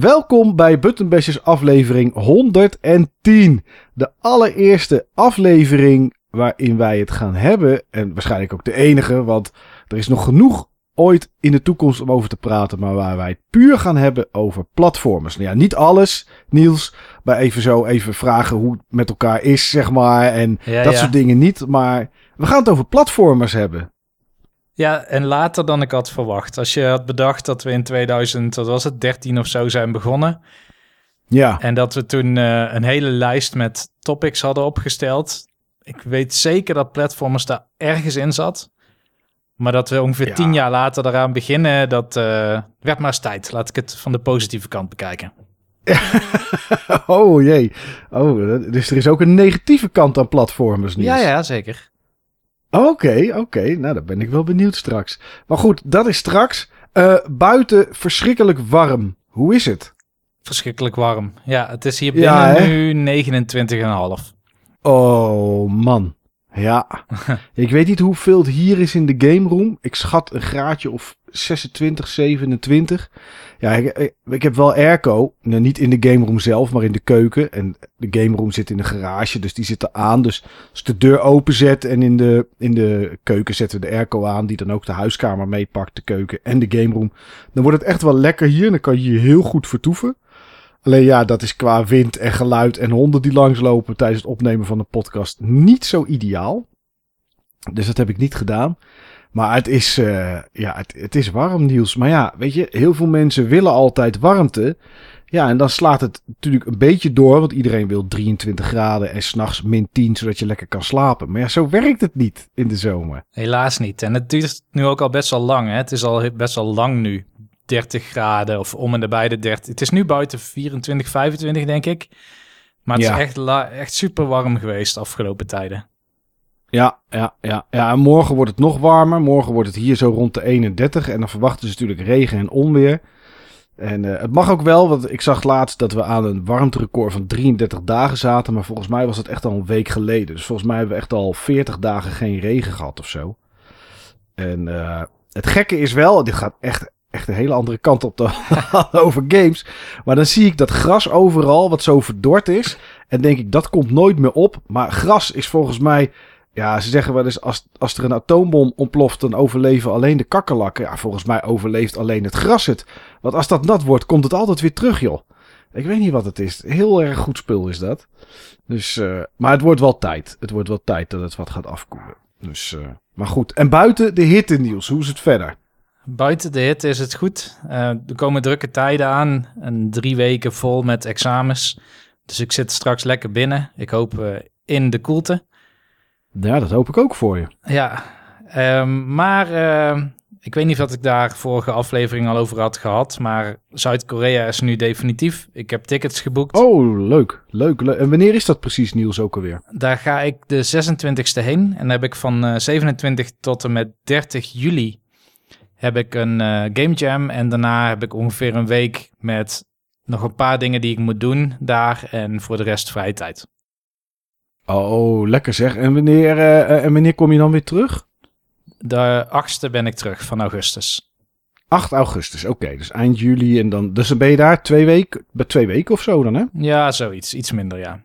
welkom bij Buttonbashers aflevering 110. De allereerste aflevering waarin wij het gaan hebben. En waarschijnlijk ook de enige, want er is nog genoeg ooit in de toekomst om over te praten. Maar waar wij het puur gaan hebben over platformers. Nou ja, niet alles, Niels. Maar even zo even vragen hoe het met elkaar is, zeg maar. En Ja, dat ja. soort dingen niet. Maar we gaan het over platformers hebben. Ja, en later dan ik had verwacht. Als je had bedacht dat we in 2000, wat was het, 13 of zo zijn begonnen. Ja. En dat we toen eh, een hele lijst met topics hadden opgesteld. Ik weet zeker dat platformers daar ergens in zat. Maar dat we ongeveer Ja. tien jaar later eraan beginnen, dat eh, werd maar eens tijd. Laat ik het van de positieve kant bekijken. Oh jee. Oh, dus er is ook een negatieve kant aan platformers, Niels. Ja, ja, zeker. Oké, oké. Nou, dan ben ik wel benieuwd straks. Maar goed, dat is straks. Eh, buiten verschrikkelijk warm. Hoe is het? Verschrikkelijk warm. Ja, het is hier binnen Ja, nu 29,5. Oh, man. Ja. ik weet niet hoeveel het hier is in de game room. Ik schat een graadje of 26, 27. Ja, ik, ik, heb wel airco. Nou, niet in de game room zelf, maar in de keuken. En de game room zit in de garage, dus die zit er aan. Dus als de deur openzet en in de, in de keuken zetten we de airco aan... die dan ook de huiskamer meepakt, de keuken en de game room... dan wordt het echt wel lekker hier. Dan kan je hier heel goed vertoeven. Alleen ja, dat is qua wind en geluid en honden die langslopen tijdens het opnemen van de podcast niet zo ideaal. Dus dat heb ik niet gedaan. Maar het is, eh, ja, het, het is warm, Niels. Maar ja, weet je, heel veel mensen willen altijd warmte. Ja, en dan slaat het natuurlijk een beetje door, want iedereen wil 23 graden en s'nachts min 10, zodat je lekker kan slapen. Maar ja, zo werkt het niet in de zomer. Helaas niet. En het duurt nu ook al best wel lang. Hè? Het is al best wel lang nu. 30 graden of om en nabij de 30. Het is nu buiten 24, 25 denk ik. Maar het Ja. is echt, echt super warm geweest de afgelopen tijden. Ja, ja, ja, ja. En morgen wordt het nog warmer. Morgen wordt het hier zo rond de 31. En dan verwachten ze natuurlijk regen en onweer. En eh, het mag ook wel, want ik zag laatst dat we aan een warmterecord van 33 dagen zaten. Maar volgens mij was het echt al een week geleden. Dus volgens mij hebben we echt al 40 dagen geen regen gehad of zo. En eh, het gekke is wel, dit gaat echt, echt een hele andere kant op dan over games. Maar dan zie ik dat gras overal, wat zo verdord is. En denk ik, dat komt nooit meer op. Maar gras is volgens mij ja, ze zeggen wel eens, als, als er een atoombom ontploft, dan overleven alleen de kakkerlakken. Ja, volgens mij overleeft alleen het gras het. Want als dat nat wordt, komt het altijd weer terug, joh. Ik weet niet wat het is. Heel erg goed spul is dat. Dus, eh, maar het wordt wel tijd. Het wordt wel tijd dat het wat gaat afkoelen. Dus, eh, maar goed. En buiten de hitte, Niels. Hoe is het verder? Buiten de hitte is het goed. Eh, er komen drukke tijden aan. En drie weken vol met examens. Dus ik zit straks lekker binnen. Ik hoop in de koelte. Ja, dat hoop ik ook voor je. Ja, ehm, maar eh, ik weet niet wat ik daar vorige aflevering al over had gehad. Maar Zuid-Korea is nu definitief. Ik heb tickets geboekt. Oh, leuk. Leuk. leuk. En wanneer is dat precies, Niels, ook alweer? Daar ga ik de 26e heen. En dan heb ik van eh, 27 tot en met 30 juli heb ik een eh, game jam. En daarna heb ik ongeveer een week met nog een paar dingen die ik moet doen daar. En voor de rest vrije tijd. Oh, lekker zeg. En wanneer, eh, eh, en wanneer kom je dan weer terug? De 8e ben ik terug van augustus. 8 augustus, oké. dus eind juli en dan... Dus dan ben je daar twee weken, bij twee weken of zo dan, hè? Ja, zoiets. Iets minder, ja.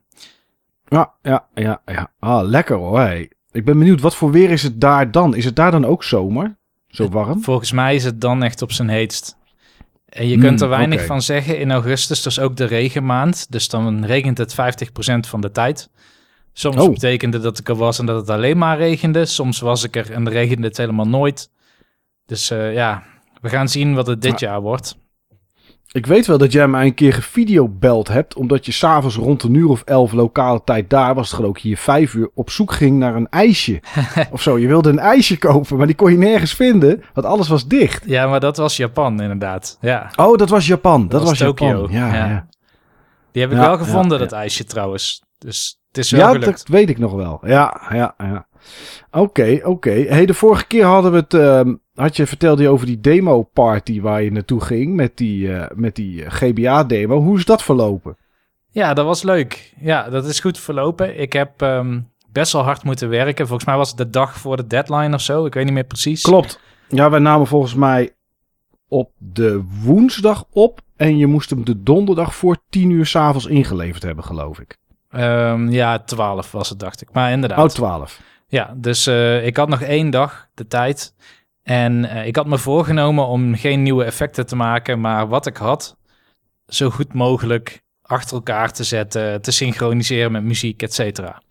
Ja, ja, ja, ja. Ah, lekker hoor. Hey. Ik ben benieuwd, wat voor weer is het daar dan? Is het daar dan ook zomer? Zo warm? Volgens mij is het dan echt op zijn heetst. En je Hmm, kunt er weinig oké. van zeggen in augustus. Is ook de regenmaand. Dus dan regent het 50% van de tijd. Soms Oh. betekende dat ik er was en dat het alleen maar regende. Soms was ik er en regende het helemaal nooit. Dus eh, ja, we gaan zien wat het dit Maar- jaar wordt. Ik weet wel dat jij mij een keer gevideobeld hebt, omdat je s'avonds rond een uur of elf lokale tijd daar, was het geloof ik hier vijf uur, op zoek ging naar een ijsje. of zo, je wilde een ijsje kopen, maar die kon je nergens vinden, want alles was dicht. Ja, maar dat was Japan inderdaad. Ja, Oh, dat was Japan. Dat, Dat was, was Japan. Ja, ja. ja. die heb ik wel gevonden, dat ijsje trouwens. Dus het is wel Ja, gelukt. dat weet ik nog wel. Ja, ja, ja. Oké, oké. Hey, de vorige keer hadden we het. ehm, had je vertelde je over die demo party waar je naartoe ging met die, eh, met die GBA demo. Hoe is dat verlopen? Ja, dat was leuk. Ja, dat is goed verlopen. Ik heb ehm, best wel hard moeten werken. Volgens mij was het de dag voor de deadline of zo. Ik weet niet meer precies. Klopt. Ja, wij namen volgens mij op de woensdag op. En je moest hem de donderdag voor 10 uur s'avonds ingeleverd hebben, geloof ik. Ehm, ja, 12 was het, dacht ik. Maar inderdaad. Oh, 12. Ja, dus uh, ik had nog één dag de tijd. En uh, ik had me voorgenomen om geen nieuwe effecten te maken, maar wat ik had, zo goed mogelijk achter elkaar te zetten, te synchroniseren met muziek, et cetera.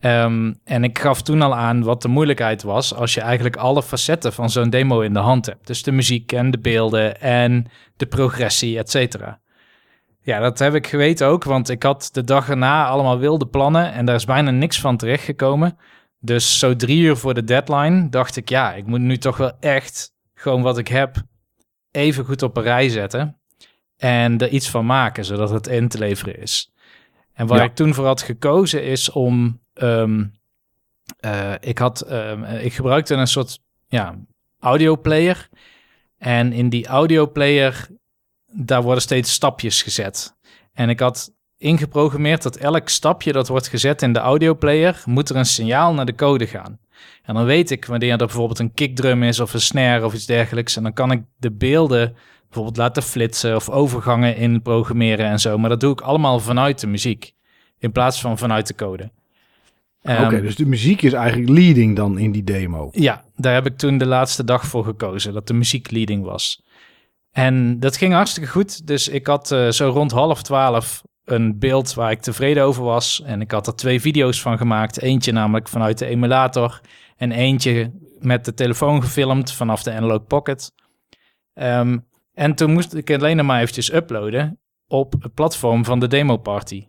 Um, en ik gaf toen al aan wat de moeilijkheid was als je eigenlijk alle facetten van zo'n demo in de hand hebt. Dus de muziek en de beelden en de progressie, et cetera. Ja, dat heb ik geweten ook, want ik had de dag erna allemaal wilde plannen en daar is bijna niks van terechtgekomen. Dus zo drie uur voor de deadline dacht ik, ja, ik moet nu toch wel echt gewoon wat ik heb even goed op een rij zetten en er iets van maken, zodat het in te leveren is. En waar ik toen voor had gekozen is om, um, uh, ik had, um, ik gebruikte een soort, ja, audioplayer. En in die audioplayer, daar worden steeds stapjes gezet. En ik had ingeprogrammeerd dat elk stapje dat wordt gezet in de audioplayer, moet er een signaal naar de code gaan. En dan weet ik wanneer er bijvoorbeeld een kickdrum is of een snare of iets dergelijks. En dan kan ik de beelden bijvoorbeeld laten flitsen of overgangen in programmeren en zo. Maar dat doe ik allemaal vanuit de muziek in plaats van vanuit de code. Oké, um, dus de muziek is eigenlijk leading dan in die demo. Ja, daar heb ik toen de laatste dag voor gekozen, dat de muziek leading was. En dat ging hartstikke goed. Dus ik had uh, zo rond half twaalf een beeld waar ik tevreden over was. En ik had er twee video's van gemaakt. Eentje namelijk vanuit de emulator. En eentje met de telefoon gefilmd vanaf de Analog Pocket. Um, en toen moest ik alleen maar eventjes uploaden op het platform van de demo party.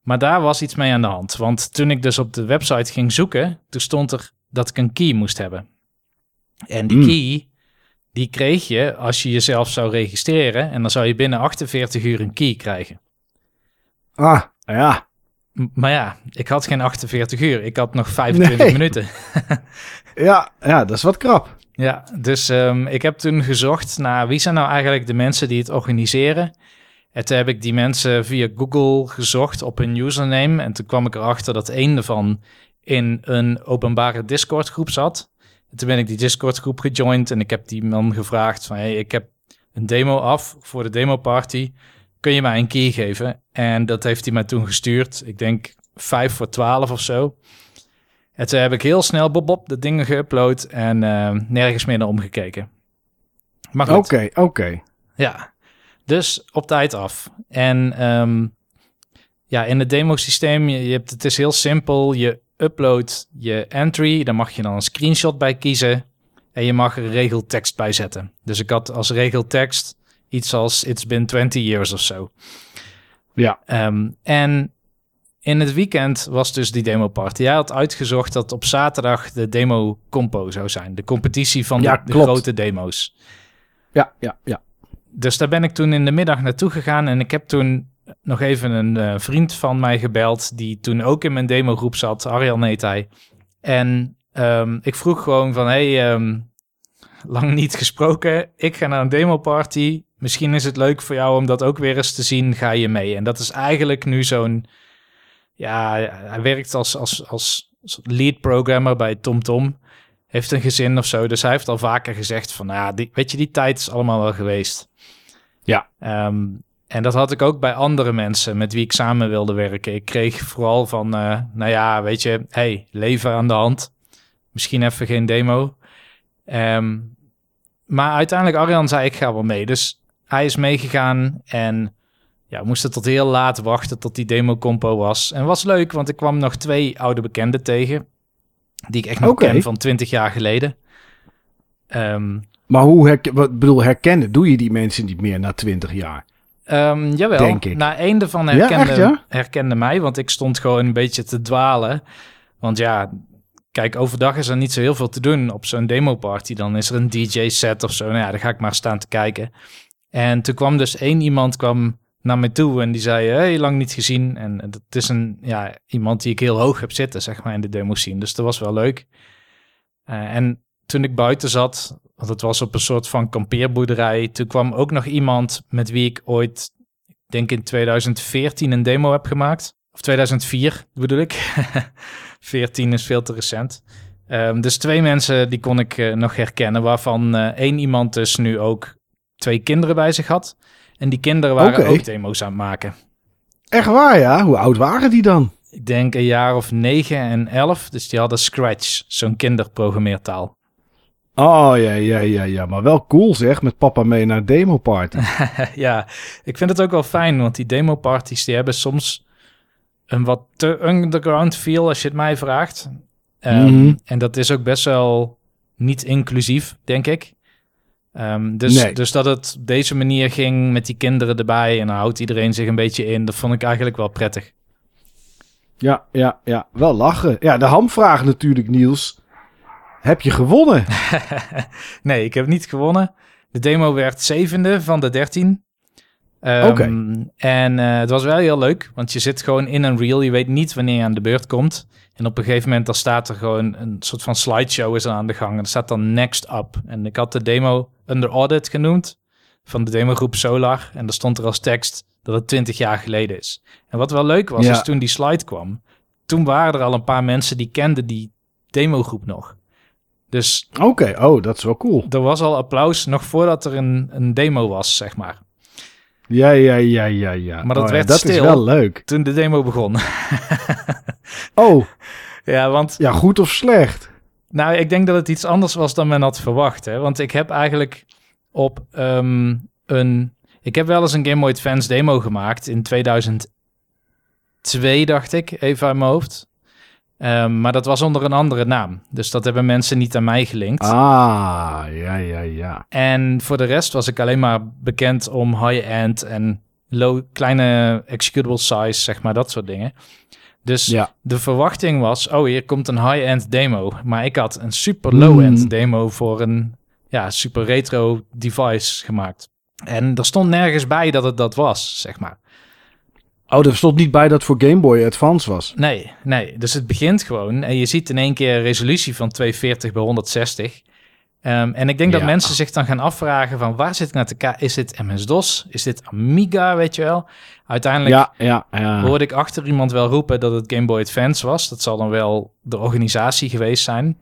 Maar daar was iets mee aan de hand. Want toen ik dus op de website ging zoeken, toen stond er dat ik een key moest hebben. En die mm. key, die kreeg je als je jezelf zou registreren. En dan zou je binnen 48 uur een key krijgen. Ah, ja. maar ja, ik had geen 48 uur. Ik had nog 25 nee. minuten. ja, ja, dat is wat krap. Ja, dus um, ik heb toen gezocht naar wie zijn nou eigenlijk de mensen die het organiseren. En toen heb ik die mensen via Google gezocht op hun username. En toen kwam ik erachter dat een ervan in een openbare Discord groep zat. En toen ben ik die Discord groep gejoind en ik heb die man gevraagd van... Hey, ik heb een demo af voor de demo party. Kun je mij een key geven? En dat heeft hij mij toen gestuurd. Ik denk 5 voor 12 of zo. En toen heb ik heel snel bob bob de dingen geüpload en uh, nergens meer naar omgekeken. Oké, oké. Okay, Ja, dus op tijd af. En um, ja, in het demo-systeem, je, je, hebt, het is heel simpel. Je uploadt je entry, daar mag je dan een screenshot bij kiezen. En je mag er regeltekst bij zetten. Dus ik had als regeltekst iets als It's been 20 years of zo. Ja. Um, en in het weekend was dus die demo party. Jij had uitgezocht dat op zaterdag de demo compo zou zijn. De competitie van ja, de, de, grote demo's. Ja, ja, ja. Dus daar ben ik toen in de middag naartoe gegaan. En ik heb toen nog even een uh, vriend van mij gebeld. Die toen ook in mijn demogroep zat. Heet hij. En um, ik vroeg gewoon van... Hey, um, lang niet gesproken. Ik ga naar een demo party. Misschien is het leuk voor jou om dat ook weer eens te zien. Ga je mee? En dat is eigenlijk nu zo'n ja, hij werkt als, als, als lead programmer bij TomTom. Tom. Heeft een gezin of zo. Dus hij heeft al vaker gezegd van, nou ja, weet je, die tijd is allemaal wel geweest. Ja. Um, en dat had ik ook bij andere mensen met wie ik samen wilde werken. Ik kreeg vooral van, uh, nou ja, weet je, hey, leven aan de hand. Misschien even geen demo. Um, maar uiteindelijk, Arjan zei, ik ga wel mee. Dus hij is meegegaan en ja, we moesten tot heel laat wachten tot die demo-compo was. En was leuk, want ik kwam nog twee oude bekenden tegen. Die ik echt nog okay. ken van 20 jaar geleden. Um, maar hoe herken, wat bedoel, herkennen doe je die mensen niet meer na 20 jaar? Um, jawel, Denk ik. na één ervan herkende, ja, echt, ja? herkende mij, want ik stond gewoon een beetje te dwalen. Want ja, kijk, overdag is er niet zo heel veel te doen op zo'n demo-party. Dan is er een DJ-set of zo. Nou ja, dan ga ik maar staan te kijken. En toen kwam dus één iemand kwam naar me toe en die zei, hey, lang niet gezien. En het is een, ja, iemand die ik heel hoog heb zitten, zeg maar, in de demo scene. Dus dat was wel leuk. Uh, en toen ik buiten zat, want het was op een soort van kampeerboerderij, toen kwam ook nog iemand met wie ik ooit, denk in 2014, een demo heb gemaakt. Of 2004 bedoel ik. 14 is veel te recent. Um, dus twee mensen die kon ik uh, nog herkennen, waarvan uh, één iemand dus nu ook twee kinderen bij zich had. En die kinderen waren ook demo's aan het maken. Echt waar, ja? Hoe oud waren die dan? Ik denk een jaar of negen en elf. Dus die hadden Scratch, zo'n kinderprogrammeertaal. Oh, ja, ja, ja, ja. Maar wel cool zeg, met papa mee naar demo party. ja, ik vind het ook wel fijn, want die demo-parties die hebben soms een wat te underground feel, als je het mij vraagt. Ehm, Mhm. En dat is ook best wel niet inclusief, denk ik. Ehm, dus, Nee. dus dat het op deze manier ging met die kinderen erbij en dan houdt iedereen zich een beetje in, dat vond ik eigenlijk wel prettig. Ja, ja, ja. Wel lachen. Ja, de hamvraag natuurlijk, Niels. Heb je gewonnen? nee, ik heb niet gewonnen. De demo werd zevende van de dertien. Ehm, Oké. En eh, het was wel heel leuk, want je zit gewoon in een reel. Je weet niet wanneer je aan de beurt komt. En op een gegeven moment dan staat er gewoon een soort van slideshow is aan de gang. En er staat dan next up. En ik had de demo under audit genoemd van de demogroep Solar. En er stond er als tekst dat het 20 jaar geleden is. En wat wel leuk was, Ja. is toen die slide kwam. Toen waren er al een paar mensen die kenden die demogroep nog. Dus Oké, oh, dat is wel cool. er was al applaus nog voordat er een, een demo was, zeg maar. Ja, ja, ja, ja, ja. Maar dat Oh, ja, werd dat is stil. wel leuk. Toen de demo begon. Oh, ja, want ja, goed of slecht? nou, ik denk dat het iets anders was dan men had verwacht. Hè? Want ik heb eigenlijk op ehm, een... Ik heb wel eens een Game Boy Advance demo gemaakt in 2002, dacht ik, even uit mijn hoofd. Ehm, maar dat was onder een andere naam. Dus dat hebben mensen niet aan mij gelinkt. Ah, ja, ja, ja. En voor de rest was ik alleen maar bekend om high-end en low, kleine executable size, zeg maar, dat soort dingen. Dus Ja, de verwachting was, oh, hier komt een high-end demo. Maar ik had een super low-end Hmm. demo voor een ja, super retro device gemaakt. En er stond nergens bij dat het dat was, zeg maar. Oh, er stond niet bij dat voor Game Boy Advance was. Nee, nee. Dus het begint gewoon en je ziet in één keer een resolutie van 240 bij 160. Ehm, en ik denk dat mensen zich dan gaan afvragen van waar zit ik naar te kijken? Is dit MS-DOS? Is dit Amiga, weet je wel? Uiteindelijk Ja, ja, ja. hoorde ik achter iemand wel roepen dat het Game Boy Advance was. Dat zal dan wel de organisatie geweest zijn.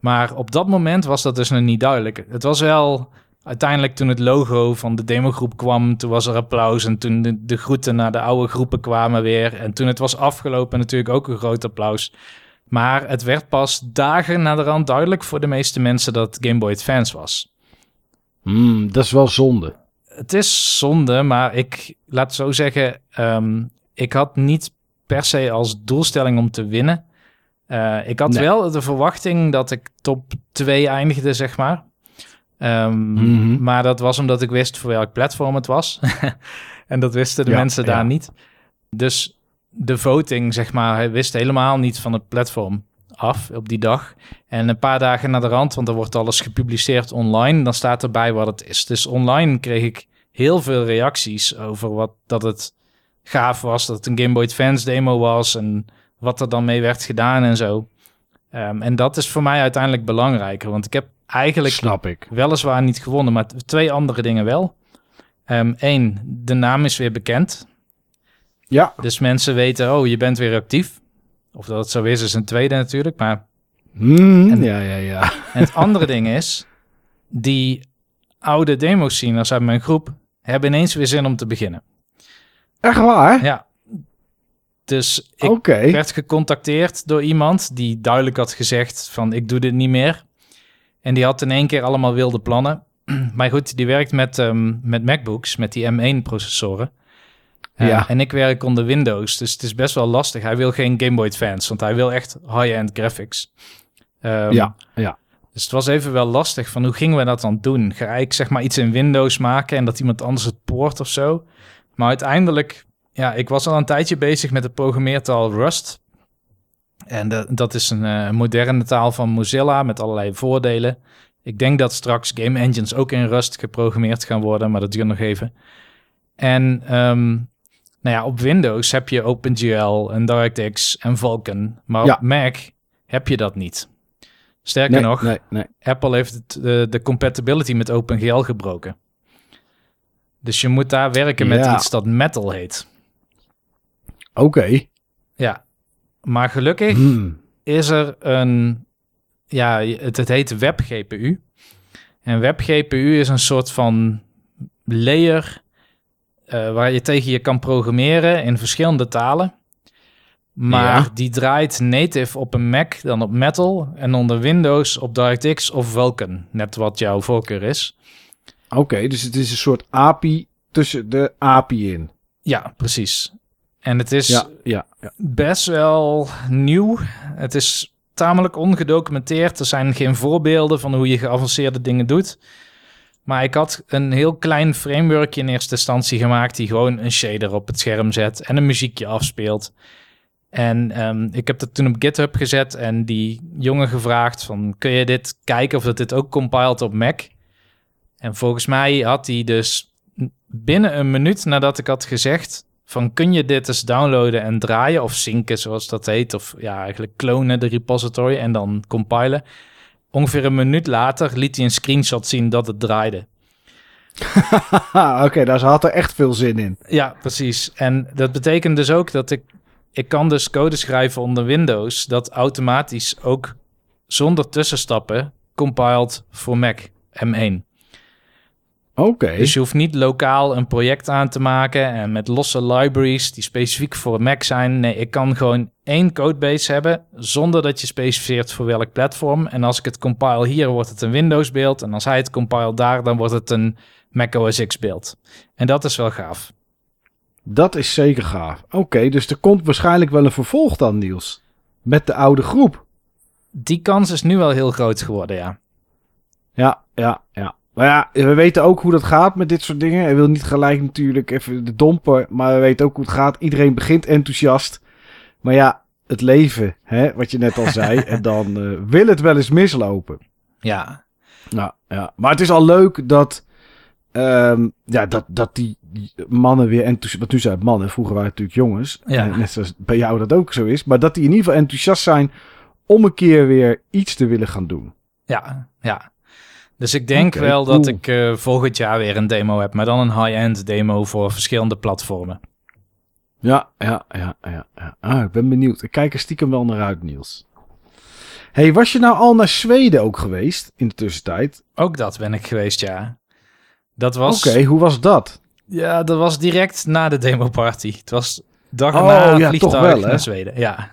Maar op dat moment was dat dus nog niet duidelijk. Het was wel uiteindelijk toen het logo van de demogroep kwam, toen was er applaus. En toen de, de groeten naar de oude groepen kwamen weer. En toen het was afgelopen natuurlijk ook een groot applaus. Maar het werd pas dagen na de rand duidelijk voor de meeste mensen dat Game Boy Advance was. Hmm, dat is wel zonde. Het is zonde, maar ik laat zo zeggen, ehm, ik had niet per se als doelstelling om te winnen. Eh, ik had Nee. wel de verwachting dat ik top 2 eindigde, zeg maar. Ehm, Mhm. Maar dat was omdat ik wist voor welk platform het was. en dat wisten de Ja, mensen daar ja. niet. Dus de voting, zeg maar, hij wist helemaal niet van het platform af op die dag. En een paar dagen na de rand, want er wordt alles gepubliceerd online, dan staat erbij wat het is. Dus online kreeg ik heel veel reacties over wat dat het gaaf was, dat het een Game Boy Advance demo was en wat er dan mee werd gedaan en zo. Ehm, en dat is voor mij uiteindelijk belangrijker, want ik heb eigenlijk Snap ik. weliswaar niet gewonnen, maar twee andere dingen wel. Eén, de naam is weer bekend. Ja, Dus mensen weten, oh, je bent weer actief. Of dat het zo is, is een tweede natuurlijk. Maar Hmm, En- ja, ja, ja. en het andere ding is, die oude demo-sceners uit mijn groep hebben ineens weer zin om te beginnen. Echt waar? Ja. Dus ik werd gecontacteerd door iemand die duidelijk had gezegd van ik doe dit niet meer. En die had in één keer allemaal wilde plannen. maar goed, die werkt met, ehm, met MacBooks, met die M1-processoren. Ja. En ik werk onder Windows, dus het is best wel lastig. Hij wil geen Game Boy Advance, want hij wil echt high-end graphics. Ehm, Ja, ja. Dus het was even wel lastig van hoe gingen we dat dan doen? Ga ik zeg maar iets in Windows maken en dat iemand anders het poort of zo? Maar uiteindelijk, ja, ik was al een tijdje bezig met de programmeertaal Rust. En de- dat is een eh, moderne taal van Mozilla met allerlei voordelen. Ik denk dat straks game engines ook in Rust geprogrammeerd gaan worden, maar dat duurt nog even. En ehm, nou ja, op Windows heb je OpenGL en DirectX en Vulkan, maar Ja. op Mac heb je dat niet. Sterker Nee, nog, nee, nee. Apple heeft het, de, de compatibility met OpenGL gebroken. Dus je moet daar werken met Ja. iets dat Metal heet. Oké. Ja, maar gelukkig Hmm. is er een, ja, het, het heet WebGPU. En WebGPU is een soort van layer eh, waar je tegen je kan programmeren in verschillende talen. Maar Ja. die draait native op een Mac, dan op Metal. En onder Windows op DirectX of Vulkan. Net wat jouw voorkeur is. Oké, dus het is een soort API tussen de API in. Ja, precies. En het is Ja, ja, ja. best wel nieuw. Het is tamelijk ongedocumenteerd. Er zijn geen voorbeelden van hoe je geavanceerde dingen doet. Maar ik had een heel klein frameworkje in eerste instantie gemaakt... die gewoon een shader op het scherm zet en een muziekje afspeelt. En ehm, ik heb dat toen op GitHub gezet en die jongen gevraagd van... kun je dit kijken of dat dit ook compiled op Mac? En volgens mij had hij dus binnen een minuut nadat ik had gezegd van kun je dit eens downloaden en draaien of zinken zoals dat heet of ja eigenlijk klonen de repository en dan compilen. Ongeveer een minuut later liet hij een screenshot zien dat het draaide. Oké, daar had er echt veel zin in. Ja, precies. En dat betekent dus ook dat ik ik kan dus code schrijven onder Windows dat automatisch ook zonder tussenstappen compiled voor Mac M1. Oké. Dus je hoeft niet lokaal een project aan te maken en met losse libraries die specifiek voor Mac zijn. Nee, ik kan gewoon één codebase hebben zonder dat je specificeert voor welk platform. En als ik het compile hier, wordt het een Windows beeld. En als hij het compile daar, dan wordt het een Mac OS X beeld. En dat is wel gaaf. Dat is zeker gaaf. Oké, dus er komt waarschijnlijk wel een vervolg dan, Niels. Met de oude groep. Die kans is nu wel heel groot geworden, ja. Ja, ja, ja. Maar ja, we weten ook hoe dat gaat met dit soort dingen. Hij wil niet gelijk natuurlijk even de domper, maar we weten ook hoe het gaat. Iedereen begint enthousiast. Maar ja, het leven, hè, wat je net al zei. en dan eh, wil het wel eens mislopen. Ja, Nou, ja. Maar het is al leuk dat, ehm, ja, dat, dat die mannen weer enthousiast... Want nu zijn het mannen, vroeger waren het natuurlijk jongens. Ja. Net zoals bij jou dat ook zo is. Maar dat die in ieder geval enthousiast zijn om een keer weer iets te willen gaan doen. ja, ja. Dus ik denk wel dat ik eh, volgend jaar weer een demo heb, maar dan een high-end demo voor verschillende platformen. Ja, ja, ja, ja. ja. Ah, ik ben benieuwd. Ik kijk er stiekem wel naar uit, Niels. hey, was je nou al naar Zweden ook geweest in de tussentijd? Ook dat ben ik geweest, ja. Dat was, Oké, hoe was dat? ja, dat was direct na de demo party. Het was dag Oh, na ja, vliegtuig wel, naar Zweden. Ja.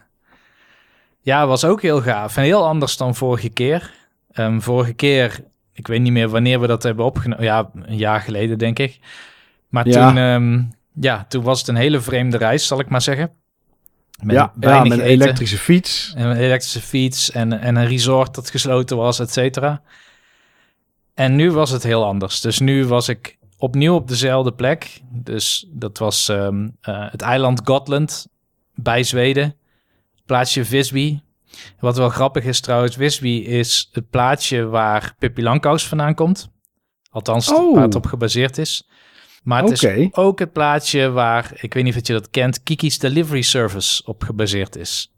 ja, was ook heel gaaf en heel anders dan vorige keer. Ehm, vorige keer, ik weet niet meer wanneer we dat hebben opgenomen. Ja, een jaar geleden denk ik. Maar Ja. toen, ehm, ja, toen was het een hele vreemde reis, zal ik maar zeggen. Met ja, ja, met een elektrische fiets. En een elektrische fiets en, en een resort dat gesloten was, et cetera. En nu was het heel anders. Dus nu was ik opnieuw op dezelfde plek. Dus dat was ehm, eh, het eiland Gotland bij Zweden. Plaatsje Visby. Wat wel grappig is trouwens, Visby is het plaatsje waar Pippi Langkous vandaan komt. Althans, Oh. waar het op gebaseerd is. Maar het is ook het plaatsje waar, ik weet niet of je dat kent, Kiki's Delivery Service op gebaseerd is.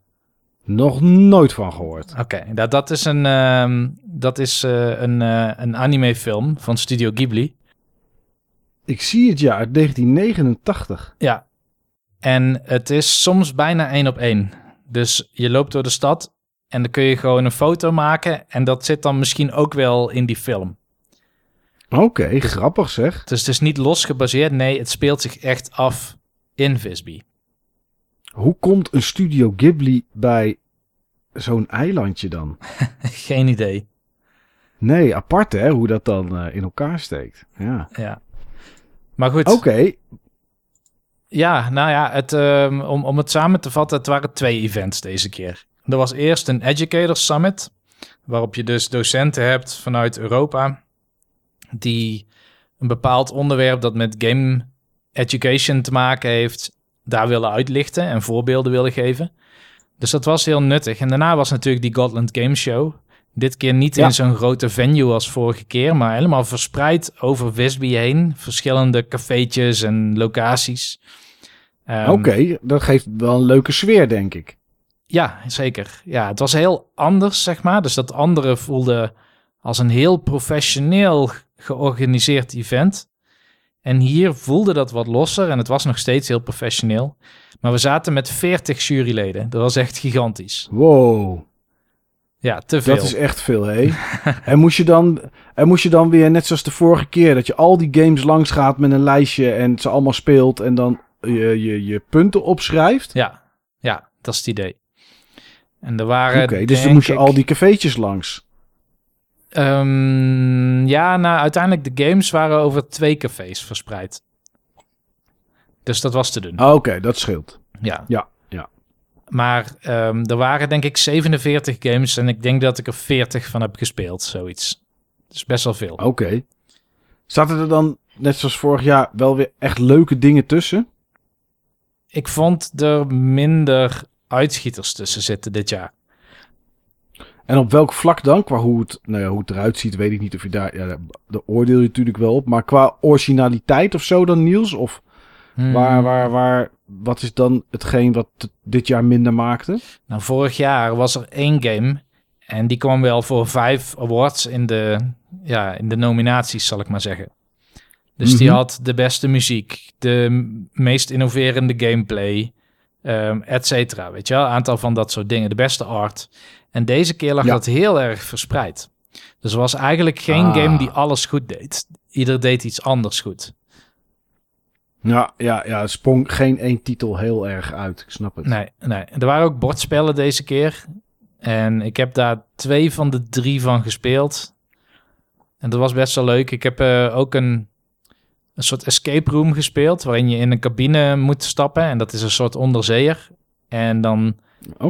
Nog nooit van gehoord. Oké, dat, dat is een, ehm, dat is, eh, een, eh, een animefilm van Studio Ghibli. Ik zie het ja, uit 1989. Ja. En het is soms bijna één op één. Dus je loopt door de stad en dan kun je gewoon een foto maken. En dat zit dan misschien ook wel in die film. Oké, grappig zeg. Dus het is niet los gebaseerd. Nee, het speelt zich echt af in Visby. Hoe komt een studio Ghibli bij zo'n eilandje dan? Geen idee. Nee, apart hè, hoe dat dan eh, in elkaar steekt. Ja. Ja. Maar goed. Oké, Ja, nou ja, het, ehm, om, om het samen te vatten, het waren twee events deze keer. Er was eerst een Educators Summit, waarop je dus docenten hebt vanuit Europa die een bepaald onderwerp dat met game education te maken heeft, daar willen uitlichten en voorbeelden willen geven. Dus dat was heel nuttig. En daarna was natuurlijk die Gotland Game Show. Dit keer niet Ja. in zo'n grote venue als vorige keer, maar helemaal verspreid over Visby heen. Verschillende cafeetjes en locaties. Ehm, oké, dat geeft wel een leuke sfeer denk ik. Ja, zeker. Ja, het was heel anders, zeg maar. Dus dat andere voelde als een heel professioneel georganiseerd event. En hier voelde dat wat losser en het was nog steeds heel professioneel. Maar we zaten met 40 juryleden. Dat was echt gigantisch. Wow. Ja, te veel. Dat is echt veel, hé. en, moest je dan, en moest je dan weer, net zoals de vorige keer, dat je al die games langs gaat met een lijstje en ze allemaal speelt en dan je, je, je punten opschrijft? Ja, ja, dat is het idee. En er waren. Oké, dus dan moest je ik- al die cafeetjes langs. Ehm, ja, nou, uiteindelijk de games waren over twee cafés verspreid. Dus dat was te doen. Ah, Oké, dat scheelt. Ja, ja. Maar ehm, er waren denk ik 47 games en ik denk dat ik er 40 van heb gespeeld, zoiets. Dus best wel veel. Oké. Zaten er dan, net zoals vorig jaar, wel weer echt leuke dingen tussen? Ik vond er minder uitschieters tussen zitten dit jaar. En op welk vlak dan? Qua hoe het, nou ja, hoe het eruit ziet, weet ik niet of je daar... Ja, daar oordeel je natuurlijk wel op. Maar qua originaliteit of zo dan, Niels? Of Hmm. waar, waar, waar... Wat is dan hetgeen wat dit jaar minder maakte? Nou, vorig jaar was er één game en die kwam wel voor vijf awards in de, ja, in de nominaties, zal ik maar zeggen. Dus die Mhm. had de beste muziek, de meest innoverende gameplay, ehm et cetera. Weet je wel, aantal van dat soort dingen, de beste art. En deze keer lag Ja. dat heel erg verspreid. Dus er was eigenlijk geen Ah. game die alles goed deed. Ieder deed iets anders goed. Ja, ja, ja. Sprong geen één titel heel erg uit. Ik snap het. Nee, nee. Er waren ook bordspellen deze keer. En ik heb daar twee van de drie van gespeeld. En dat was best wel leuk. Ik heb eh, ook een, een soort escape room gespeeld... waarin je in een cabine moet stappen. En dat is een soort onderzeeër. En dan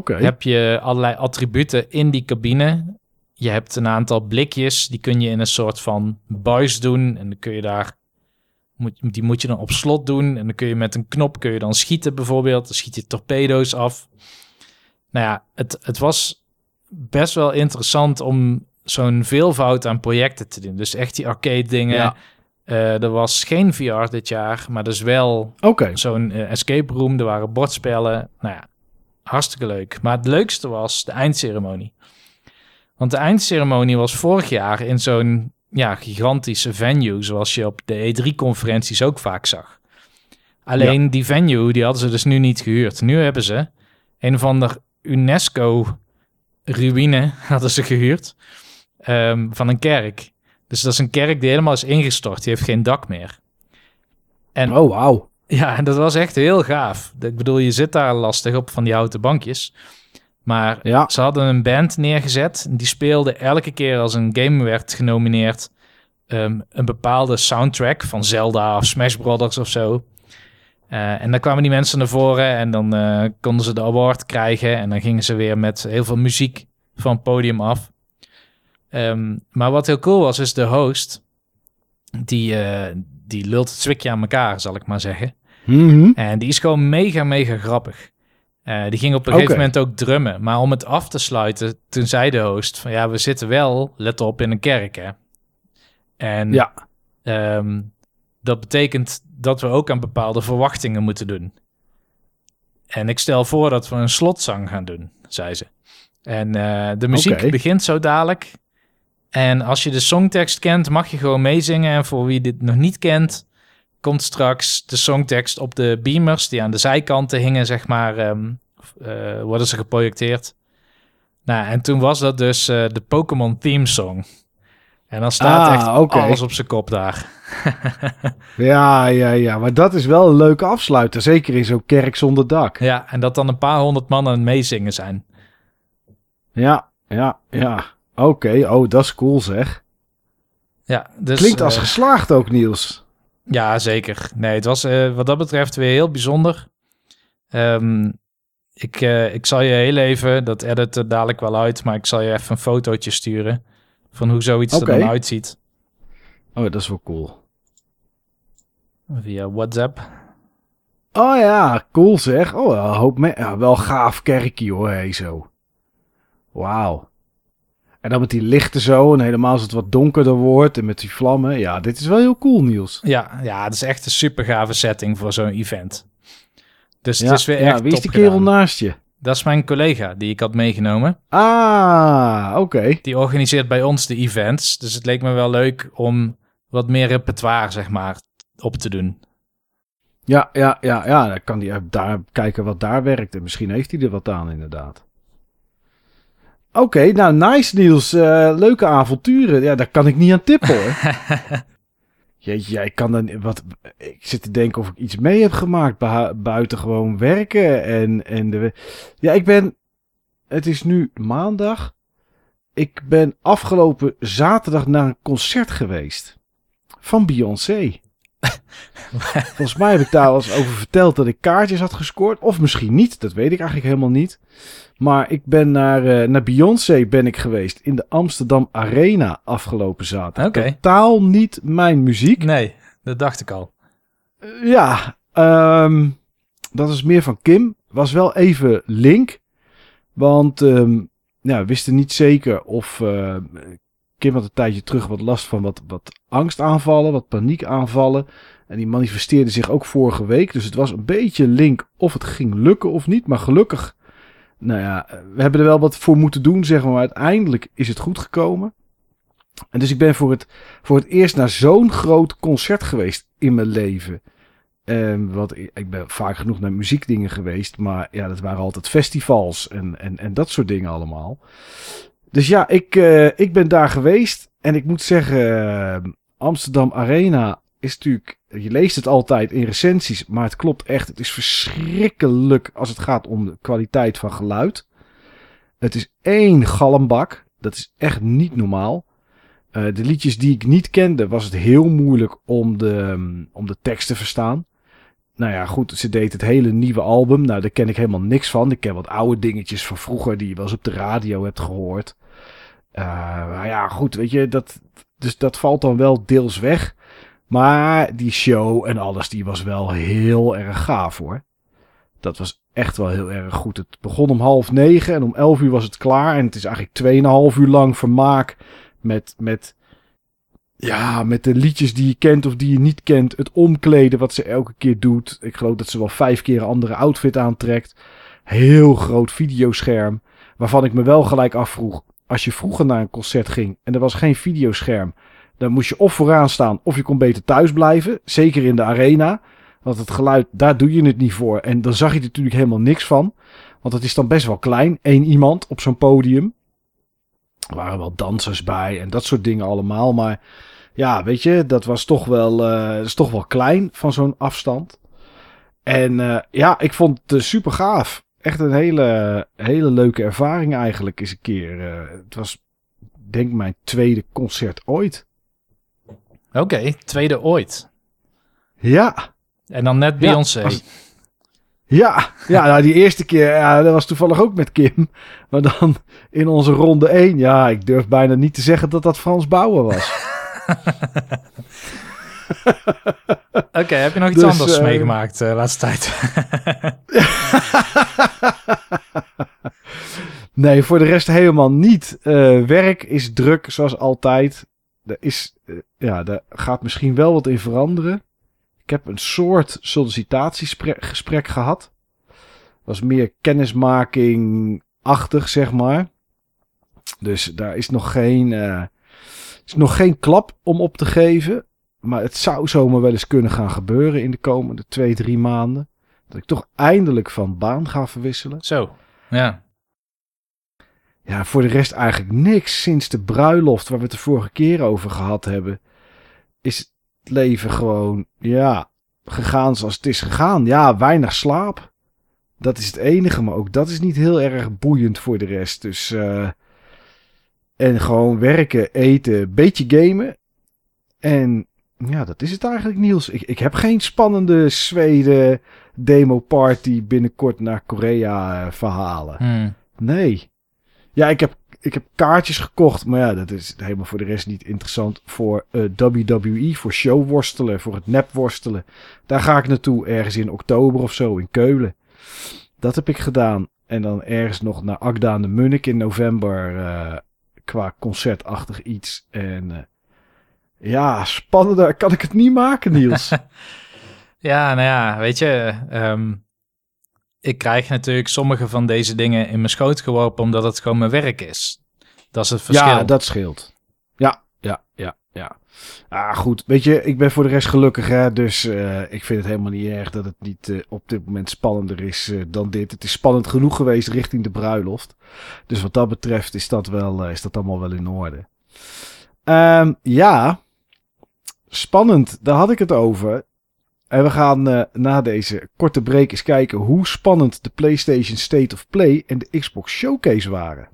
heb je allerlei attributen in die cabine. Je hebt een aantal blikjes, die kun je in een soort van buis doen. En dan kun je daar, moet, die moet je dan op slot doen. En dan kun je met een knop kun je dan schieten bijvoorbeeld. Dan schiet je torpedo's af. Nou ja, het, het was best wel interessant om zo'n veelvoud aan projecten te doen. Dus echt die arcade dingen. Ja. Eh, er was geen VR dit jaar, maar dus wel zo'n eh, escape room. Er waren bordspellen. Nou ja, hartstikke leuk. Maar het leukste was de eindceremonie. Want de eindceremonie was vorig jaar in zo'n ja, gigantische venue, zoals je op de E3-conferenties ook vaak zag. Alleen die venue, die hadden ze dus nu niet gehuurd. Nu hebben ze een van de UNESCO-ruïne hadden ze gehuurd ehm, van een kerk. Dus dat is een kerk die helemaal is ingestort. Die heeft geen dak meer. En Oh, wauw. ja, en dat was echt heel gaaf. Ik bedoel, je zit daar lastig op van die houten bankjes. Maar Ja. ze hadden een band neergezet. Die speelde elke keer als een game werd genomineerd... ehm, een bepaalde soundtrack van Zelda of Smash Brothers of zo. Eh, en dan kwamen die mensen naar voren en dan eh, konden ze de award krijgen. En dan gingen ze weer met heel veel muziek van het podium af. Ehm, maar wat heel cool was, is de host. Die, eh, die lult het zwikje aan elkaar, zal ik maar zeggen. Mhm. En die is gewoon mega, mega grappig. Eh, die ging op een gegeven moment ook drummen. Maar om het af te sluiten, toen zei de host van... ja, we zitten wel, let op, in een kerk, hè. En Ja. ehm, dat betekent dat we ook aan bepaalde verwachtingen moeten doen. En ik stel voor dat we een slotzang gaan doen, zei ze. En eh, de muziek begint zo dadelijk. En als je de songtekst kent, mag je gewoon meezingen. En voor wie dit nog niet kent, komt straks de songtekst op de beamers die aan de zijkanten hingen, zeg maar, ehm, eh, worden ze geprojecteerd. Nou, en toen was dat dus eh, de Pokémon theme song. En dan staat Ah, echt alles op zijn kop daar. Ja, ja, ja. Maar dat is wel een leuke afsluiter. Zeker in zo'n kerk zonder dak. Ja, en dat dan een paar honderd man aan het meezingen zijn. Ja, ja, ja. Oké, oh, dat is cool zeg. Ja, dus, Klinkt als eh, geslaagd ook, Niels. Ja, zeker. Nee, het was eh, wat dat betreft weer heel bijzonder. Ehm, ik, eh, ik zal je heel even, dat edit er dadelijk wel uit, maar ik zal je even een fotootje sturen van hoe zoiets er dan uitziet. Oh, dat is wel cool. Via WhatsApp. Oh ja, cool zeg. Oh, een hoop me ja, wel gaaf kerkje hoor, zo. Wauw. En dan met die lichten zo en helemaal als het wat donkerder wordt en met die vlammen. Ja, dit is wel heel cool, Niels. Ja, ja, het is echt een super gave setting voor zo'n event. Dus ja, het is weer ja, echt wie is die kerel naast je? Dat is mijn collega die ik had meegenomen. Ah, oké. Die organiseert bij ons de events. Dus het leek me wel leuk om wat meer repertoire, zeg maar, op te doen. Ja, ja, ja, ja. Dan kan hij daar kijken wat daar werkt. En misschien heeft hij er wat aan, inderdaad. Oké, nou nice Niels. Eh, leuke avonturen. Ja, daar kan ik niet aan tippen hoor. Jeetje, jij kan dan wat. Ik zit te denken of ik iets mee heb gemaakt bu- buiten gewoon werken en en de. Ja, ik ben. Het is nu maandag. Ik ben afgelopen zaterdag naar een concert geweest van Beyoncé. Volgens mij heb ik daar al eens over verteld dat ik kaartjes had gescoord, of misschien niet. Dat weet ik eigenlijk helemaal niet. Maar ik ben naar, eh, naar Beyoncé ben ik geweest in de Amsterdam Arena afgelopen zaterdag. Oké. Totaal niet mijn muziek. Nee, dat dacht ik al. Eh, Ja, ehm, dat is meer van Kim. Was wel even link. Want ja, we wisten niet zeker of... eh, Kim had een tijdje terug wat last van wat, wat angstaanvallen, wat paniekaanvallen. En die manifesteerde zich ook vorige week. Dus het was een beetje link of het ging lukken of niet. Maar gelukkig, nou ja, we hebben er wel wat voor moeten doen, zeg maar. Uiteindelijk is het goed gekomen. En dus ik ben voor het, voor het eerst naar zo'n groot concert geweest in mijn leven. Ehm, wat, ik ben vaak genoeg naar muziekdingen geweest. Maar ja, dat waren altijd festivals en, en, en dat soort dingen allemaal. Dus ja, ik, eh, ik ben daar geweest. En ik moet zeggen, eh, Amsterdam Arena is natuurlijk... Je leest het altijd in recensies, maar het klopt echt. Het is verschrikkelijk als het gaat om de kwaliteit van geluid. Het is één galmbak. Dat is echt niet normaal. Eh, de liedjes die ik niet kende, was het heel moeilijk om de, om de tekst te verstaan. Nou ja, goed, ze deed het hele nieuwe album. Nou, daar ken ik helemaal niks van. Ik ken wat oude dingetjes van vroeger die je wel eens op de radio hebt gehoord. Maar ja, goed, weet je, dat, dus dat valt dan wel deels weg. Maar die show en alles, die was wel heel erg gaaf hoor. Dat was echt wel heel erg goed. Het begon om half negen en om elf uur was het klaar. En het is eigenlijk tweeënhalf uur lang vermaak met, met, ja, met de liedjes die je kent of die je niet kent. Het omkleden wat ze elke keer doet. Ik geloof dat ze wel vijf keer een andere outfit aantrekt. Heel groot videoscherm. Waarvan ik me wel gelijk afvroeg. Als je vroeger naar een concert ging en er was geen videoscherm. Dan moest je of vooraan staan of je kon beter thuis blijven. Zeker in de arena. Want het geluid, daar doe je het niet voor. En dan zag je er natuurlijk helemaal niks van. Want het is dan best wel klein. Eén iemand op zo'n podium. Er waren wel dansers bij en dat soort dingen allemaal. Maar ja, weet je, dat was toch wel, eh, is toch wel klein van zo'n afstand. En eh, ja, ik vond het super gaaf. Echt een hele, hele leuke ervaring eigenlijk eens een keer. Eh, het was, denk ik, mijn tweede concert ooit. Oké, tweede ooit. Ja, En dan net Ja, Beyoncé. als- ja, ja nou, die eerste keer, ja, dat was toevallig ook met Kim. Maar dan in onze ronde 1, ja, ik durf bijna niet te zeggen dat dat Frans Bouwen was. Oké, heb je nog iets Dus, anders eh, meegemaakt de laatste tijd? Nee, voor de rest helemaal niet. Eh, werk is druk, zoals altijd. Er, is, eh, ja, daar gaat misschien wel wat in veranderen. Ik heb een soort sollicitatiegesprek gehad. Was meer kennismaking-achtig, zeg maar. Dus daar is nog geen, eh, is nog geen klap om op te geven. Maar het zou zomaar wel eens kunnen gaan gebeuren in de komende twee, drie maanden. Dat ik toch eindelijk van baan ga verwisselen. Zo, ja. Ja, voor de rest eigenlijk niks. Sinds de bruiloft waar we het de vorige keer over gehad hebben, is het leven gewoon, ja, gegaan zoals het is gegaan. Ja, weinig slaap. Dat is het enige, maar ook dat is niet heel erg boeiend voor de rest. Dus, eh, en gewoon werken, eten, beetje gamen. En ja, dat is het eigenlijk, Niels. Ik, ik heb geen spannende Zweden demo party binnenkort naar Korea eh, verhalen. Hm. Nee. Ja, ik heb, ik heb kaartjes gekocht. Maar ja, dat is helemaal voor de rest niet interessant voor eh, WWE. Voor showworstelen, voor het nepworstelen. Daar ga ik naartoe ergens in oktober of zo in Keulen. Dat heb ik gedaan. En dan ergens nog naar Agda de Munnik in november. eh, qua concertachtig iets. En ja, spannender kan ik het niet maken, Niels. Ja, nou ja, weet je, ehm, ik krijg natuurlijk sommige van deze dingen in mijn schoot geworpen omdat het gewoon mijn werk is. Dat is het verschil. ja, dat scheelt. Ja, ja, ja. ja. Ah, goed. Weet je, ik ben voor de rest gelukkig, hè. Dus eh, ik vind het helemaal niet erg dat het niet eh, op dit moment spannender is eh, dan dit. Het is spannend genoeg geweest richting de bruiloft. Dus wat dat betreft is dat, wel, is dat allemaal wel in orde. Ehm, ja, spannend. Daar had ik het over. En we gaan na deze korte break eens kijken hoe spannend de PlayStation State of Play en de Xbox Showcase waren.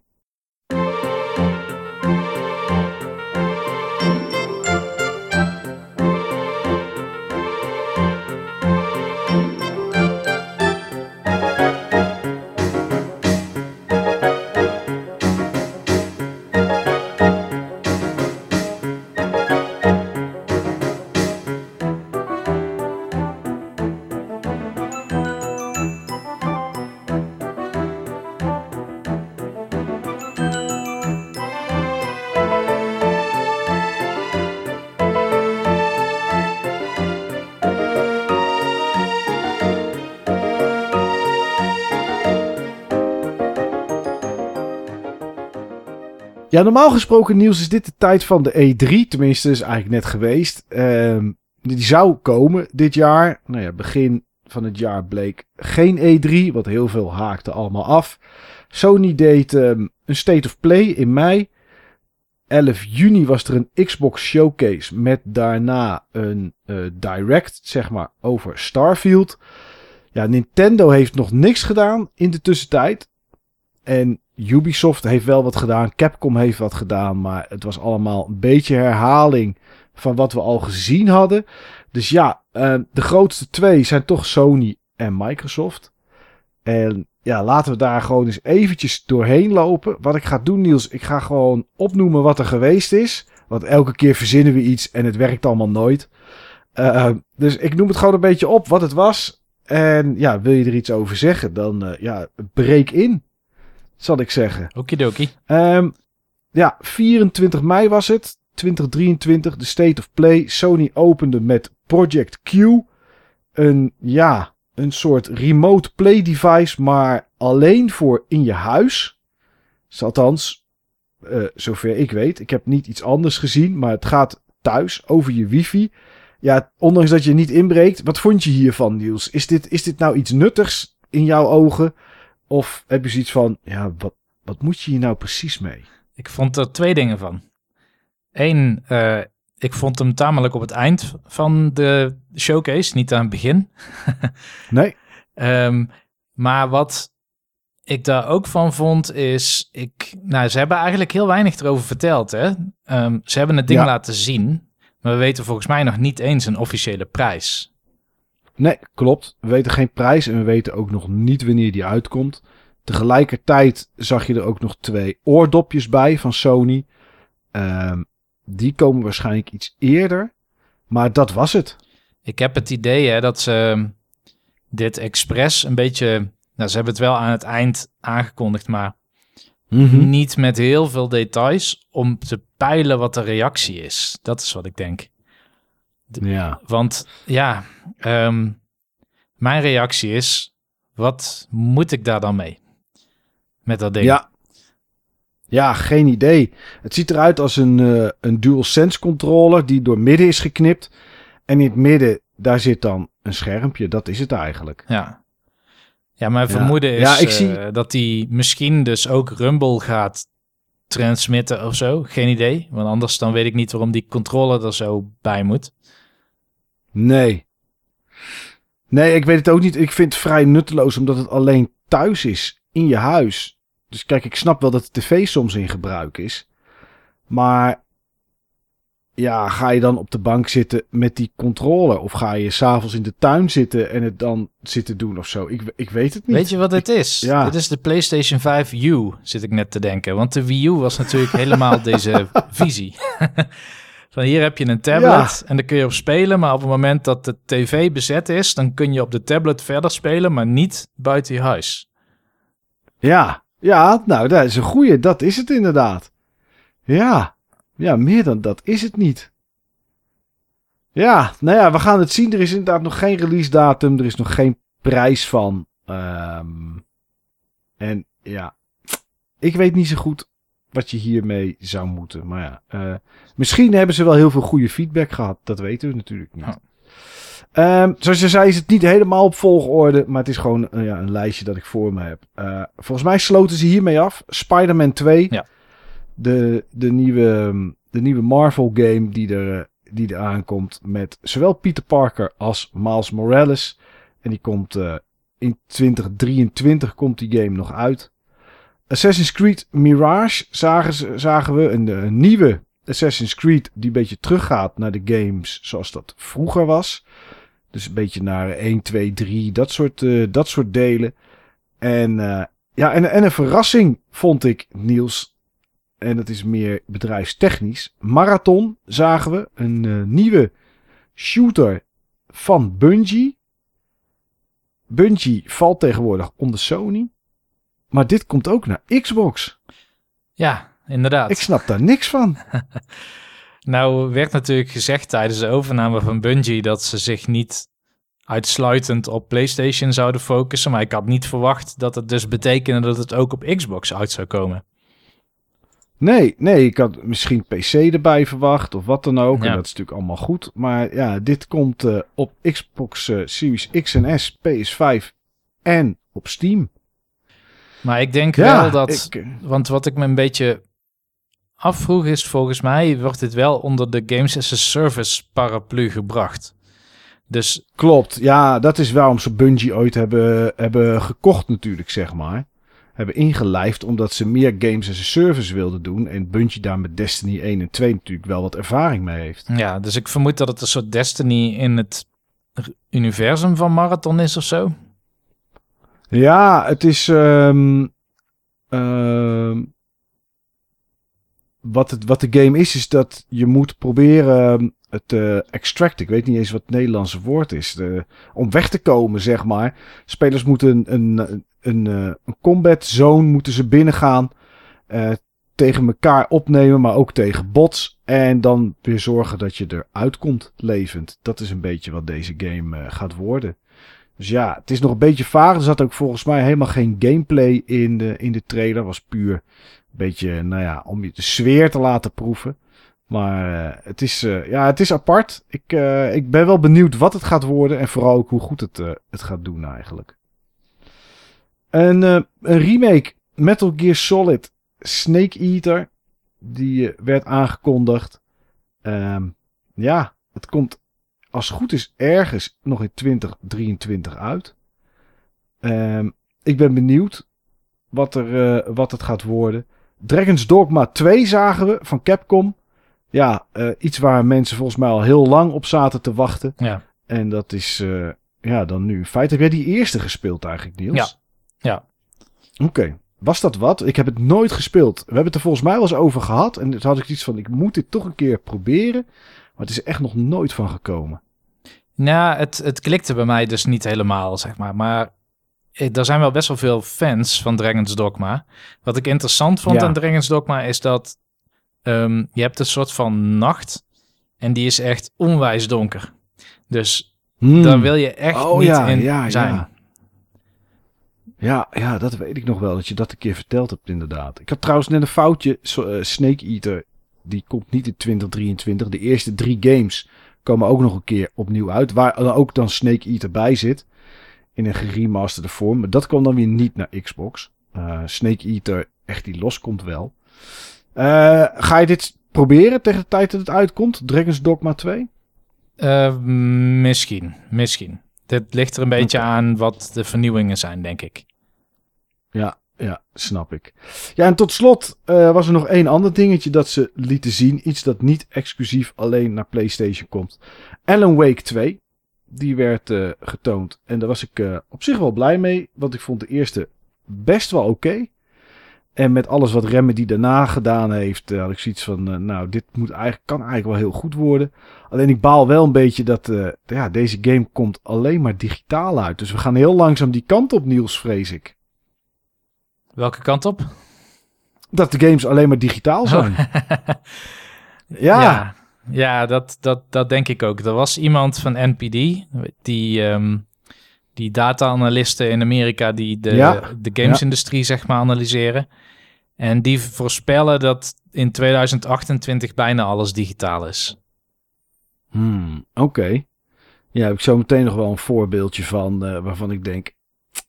Ja, normaal gesproken nieuws is dit de tijd van de E3. Tenminste, is eigenlijk net geweest. Ehm, die zou komen dit jaar. Nou ja, begin van het jaar bleek geen E3, wat heel veel haakte allemaal af. Sony deed um, een State of Play in mei. 11 juni was er een Xbox Showcase met daarna een uh, direct, zeg maar, over Starfield. Ja, Nintendo heeft nog niks gedaan in de tussentijd. En Ubisoft heeft wel wat gedaan, Capcom heeft wat gedaan, maar het was allemaal een beetje herhaling van wat we al gezien hadden. Dus ja, uh, de grootste twee zijn toch Sony en Microsoft. En ja, laten we daar gewoon eens eventjes doorheen lopen. Wat ik ga doen, Niels, ik ga gewoon opnoemen wat er geweest is. Want elke keer verzinnen we iets en het werkt allemaal nooit. Uh, dus ik noem het gewoon een beetje op wat het was. En ja, wil je er iets over zeggen, dan uh, ja, breek in zal ik zeggen. Okidoki. Um, ja, 24 mei was het. 2023, de State of Play. Sony opende met Project Q. Een, ja, een soort remote play device, maar alleen voor in je huis. Dus althans, uh, zover ik weet. Ik heb niet iets anders gezien, maar het gaat thuis over je wifi. Ja, ondanks dat je niet inbreekt. Wat vond je hiervan, Niels? Is dit, is dit nou iets nuttigs in jouw ogen? Of heb je zoiets van, ja, wat, wat moet je hier nou precies mee? Ik vond er twee dingen van. Eén, uh, ik vond hem tamelijk op het eind van de showcase, niet aan het begin. nee. Um, maar wat ik daar ook van vond is, ik, nou, ze hebben eigenlijk heel weinig erover verteld. Hè? Um, ze hebben het ding ja. laten zien, maar we weten volgens mij nog niet eens een officiële prijs. Nee, klopt. We weten geen prijs en we weten ook nog niet wanneer die uitkomt. Tegelijkertijd zag je er ook nog twee oordopjes bij van Sony. Um, die komen waarschijnlijk iets eerder. Maar dat was het. Ik heb het idee hè, dat ze dit expres een beetje... Nou, ze hebben het wel aan het eind aangekondigd, maar mm -hmm. niet met heel veel details om te peilen wat de reactie is. Dat is wat ik denk. Ja. Want ja, um, mijn reactie is, wat moet ik daar dan mee? Met dat ding. Ja. Ja, geen idee. Het ziet eruit als een, uh, een DualSense controller die door midden is geknipt. En in het midden, daar zit dan een schermpje. Dat is het eigenlijk. Ja. Ja, mijn vermoeden is ja, ik zie... uh, dat die misschien dus ook Rumble gaat transmitten of zo. Geen idee. Want anders dan weet ik niet waarom die controller er zo bij moet. Nee. Nee, ik weet het ook niet. Ik vind het vrij nutteloos omdat het alleen thuis is, in je huis. Dus kijk, ik snap wel dat de tv soms in gebruik is. Maar ja, ga je dan op de bank zitten met die controller? Of ga je s'avonds in de tuin zitten en het dan zitten doen of zo? Ik, ik weet het niet. Weet je wat het is? Ja. Dit is de PlayStation 5 U, zit ik net te denken. Want de Wii U was natuurlijk helemaal deze visie. Van hier heb je een tablet en daar kun je op spelen. Maar op het moment dat de tv bezet is, dan kun je op de tablet verder spelen, maar niet buiten je huis. Ja, ja, nou, dat is een goeie. Dat is het inderdaad. Ja, ja, meer dan dat is het niet. Ja, nou ja, we gaan het zien. Er is inderdaad nog geen release datum. Er is nog geen prijs van. Um, en ja, ik weet niet zo goed wat je hiermee zou moeten. Maar ja, eh, misschien hebben ze wel heel veel goede feedback gehad. Dat weten we natuurlijk niet. Oh. Ehm, zoals je zei is het niet helemaal op volgorde, maar het is gewoon eh, ja, een lijstje dat ik voor me heb. Eh, volgens mij sloten ze hiermee af. Spider-Man 2. Ja. De, de, nieuwe, de nieuwe Marvel game die er, die er aankomt met zowel Peter Parker als Miles Morales. En die komt in 2023 komt die game nog uit. Assassin's Creed Mirage zagen, zagen we. Een, een nieuwe Assassin's Creed die een beetje teruggaat naar de games zoals dat vroeger was. Dus een beetje naar 1, 2, 3, dat soort, eh, dat soort delen. En, eh, ja, en, en een verrassing vond ik, Niels. En dat is meer bedrijfstechnisch. Marathon zagen we. Een eh, nieuwe shooter van Bungie. Bungie valt tegenwoordig onder Sony. Maar dit komt ook naar Xbox. Ja, inderdaad. Ik snap daar niks van. Nou werd natuurlijk gezegd tijdens de overname van Bungie dat ze zich niet uitsluitend op PlayStation zouden focussen. Maar ik had niet verwacht dat het dus betekende dat het ook op Xbox uit zou komen. Nee, nee, ik had misschien PC erbij verwacht of wat dan ook. Ja. En dat is natuurlijk allemaal goed. Maar ja, dit komt eh, op Xbox eh, Series X en S, PS5 en op Steam. Maar ik denk Ja, wel dat. ik, eh, Want wat ik me een beetje afvroeg is, volgens mij wordt dit wel onder de Games as a Service paraplu gebracht. Dus klopt. Ja, dat is waarom ze Bungie ooit hebben, hebben gekocht natuurlijk, zeg maar. Hebben ingelijfd omdat ze meer games as a service wilden doen. En Bungie daar met Destiny 1 en 2 natuurlijk wel wat ervaring mee heeft. ja, dus ik vermoed dat het een soort Destiny in het universum van Marathon is of zo. Ja, het is. ehm, ehm, wat, het, wat de game is, is dat je moet proberen ehm, het eh extracten. Ik weet niet eens wat het Nederlandse woord is. Om weg te komen, zeg maar. Spelers moeten een, een, een, eh, een combat zone moeten ze binnengaan. eh, tegen elkaar opnemen, maar ook tegen bots. En dan weer zorgen dat je eruit komt levend. Dat is een beetje wat deze game gaat worden. Dus ja, het is nog een beetje vaag. Er zat ook volgens mij helemaal geen gameplay in de, in de trailer. Was puur een beetje, nou ja, om je de sfeer te laten proeven. Maar eh, het, is, eh, ja, het is apart. Ik, eh, ik ben wel benieuwd wat het gaat worden. En vooral ook hoe goed het, het gaat doen eigenlijk. Eh, een remake Metal Gear Solid Snake Eater. Die werd aangekondigd. Ehm, ja, het komt als het goed is ergens nog in 2023 uit. Ehm, ik ben benieuwd wat, er, eh, wat het gaat worden. Dragon's Dogma 2 zagen we van Capcom. Ja, eh, iets waar mensen volgens mij al heel lang op zaten te wachten. Ja. En dat is eh, ja, dan nu. In feite heb jij die eerste gespeeld eigenlijk, Niels? Ja. Ja. Oké. Was dat wat? Ik heb het nooit gespeeld. We hebben het er volgens mij wel eens over gehad. En toen had ik iets van, ik moet dit toch een keer proberen. Maar het is echt nog nooit van gekomen. Nou, het, het klikte bij mij dus niet helemaal, zeg maar. Maar eh, er zijn wel best wel veel fans van Dragon's Dogma. Wat ik interessant vond Ja. aan Dragon's Dogma is dat ehm, je hebt een soort van nacht en die is echt onwijs donker. Dus Hmm. daar wil je echt Oh, niet ja, in ja, zijn. ja. Ja, dat weet ik nog wel. Dat je dat een keer verteld hebt, inderdaad. Ik had trouwens net een foutje. So- eh, Snake Eater, die komt niet in 2023. De eerste drie games komen ook nog een keer opnieuw uit. Waar dan ook dan Snake Eater bij zit. In een geremasterde vorm. Maar dat kwam dan weer niet naar Xbox. Eh, Snake Eater, echt die los komt wel. Eh, ga je dit proberen tegen de tijd dat het uitkomt? Dragon's Dogma 2? Eh, misschien, misschien. Dit ligt er een beetje aan wat de vernieuwingen zijn, denk ik. Ja, ja, snap ik. Ja, en tot slot eh, was er nog één ander dingetje dat ze lieten zien. Iets dat niet exclusief alleen naar PlayStation komt. Alan Wake 2. Die werd eh, getoond. En daar was ik eh, op zich wel blij mee. Want ik vond de eerste best wel oké. En met alles wat Remedy daarna gedaan heeft, had ik zoiets van, nou, dit moet eigenlijk, kan eigenlijk wel heel goed worden. Alleen ik baal wel een beetje dat ja, deze game komt alleen maar digitaal uit. Dus we gaan heel langzaam die kant op, Niels, vrees ik. Welke kant op? Dat de games alleen maar digitaal zijn. Ja. ja, ja, dat, dat, dat denk ik ook. Er was iemand van NPD, die, ehm, die data-analisten in Amerika die de, Ja, de gamesindustrie zeg maar analyseren. En die voorspellen dat in 2028 bijna alles digitaal is. Hmm, Oké. Ja, heb ik zo meteen nog wel een voorbeeldje van eh, waarvan ik denk,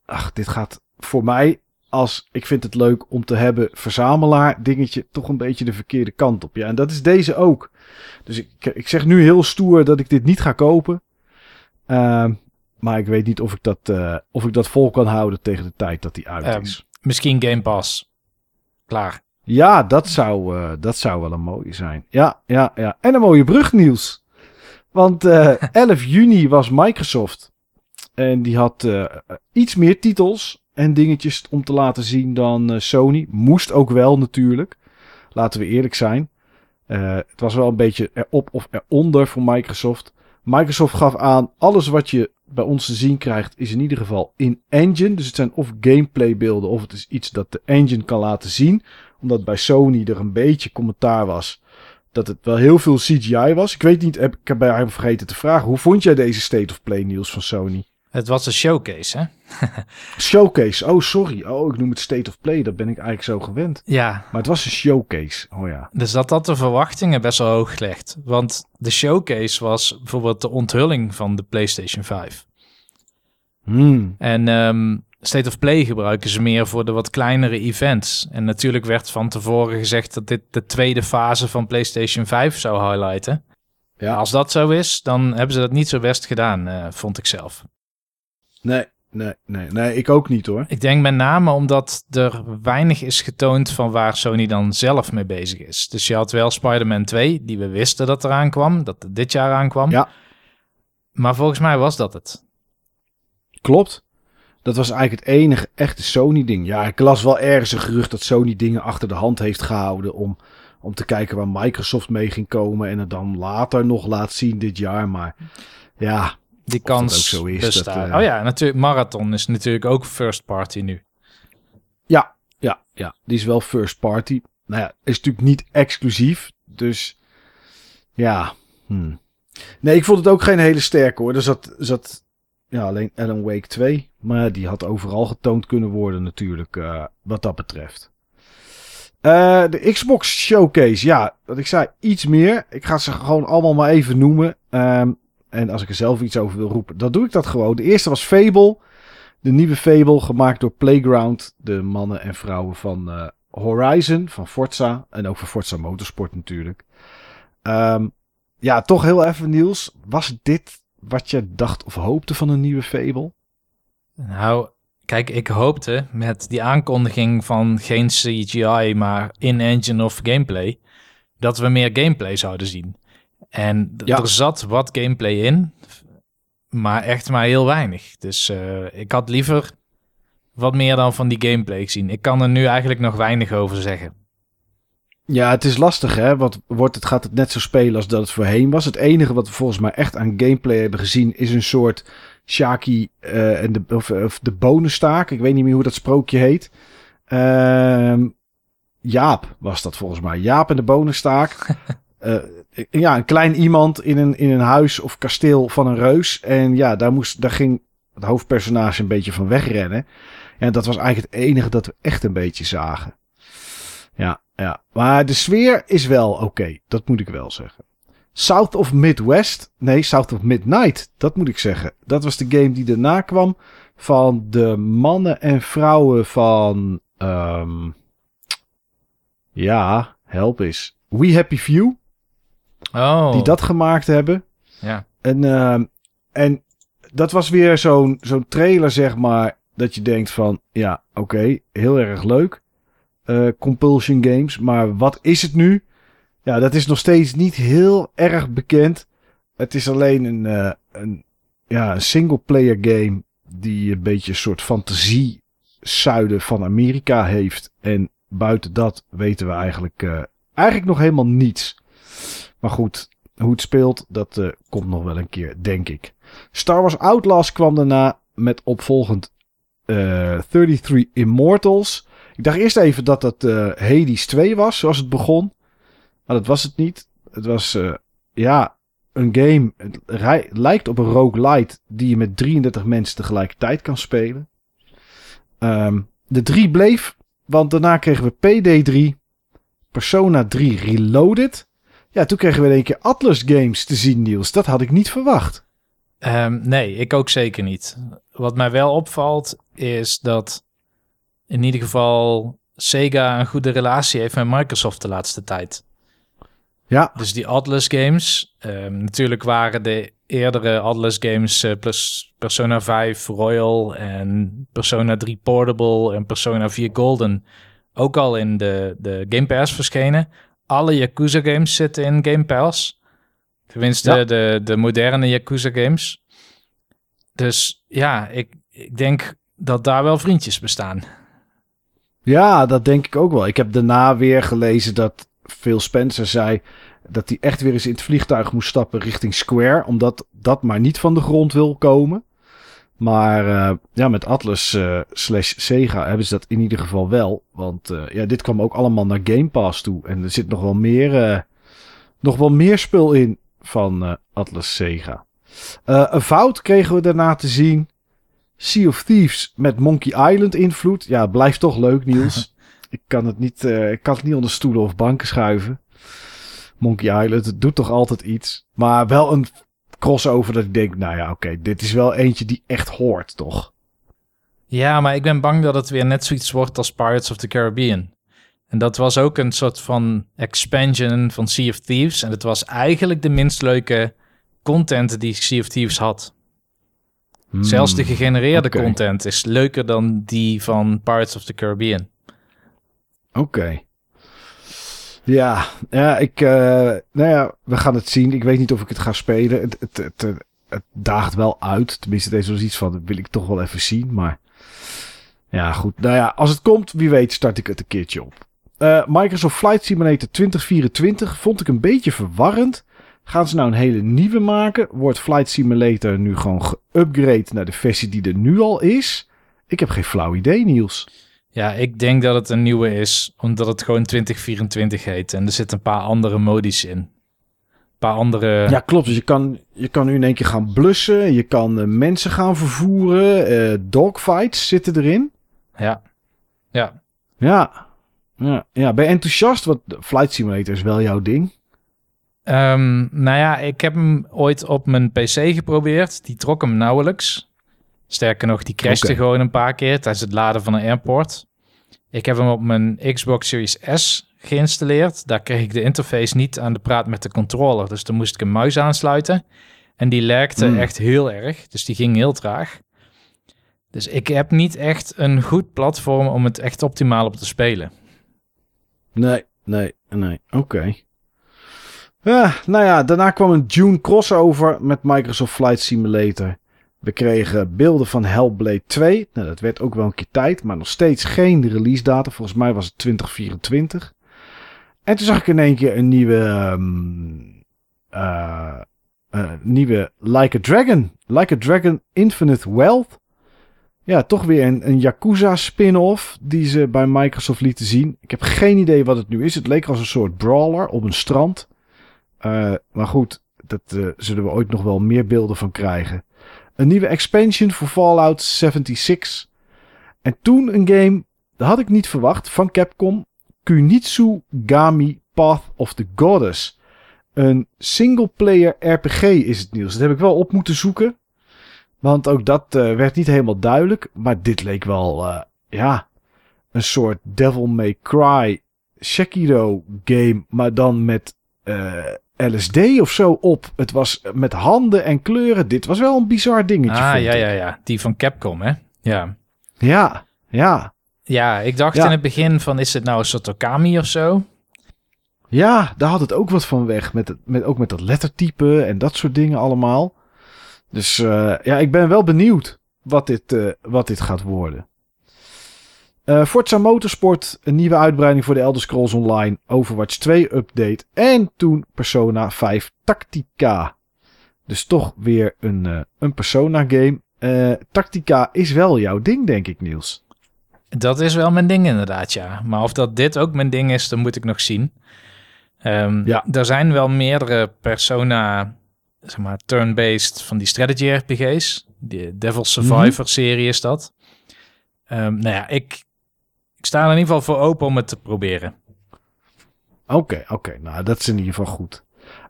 ach, dit gaat voor mij als ik vind het leuk om te hebben verzamelaar dingetje toch een beetje de verkeerde kant op. Ja, en dat is deze ook. Dus ik, ik zeg nu heel stoer dat ik dit niet ga kopen. Ehm, maar ik weet niet of ik dat, eh, of ik dat vol kan houden tegen de tijd dat die uit Ehm, is. Misschien Game Pass. Klaar. Ja, dat zou, eh, dat zou wel een mooie zijn. Ja, ja, ja. En een mooie brug, Niels. Want eh 11 juni was Microsoft. En die had eh, iets meer titels en dingetjes om te laten zien dan eh, Sony. Moest ook wel natuurlijk. Laten we eerlijk zijn. Eh, het was wel een beetje erop of eronder voor Microsoft. Microsoft gaf aan, alles wat je bij ons te zien krijgt is in ieder geval in engine. Dus het zijn of gameplay beelden of het is iets dat de engine kan laten zien. Omdat bij Sony er een beetje commentaar was dat het wel heel veel CGI was. Ik weet niet, heb, ik heb bij hem vergeten te vragen. Hoe vond jij deze State of Play nieuws van Sony? Het was een showcase, hè? Showcase, oh sorry. Oh, ik noem het State of Play, dat ben ik eigenlijk zo gewend. Ja, Maar het was een showcase, oh ja. dus dat had de verwachtingen best wel hoog gelegd. Want de showcase was bijvoorbeeld de onthulling van de PlayStation 5. Hmm. En ehm, State of Play gebruiken ze meer voor de wat kleinere events. En natuurlijk werd van tevoren gezegd dat dit de tweede fase van PlayStation 5 zou highlighten. Ja, Als dat zo is, dan hebben ze dat niet zo best gedaan, eh, vond ik zelf. Nee, nee, nee, nee, ik ook niet hoor. Ik denk met name omdat er weinig is getoond van waar Sony dan zelf mee bezig is. Dus je had wel Spider-Man 2, die we wisten dat eraan kwam, dat dit jaar aankwam. Ja. Maar volgens mij was dat het. Klopt. Dat was eigenlijk het enige echte Sony-ding. Ja, ik las wel ergens een gerucht dat Sony dingen achter de hand heeft gehouden om, om te kijken waar Microsoft mee ging komen en het dan later nog laat zien dit jaar. Maar ja, Die kans ook zo is, bestaat. dat, eh, Oh ja, natuurlijk. Marathon is natuurlijk ook first party nu. Ja, ja, ja. Die is wel first party. Nou ja, is natuurlijk niet exclusief. Dus ja. Hmm. Nee, ik vond het ook geen hele sterke hoor. Er zat, zat ja, alleen Alan Wake 2. Maar die had overal getoond kunnen worden natuurlijk. eh, wat dat betreft. Eh, de Xbox Showcase. Ja, wat ik zei, iets meer. Ik ga ze gewoon allemaal maar even noemen. Ehm, en als ik er zelf iets over wil roepen, dan doe ik dat gewoon. De eerste was Fable. De nieuwe Fable, gemaakt door Playground. De mannen en vrouwen van eh, Horizon, van Forza. En ook van Forza Motorsport natuurlijk. Ehm, ja, toch heel even Niels. Was dit wat je dacht of hoopte van een nieuwe Fable? Nou, kijk, ik hoopte met die aankondiging van geen CGI, maar in-engine of gameplay, dat we meer gameplay zouden zien. En Ja. er zat wat gameplay in, maar echt maar heel weinig. Dus eh, ik had liever wat meer dan van die gameplay gezien. Ik kan er nu eigenlijk nog weinig over zeggen. Ja, het is lastig hè, want wordt het, gaat het net zo spelen als dat het voorheen was. Het enige wat we volgens mij echt aan gameplay hebben gezien is een soort Shaki eh, en de, of, of de bonenstaak. Ik weet niet meer hoe dat sprookje heet. Ehm, Jaap was dat volgens mij. Jaap en de bonenstaak. Eh, ja, een klein iemand in een, in een huis of kasteel van een reus. En ja, daar, moest, daar ging het hoofdpersonage een beetje van wegrennen. En dat was eigenlijk het enige dat we echt een beetje zagen. Ja, ja. Maar de sfeer is wel oké. Dat moet ik wel zeggen. South of Midwest. Nee, South of Midnight. Dat moet ik zeggen. Dat was de game die daarna kwam. Van de mannen en vrouwen van. ehm, ja, help eens. We Happy Few. Oh, Die dat gemaakt hebben. Ja. En, ehm, en dat was weer zo'n zo'n trailer, zeg maar. Dat je denkt van, ja, oké, heel erg leuk. Eh, compulsion games. Maar wat is het nu? Ja, dat is nog steeds niet heel erg bekend. Het is alleen een, eh, een, ja, een single-player game. Die een beetje een soort fantasie zuiden van Amerika heeft. En buiten dat weten we eigenlijk, eh, eigenlijk nog helemaal niets. Maar goed, hoe het speelt, dat eh, komt nog wel een keer, denk ik. Star Wars Outlaws kwam daarna met opvolgend eh 33 Immortals. Ik dacht eerst even dat dat eh, Hades 2 was, zoals het begon. Maar dat was het niet. Het was, ja, een game. Het lijkt op een roguelite die je met 33 mensen tegelijkertijd kan spelen. Ehm, de 3 bleef Want daarna kregen we PD3, Persona 3 Reloaded. Ja, toen kregen we in één keer Atlas Games te zien, Niels. Dat had ik niet verwacht. Ehm, nee, ik ook zeker niet. Wat mij wel opvalt is dat in ieder geval Sega een goede relatie heeft met Microsoft de laatste tijd. Ja. Dus die Atlas games, ehm, natuurlijk waren de eerdere Atlas games uh, plus Persona 5 Royal en Persona 3 Portable en Persona 4 Golden ook al in de, de Game Pass verschenen. Alle Yakuza games zitten in Game Pass. Tenminste, de, de moderne Yakuza games. Dus ja, ik, ik denk dat daar wel vriendjes bestaan. Ja, dat denk ik ook wel. Ik heb daarna weer gelezen dat Phil Spencer zei dat hij echt weer eens in het vliegtuig moest stappen richting Square, omdat dat maar niet van de grond wil komen. Maar uh, ja, met Atlas uh, slash Sega hebben ze dat in ieder geval wel. Want uh, ja, dit kwam ook allemaal naar Game Pass toe. En er zit nog wel meer, nog wel meer spul in van Atlas Sega. een fout kregen we daarna te zien. Sea of Thieves met Monkey Island invloed. Ja, blijft toch leuk, Niels. ik kan het niet, ik kan het niet onder stoelen of banken schuiven. Monkey Island, het doet toch altijd iets. Maar wel een crossover dat ik denk, nou ja, oké, dit is wel eentje die echt hoort, toch? Ja, maar ik ben bang dat het weer net zoiets wordt als Pirates of the Caribbean. En dat was ook een soort van expansion van Sea of Thieves. En het was eigenlijk de minst leuke content die Sea of Thieves had. Hmm, Zelfs de gegenereerde content is leuker dan die van Pirates of the Caribbean. Oké. Ja, ja, ik, uh, nou ja, we gaan het zien. Ik weet niet of ik het ga spelen. Het, het, het, het daagt wel uit. Tenminste, deze was iets van, dat wil ik toch wel even zien. Maar ja, goed. Nou ja, als het komt, wie weet, start ik het een keertje op. Uh, Microsoft Flight Simulator 2024 vond ik een beetje verwarrend. Gaan ze nou een hele nieuwe maken? Wordt Flight Simulator nu gewoon geupgrade naar de versie die er nu al is? Ik heb geen flauw idee, Niels. Ja, ik denk dat het een nieuwe is, omdat het gewoon 2024 heet. En er zitten een paar andere modi's in. Een paar andere... Ja, klopt. Dus je kan, je kan nu in één keer gaan blussen. Je kan uh, mensen gaan vervoeren. Uh, dogfights zitten erin. Ja. Ja. Ja. Ja, ja. ben je enthousiast? Want Flight Simulator is wel jouw ding. Um, nou ja, ik heb hem ooit op mijn PC geprobeerd. Die trok hem nauwelijks. Sterker nog, die crashte gewoon een paar keer tijdens het laden van een airport. Ik heb hem op mijn Xbox Series S geïnstalleerd. Daar kreeg ik de interface niet aan de praat met de controller. Dus dan moest ik een muis aansluiten. En die lagde hmm. echt heel erg. Dus die ging heel traag. Dus ik heb niet echt een goed platform om het echt optimaal op te spelen. Nee, nee, nee. Oké. Ja, nou ja, daarna kwam een June crossover met Microsoft Flight Simulator. We kregen beelden van Hellblade 2. Nou, dat werd ook wel een keer tijd, maar nog steeds geen release data. Volgens mij was het 2024. En toen zag ik in één keer een nieuwe, um, uh, uh, nieuwe Like a Dragon. Like a Dragon Infinite Wealth. Ja, toch weer een, een Yakuza spin-off die ze bij Microsoft lieten zien. Ik heb geen idee wat het nu is. Het leek als een soort brawler op een strand. Uh, maar goed, dat zullen we ooit nog wel meer beelden van krijgen. Een nieuwe expansion voor Fallout 76. En toen een game, dat had ik niet verwacht, van Capcom. Kunitsu Gami Path of the Goddess. Een single-player RPG is het nieuws. Dat heb ik wel op moeten zoeken. Want ook dat uh, werd niet helemaal duidelijk. Maar dit leek wel, uh, ja, een soort Devil May Cry Sekiro game. Maar dan met uh, LSD of zo op. Het was met handen en kleuren. Dit was wel een bizar dingetje. Ah, ja, ja, ja. Die van Capcom, hè? Ja. Ja, ja. Ja, ik dacht in het begin van, is het nou een soort Okami of zo? Ja, daar had het ook wat van weg. Met, met, ook met dat lettertype en dat soort dingen allemaal. Dus uh, ja, ik ben wel benieuwd wat dit, uh, wat dit gaat worden. Uh, Forza Motorsport, een nieuwe uitbreiding voor de Elder Scrolls Online, Overwatch 2 update en toen Persona 5 Tactica. Dus toch weer een, uh, een Persona game. Uh, Tactica is wel jouw ding, denk ik, Niels. Dat is wel mijn ding inderdaad, ja. Maar of dat dit ook mijn ding is, dan moet ik nog zien. Um, ja. Er zijn wel meerdere Persona, zeg maar, turn-based van die strategy RPG's. De Devil Survivor serie is dat. Um, nou ja, ik ik sta er in ieder geval voor open om het te proberen. Oké, oké. Nou, dat is in ieder geval goed.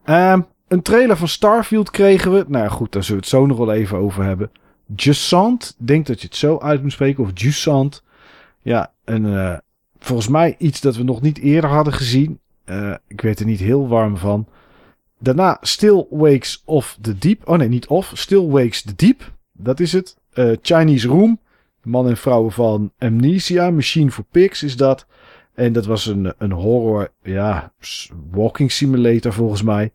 Ehm, een trailer van Starfield kregen we. Nou goed, daar zullen we het zo nog wel even over hebben. Jusant, denk dat je het zo uit moet spreken. Of Jusant. Ja, een, uh, volgens mij iets dat we nog niet eerder hadden gezien. Uh, ik weet er niet heel warm van. Daarna Still Wakes of the Deep. Oh nee, niet of. Still Wakes the Deep. Dat is het. Uh, Chinese Room. Man en vrouwen van Amnesia. Machine for Pigs is dat. En dat was een, een horror, ja, walking simulator volgens mij.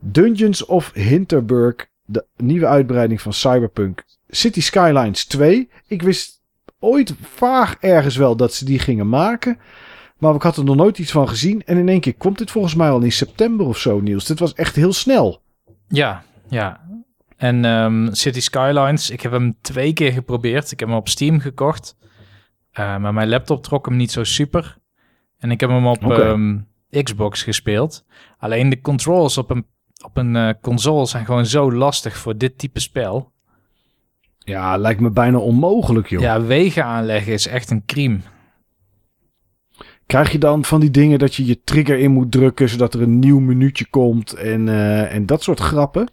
Dungeons of Hinterburg. De nieuwe uitbreiding van Cyberpunk. City Skylines 2. Ik wist ooit vaag ergens wel dat ze die gingen maken. Maar ik had er nog nooit iets van gezien. En in één keer komt dit volgens mij al in september of zo, Niels. Dit was echt heel snel. Ja, ja. En um, City Skylines, ik heb hem twee keer geprobeerd. Ik heb hem op Steam gekocht. Uh, maar mijn laptop trok hem niet zo super. En ik heb hem op okay. um, Xbox gespeeld. Alleen de controls op een, op een uh, console zijn gewoon zo lastig voor dit type spel. Ja, lijkt me bijna onmogelijk, joh. Ja, wegen aanleggen is echt een crime. Krijg je dan van die dingen dat je je trigger in moet drukken zodat er een nieuw minuutje komt en, uh, en dat soort grappen?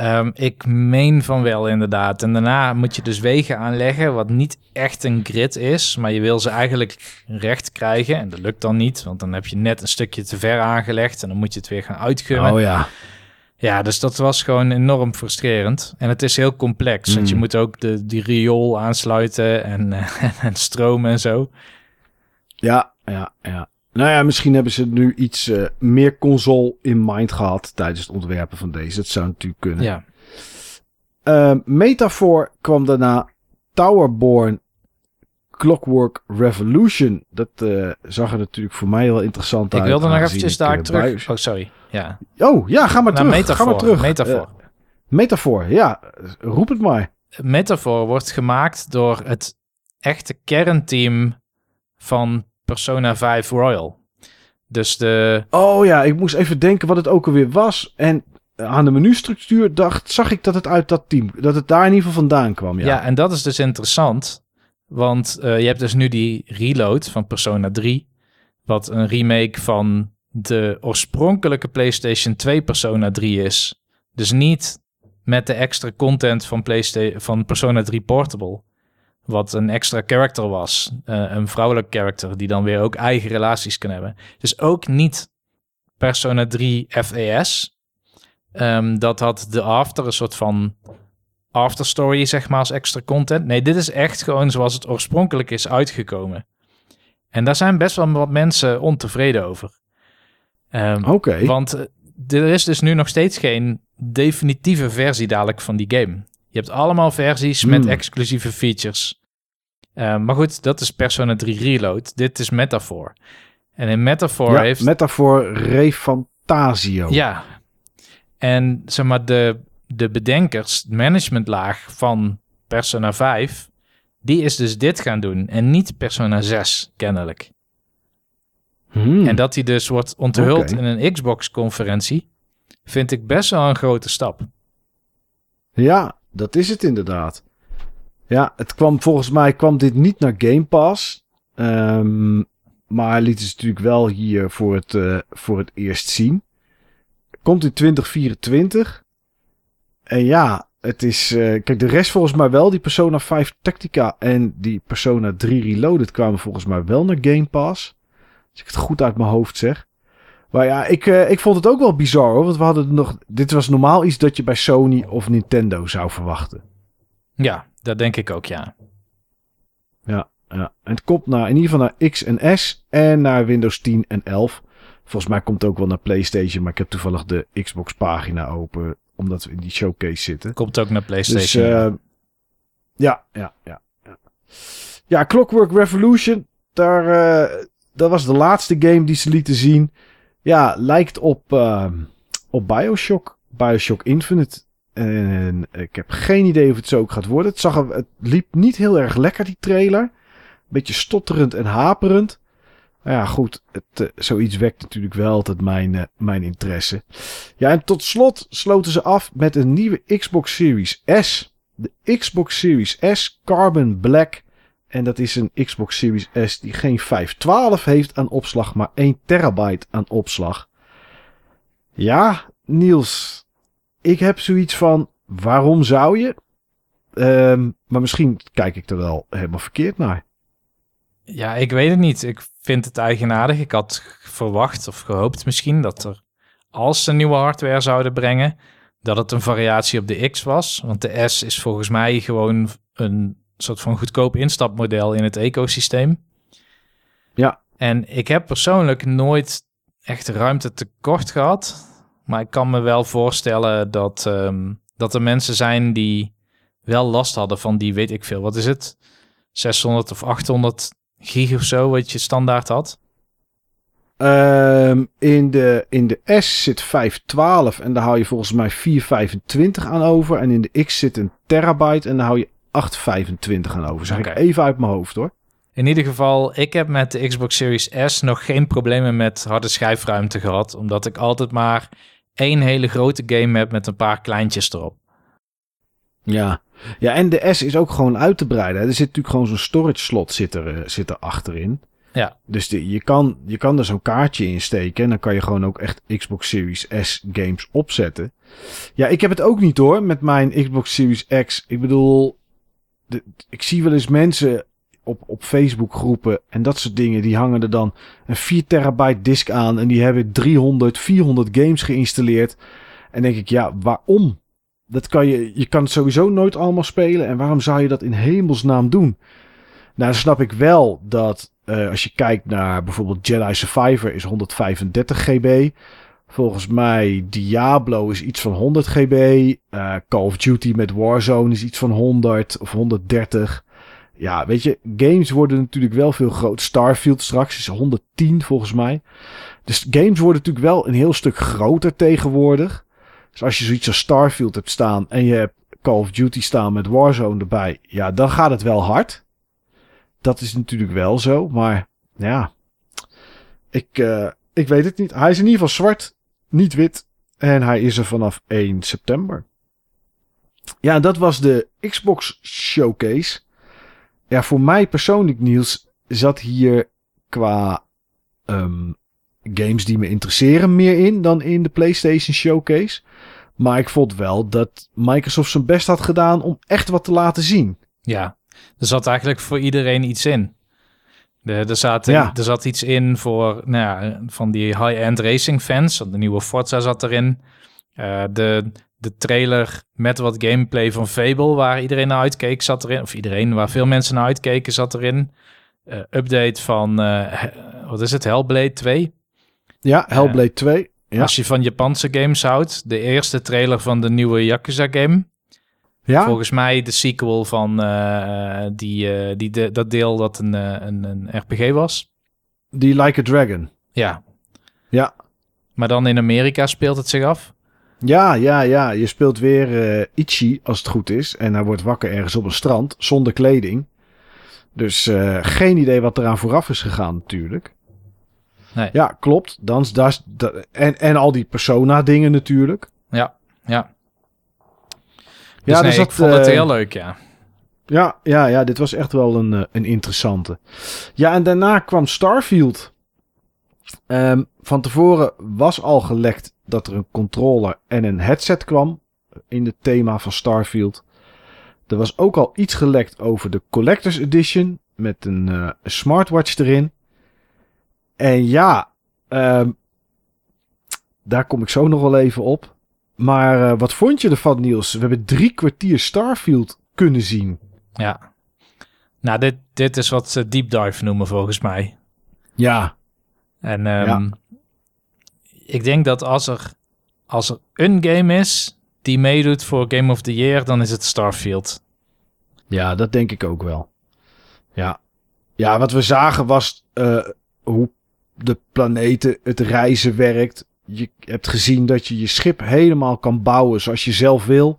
Um, ik meen van wel inderdaad. En daarna moet je dus wegen aanleggen, wat niet echt een grid is, maar je wil ze eigenlijk recht krijgen. En dat lukt dan niet, want dan heb je net een stukje te ver aangelegd en dan moet je het weer gaan uitgummen. Oh ja. Ja, dus dat was gewoon enorm frustrerend. En het is heel complex, mm. want je moet ook de, die riool aansluiten en, en stromen en zo. Ja, ja, ja. Nou ja, misschien hebben ze nu iets uh, meer console in mind gehad tijdens het ontwerpen van deze. Dat zou natuurlijk kunnen. Ja. Uh, Metafor kwam daarna Towerborn Clockwork Revolution. Dat uh, zag er natuurlijk voor mij wel interessant ik uit. Ik wilde nog eventjes daar terug. Oh, sorry. Ja. Oh, ja, ga maar nou, terug. Metafor, ga maar terug. Metafor. metafor, ja. Roep het maar. Metafor wordt gemaakt door het echte kernteam van Persona 5 Royal. Dus de... Oh ja, ik moest even denken wat het ook alweer was. En aan de menustructuur dacht, zag ik dat het uit dat team, dat het daar in ieder geval vandaan kwam. Ja, ja en dat is dus interessant. Want uh, je hebt dus nu die reload van Persona 3. Wat een remake van de oorspronkelijke PlayStation 2 Persona 3 is. Dus niet met de extra content van, PlayStation, van Persona 3 Portable. Wat een extra character was. Uh, een vrouwelijk character die dan weer ook eigen relaties kan hebben. Dus ook niet Persona 3 FAS. Um, dat had de After, een soort van afterstory, zeg maar, als extra content. Nee, dit is echt gewoon zoals het oorspronkelijk is uitgekomen. En daar zijn best wel wat mensen ontevreden over. Um, Oké. Okay. Want uh, er is dus nu nog steeds geen definitieve versie dadelijk van die game. Je hebt allemaal versies met Hmm. exclusieve features. Uh, maar goed, dat is Persona 3 Reload. Dit is Metaphor. En in Metaphor ja, heeft... Metafor Refantasio. Ja. En zeg maar, de, de bedenkers, managementlaag van Persona 5... die is dus dit gaan doen en niet Persona 6, kennelijk. Hmm. En dat die dus wordt onthuld in een Xbox-conferentie... vind ik best wel een grote stap. Ja, dat is het inderdaad. Ja, het kwam volgens mij kwam dit niet naar Game Pass. Ehm, maar liet ze natuurlijk wel hier voor het, eh, voor het eerst zien. Komt in 2024. En ja, het is... eh, kijk, de rest volgens mij wel. Die Persona 5 Tactica en die Persona 3 Reloaded kwamen volgens mij wel naar Game Pass. Als ik het goed uit mijn hoofd zeg. Maar ja, ik, eh, ik vond het ook wel bizar hoor. Want we hadden nog... Dit was normaal iets dat je bij Sony of Nintendo zou verwachten. Ja, dat denk ik ook, ja. Ja, ja. En het komt naar, in ieder geval naar X en S en naar Windows 10 en 11. Volgens mij komt het ook wel naar PlayStation, maar ik heb toevallig de Xbox pagina open, omdat we in die showcase zitten. Komt ook naar Dus PlayStation. eh, ja, ja, ja, ja. Ja, Clockwork Revolution, daar, eh, dat was de laatste game die ze lieten zien. Ja, lijkt op, eh, op Bioshock, Bioshock Infinite. En ik heb geen idee of het zo ook gaat worden. Het, zag het liep niet heel erg lekker, die trailer. Beetje stotterend en haperend. Nou ja, goed. Het, eh, zoiets wekt natuurlijk wel altijd mijn, eh, mijn interesse. Ja, en tot slot sloten ze af met een nieuwe Xbox Series S. De Xbox Series S Carbon Black. En dat is een Xbox Series S die geen 512 heeft aan opslag, maar 1 terabyte aan opslag. Ja, Niels, ik heb zoiets van, waarom zou je? Ehm, maar misschien kijk ik er wel helemaal verkeerd naar. Ja, ik weet het niet. Ik vind het eigenaardig. Ik had verwacht of gehoopt misschien dat er, als ze nieuwe hardware zouden brengen, dat het een variatie op de X was. Want de S is volgens mij gewoon een soort van goedkoop instapmodel in het ecosysteem. Ja. En ik heb persoonlijk nooit echt ruimte tekort gehad. Maar ik kan me wel voorstellen dat, ehm, dat er mensen zijn die wel last hadden van die, weet ik veel, wat is het? 600 of 800 gig of zo, wat je standaard had. Ehm, in, de, in de S zit 512 en daar hou je volgens mij 425 aan over. En in de X zit een terabyte en daar hou je 825 aan over. Zeg ik even uit mijn hoofd hoor. In ieder geval, ik heb met de Xbox Series S nog geen problemen met harde schijfruimte gehad. Omdat ik altijd maar één hele grote game heb met een paar kleintjes erop. Ja. ja, en de S is ook gewoon uit te breiden. hè. Er zit natuurlijk gewoon zo'n storage slot zit er, eh, zit er achterin. Ja. Dus de, je, kan, je kan er zo'n kaartje in steken en dan kan je gewoon ook echt Xbox Series S games opzetten. Ja, ik heb het ook niet hoor met mijn Xbox Series X. Ik bedoel, ik zie wel eens mensen op, op Facebook groepen en dat soort dingen. Die hangen er dan een 4 terabyte disk aan en die hebben 300, 400 games geïnstalleerd. En denk ik, ja, waarom? Dat kan je, je kan het sowieso nooit allemaal spelen. En waarom zou je dat in hemelsnaam doen? Nou, dan snap ik wel dat eh, als je kijkt naar bijvoorbeeld Jedi Survivor is 135 GB. Volgens mij Diablo is iets van 100 GB. Eh, Call of Duty met Warzone is iets van 100 of 130. Ja, weet je, games worden natuurlijk wel veel groot. Starfield straks is 110 volgens mij. Dus games worden natuurlijk wel een heel stuk groter tegenwoordig. Dus als je zoiets als Starfield hebt staan en je hebt Call of Duty staan met Warzone erbij, ja, dan gaat het wel hard. Dat is natuurlijk wel zo, maar ja, ik, eh, ik weet het niet. Hij is in ieder geval zwart, niet wit. En hij is er vanaf 1 september. Ja, dat was de Xbox Showcase. Ja, voor mij persoonlijk, Niels, zat hier qua ehm, games die me interesseren meer in dan in de PlayStation Showcase. Maar ik vond wel dat Microsoft zijn best had gedaan om echt wat te laten zien. Ja, er zat eigenlijk voor iedereen iets in. De, er, zat, Ja. er zat iets in voor nou ja, van die high-end racing fans. De nieuwe Forza zat erin. Eh, de, de trailer met wat gameplay van Fable, waar iedereen naar uitkeek, zat erin. Of iedereen, waar veel mensen naar uitkeken, zat erin. Eh, update van, eh, wat is het, Hellblade 2. Ja, Hellblade 2. Ja. Als je van Japanse games houdt. De eerste trailer van de nieuwe Yakuza game. Ja, Volgens mij de sequel van eh, die, eh, die de, dat deel dat een, eh, een, een RPG was. die Like a Dragon. Ja. Ja. Maar dan in Amerika speelt het zich af. Ja, ja, ja. Je speelt weer eh, Ichi, als het goed is. En hij wordt wakker ergens op een strand, zonder kleding. Dus geen idee wat eraan vooraf is gegaan natuurlijk. Nee. Ja, klopt. Dan, daar is- da- en, en al die persona-dingen natuurlijk. Ja, ja. Ja, Dus nee, dus ik dat, vond het eh, heel leuk, ja. Ja, ja, ja, dit was echt wel een, eh, een interessante. Ja, en daarna kwam Starfield. Ehm, van tevoren was al gelekt dat er een controller en een headset kwam in het thema van Starfield. Er was ook al iets gelekt over de Collector's Edition met een eh, smartwatch erin. En ja, ehm, daar kom ik zo nog wel even op. Maar eh, wat vond je ervan, Niels? We hebben drie kwartier Starfield kunnen zien. Ja. Nou, dit, dit is wat ze deep dive noemen volgens mij. Ja, En ehm, Ja. ik denk dat als er, als er een game is die meedoet voor Game of the Year, dan is het Starfield. ja, dat denk ik ook wel. Ja, ja wat we zagen was eh, hoe de planeten, het reizen werkt. Je hebt gezien dat je je schip helemaal kan bouwen zoals je zelf wil.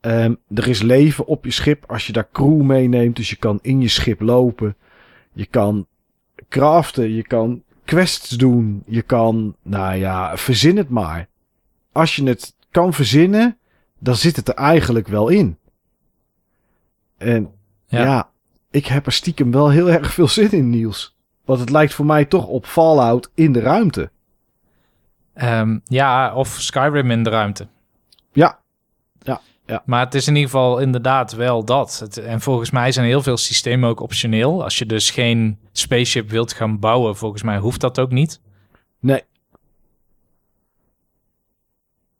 Ehm, er is leven op je schip als je daar crew meeneemt. Dus je kan in je schip lopen. Je kan craften. Je kan quests doen. Je kan, nou ja, verzin het maar. Als je het kan verzinnen, dan zit het er eigenlijk wel in. En Ja. ja. ik heb er stiekem wel heel erg veel zin in, Niels. Want het lijkt voor mij toch op Fallout in de ruimte. Ehm, ja, of Skyrim in de ruimte. Ja. Ja, ja. Maar het is in ieder geval inderdaad wel dat. Het, en volgens mij zijn heel veel systemen ook optioneel. Als je dus geen spaceship wilt gaan bouwen, volgens mij hoeft dat ook niet. Nee.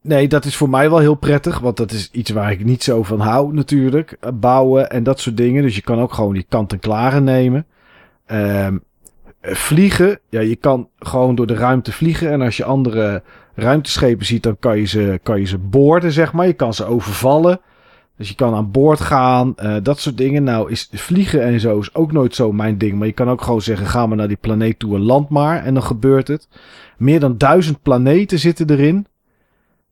Nee, dat is voor mij wel heel prettig, want dat is iets waar ik niet zo van hou natuurlijk. Eh, Bouwen en dat soort dingen. Dus je kan ook gewoon die kant-en-klare nemen. Ehm, eh, vliegen, ja, je kan gewoon door de ruimte vliegen. En als je andere ruimteschepen ziet, dan kan je ze, kan je ze boorden, zeg maar. Je kan ze overvallen. Dus je kan aan boord gaan, eh, dat soort dingen. Nou, is vliegen en zo is ook nooit zo mijn ding. Maar je kan ook gewoon zeggen, ga maar naar die planeet toe en land maar. En dan gebeurt het. Meer dan duizend planeten zitten erin.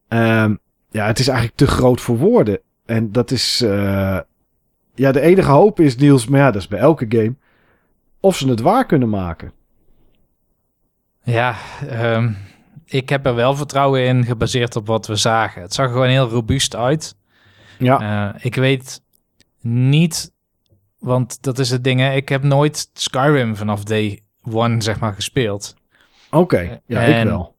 Ehm, ja, het is eigenlijk te groot voor woorden. En dat is... eh, ja, de enige hoop is, Niels, maar ja, dat is bij elke game. Of ze het waar kunnen maken. Ja, ehm, ik heb er wel vertrouwen in gebaseerd op wat we zagen. Het zag er gewoon heel robuust uit. Ja, Eh, ik weet niet, want dat is het ding. Hè? Ik heb nooit Skyrim vanaf day one zeg maar gespeeld. oké. Ja, en- ik wel.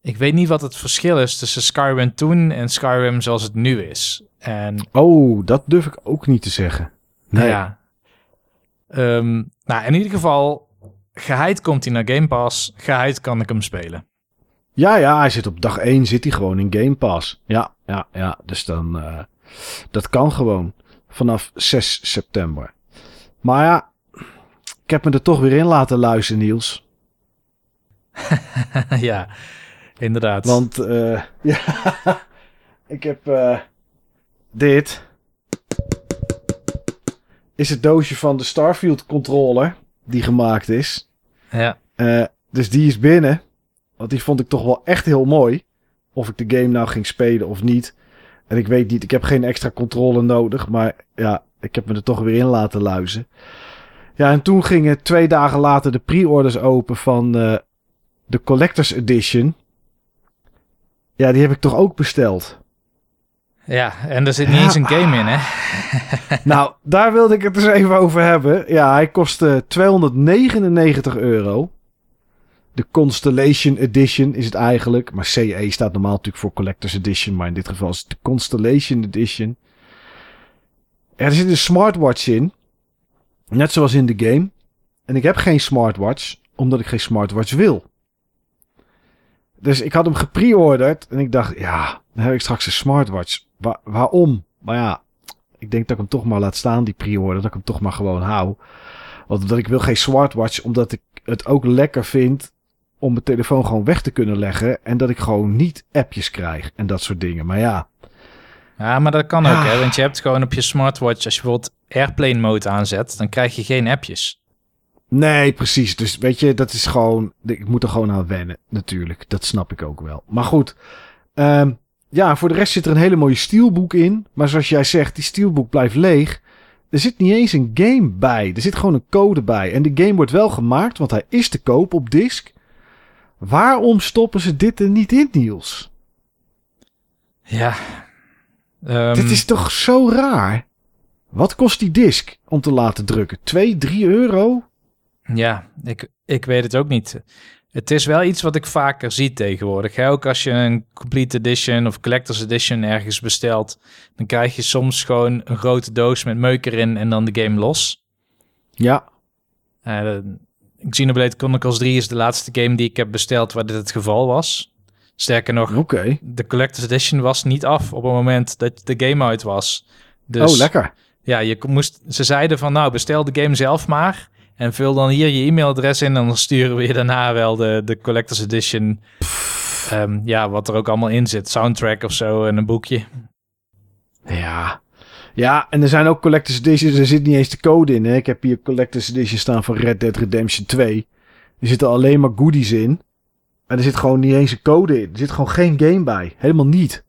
Ik weet niet wat het verschil is tussen Skyrim toen en Skyrim zoals het nu is. En Oh, dat durf ik ook niet te zeggen. Nee. ja, Ehm, nou in ieder geval, geheid komt hij naar Game Pass. Geheid kan ik hem spelen. Ja, ja, hij zit op dag 1 zit hij gewoon in Game Pass. Ja, ja, ja. Dus dan, eh, dat kan gewoon vanaf 6 september. Maar ja, ik heb me er toch weer in laten luisteren, Niels. ja, inderdaad. Want, eh, ja, ik heb eh, dit. Is het doosje van de Starfield controller die gemaakt is. ja. Eh, dus die is binnen. Want die vond ik toch wel echt heel mooi. Of ik de game nou ging spelen of niet. En ik weet niet, ik heb geen extra controle nodig. Maar ja, ik heb me er toch weer in laten luizen. Ja, en toen gingen twee dagen later de pre-orders open van eh, de Collector's Edition. Ja, die heb ik toch ook besteld. Ja, en er zit niet eens een game in, hè? nou, daar wilde ik het eens even over hebben. Ja, hij kostte 299 euro. De Constellation Edition is het eigenlijk. Maar CE staat normaal natuurlijk voor Collector's Edition. Maar in dit geval is het de Constellation Edition. Er zit een smartwatch in. Net zoals in de game. En ik heb geen smartwatch, omdat ik geen smartwatch wil. Dus ik had hem gepreorderd. En ik dacht, ja, dan heb ik straks een smartwatch. Wa- waarom? Maar ja, ik denk dat ik hem toch maar laat staan, die pre-order. Dat ik hem toch maar gewoon hou. Want omdat ik wil geen smartwatch, omdat ik het ook lekker vind om mijn telefoon gewoon weg te kunnen leggen. En dat ik gewoon niet appjes krijg en dat soort dingen. Maar ja, Ja, maar dat kan ook, hè? Ah. Want je hebt gewoon op je smartwatch, als je bijvoorbeeld airplane mode aanzet, dan krijg je geen appjes. Nee, precies. Dus weet je, dat is gewoon. Ik moet er gewoon aan wennen, natuurlijk. Dat snap ik ook wel. Maar goed. ehm, ja, voor de rest zit er een hele mooie steelboek in. Maar zoals jij zegt, die steelboek blijft leeg. Er zit niet eens een game bij. Er zit gewoon een code bij. En de game wordt wel gemaakt, want hij is te koop op disc. Waarom stoppen ze dit er niet in, Niels? Ja. Ehm, Dit is toch zo raar? Wat kost die disc om te laten drukken? 2, 3 euro? Ja, ik, ik weet het ook niet. Het is wel iets wat ik vaker zie tegenwoordig. Hè? Ook als je een complete edition of collector's edition ergens bestelt, dan krijg je soms gewoon een grote doos met meuk erin en dan de game los. Ja, de- Xenoblade Chronicles 3 is de laatste game die ik heb besteld waar dit het geval was. Sterker nog, de collector's edition was niet af op het moment dat de game uit was. Dus oh, lekker. ja, je moest, ze zeiden van nou, bestel de game zelf maar. En vul dan hier je e-mailadres in en dan sturen we je daarna wel de, de collector's edition. Ehm, ja, wat er ook allemaal in zit. Soundtrack of zo en een boekje. Ja. Ja, en er zijn ook Collector's Editions. Er zit niet eens de code in. Hè? Ik heb hier Collector's Edition staan van Red Dead Redemption 2. Er zitten alleen maar goodies in. En er zit gewoon niet eens een code in. Er zit gewoon geen game bij. Helemaal niet.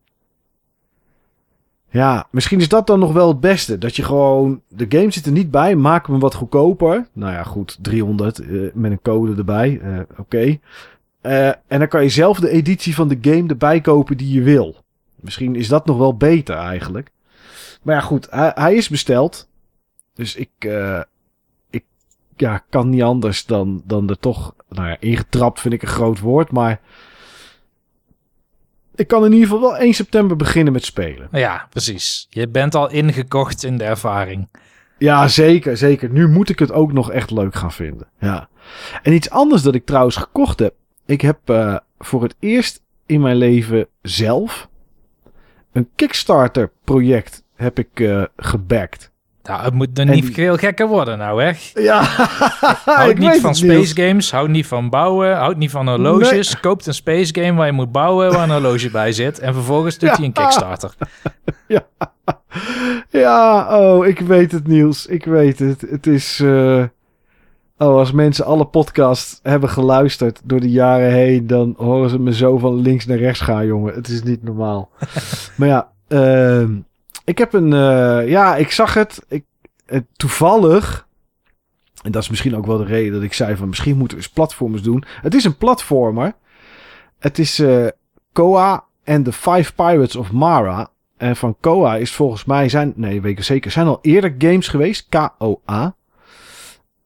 Ja, misschien is dat dan nog wel het beste. Dat je gewoon... De game zit er niet bij. Maak hem wat goedkoper. Nou ja, goed. 300 eh, met een code erbij. Eh, Oké. Eh, en dan kan je zelf de editie van de game erbij kopen die je wil. Misschien is dat nog wel beter eigenlijk. Maar ja, goed. Hij, hij is besteld. Dus ik, eh, ja, kan niet anders dan, dan er toch... Nou ja, ingetrapt vind ik een groot woord, maar... Ik kan in ieder geval wel 1 september beginnen met spelen. Ja, precies. Je bent al ingekocht in de ervaring. Ja, zeker, zeker. Nu moet ik het ook nog echt leuk gaan vinden. Ja. En iets anders dat ik trouwens gekocht heb. Ik heb uh, voor het eerst in mijn leven zelf een Kickstarter project heb ik uh, gebackt. Nou, het moet er niet veel gekker worden nou, hè? Ja, Houdt niet van space games, houdt niet van bouwen, houdt niet van horloges. Nee. Koopt een space game waar je moet bouwen, waar een horloge bij zit. En vervolgens doet ja. hij een Kickstarter. ja. ja, oh, ik weet het Niels, ik weet het. Het is... Uh... Oh, als mensen alle podcasts hebben geluisterd door de jaren heen, dan horen ze me zo van links naar rechts gaan, jongen. Het is niet normaal. maar ja, uh, ik heb een, uh, ja, ik zag het. Ik, toevallig, en dat is misschien ook wel de reden dat ik zei van misschien moeten we eens platformers doen. Het is een platformer. Het is uh, Koa en The Five Pirates of Mara. En van Koa is volgens mij zijn, nee, weet ik zeker, zijn al eerder games geweest. K-O-A.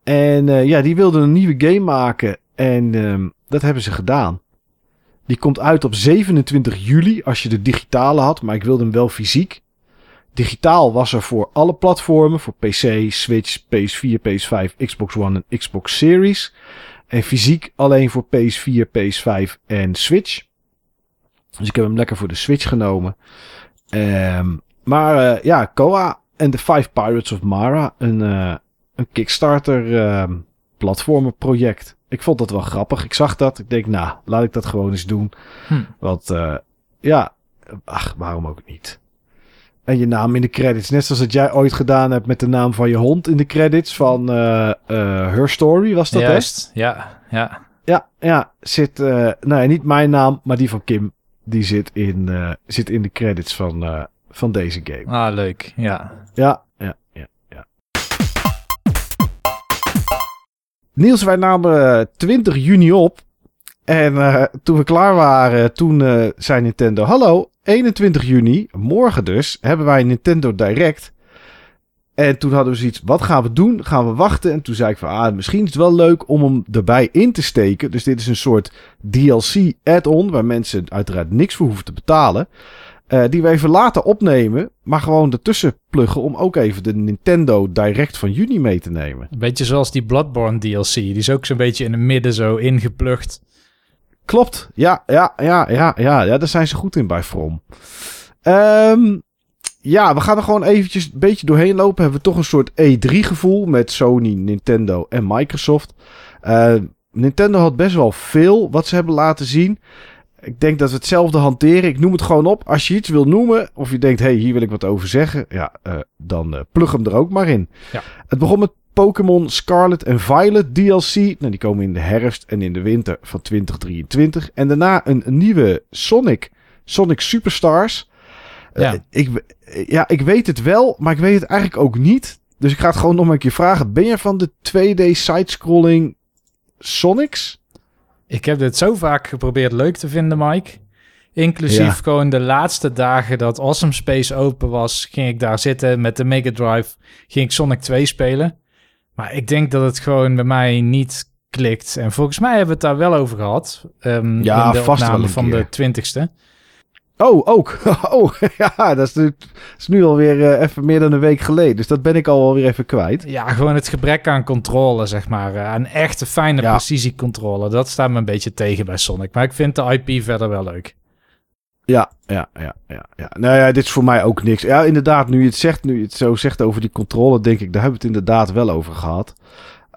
En uh, ja, die wilden een nieuwe game maken. En um, dat hebben ze gedaan. Die komt uit op 27 juli als je de digitale had. Maar ik wilde hem wel fysiek. Digitaal was er voor alle platformen. Voor PC, Switch, PS4, PS5, Xbox One en Xbox Series. En fysiek alleen voor PS4, PS5 en Switch. Dus ik heb hem lekker voor de Switch genomen. Um, maar uh, ja, Koa en The Five Pirates of Mara. Een, uh, een Kickstarter uh, platformenproject. Ik vond dat wel grappig. Ik zag dat. Ik denk, nou, laat ik dat gewoon eens doen. Hm. Want uh, ja, ach, waarom ook niet? En je naam in de credits. Net zoals dat jij ooit gedaan hebt met de naam van je hond in de credits van uh, uh, Her Story, was dat Juist, ja, ja. Ja, ja, zit, uh, nou niet mijn naam, maar die van Kim. Die zit in, uh, zit in de credits van, uh, van deze game. Ah, leuk, ja. Ja, ja, ja, ja. Niels, wij namen 20 juni op. En uh, toen we klaar waren, toen uh, zei Nintendo: Hallo, 21 juni, morgen dus, hebben wij Nintendo Direct. En toen hadden we zoiets, wat gaan we doen? Gaan we wachten? En toen zei ik van, ah, misschien is het wel leuk om hem erbij in te steken. Dus dit is een soort DLC add-on, waar mensen uiteraard niks voor hoeven te betalen. Uh, die we even later opnemen, maar gewoon ertussen pluggen om ook even de Nintendo Direct van juni mee te nemen. Een beetje zoals die Bloodborne DLC, die is ook zo'n beetje in het midden zo ingeplucht. Klopt. Ja, ja, ja, ja, ja, ja. Daar zijn ze goed in bij From. Um, ja, we gaan er gewoon eventjes een beetje doorheen lopen. Hebben we toch een soort E3-gevoel met Sony, Nintendo en Microsoft. Uh, Nintendo had best wel veel wat ze hebben laten zien. Ik denk dat we hetzelfde hanteren. Ik noem het gewoon op. Als je iets wil noemen, of je denkt, hé, hey, hier wil ik wat over zeggen. Ja, uh, dan uh, plug hem er ook maar in. Ja. Het begon met Pokémon Scarlet en Violet DLC. Nou, die komen in de herfst en in de winter van 2023. En daarna een, nieuwe Sonic, Sonic Superstars. Ja. Uh, ik, ja, ik weet het wel, maar ik weet het eigenlijk ook niet. Dus ik ga het gewoon nog een keer vragen. Ben je van de 2D sidescrolling Sonics? Ik heb dit zo vaak geprobeerd leuk te vinden, Mike. Inclusief ja. gewoon de laatste dagen dat Awesome Space open was, ging ik daar zitten met de Mega Drive. Ging ik Sonic 2 spelen. Maar ik denk dat het gewoon bij mij niet klikt. En volgens mij hebben we het daar wel over gehad. Um, ja, in de vast opname van keer. de twintigste. Oh, ook. Oh, ja, dat is nu, dat is nu alweer uh, even meer dan een week geleden. Dus dat ben ik al weer even kwijt. Ja, gewoon het gebrek aan controle, zeg maar. Uh, aan echte fijne Ja. precisiecontrole. Dat staat me een beetje tegen bij Sonic. Maar ik vind de IP verder wel leuk. Ja, ja, ja, ja, ja. Nou ja, dit is voor mij ook niks. Ja, inderdaad, nu je het zegt, nu je het zo zegt over die controle, denk ik, daar hebben we het inderdaad wel over gehad.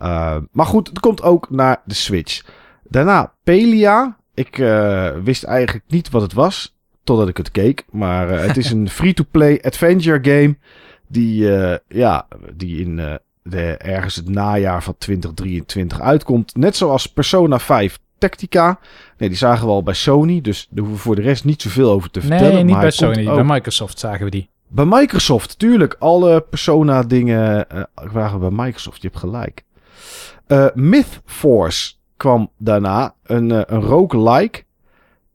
Uh, maar goed, het komt ook naar de Switch. Daarna Pelia. Ik uh, wist eigenlijk niet wat het was, totdat ik het keek. Maar uh, het is een free-to-play adventure game die, uh, ja, die in de, ergens het najaar van 2023 uitkomt. Net zoals Persona 5 Tactica. Nee, die zagen we al bij Sony, dus daar hoeven we voor de rest niet zoveel over te vertellen. Nee, niet maar bij Sony. ook- Bij Microsoft zagen we die. bij Microsoft, tuurlijk. Alle Persona dingen uh, waren bij Microsoft. Je hebt gelijk. Uh, Myth Force kwam daarna. Een, uh, een roguelike.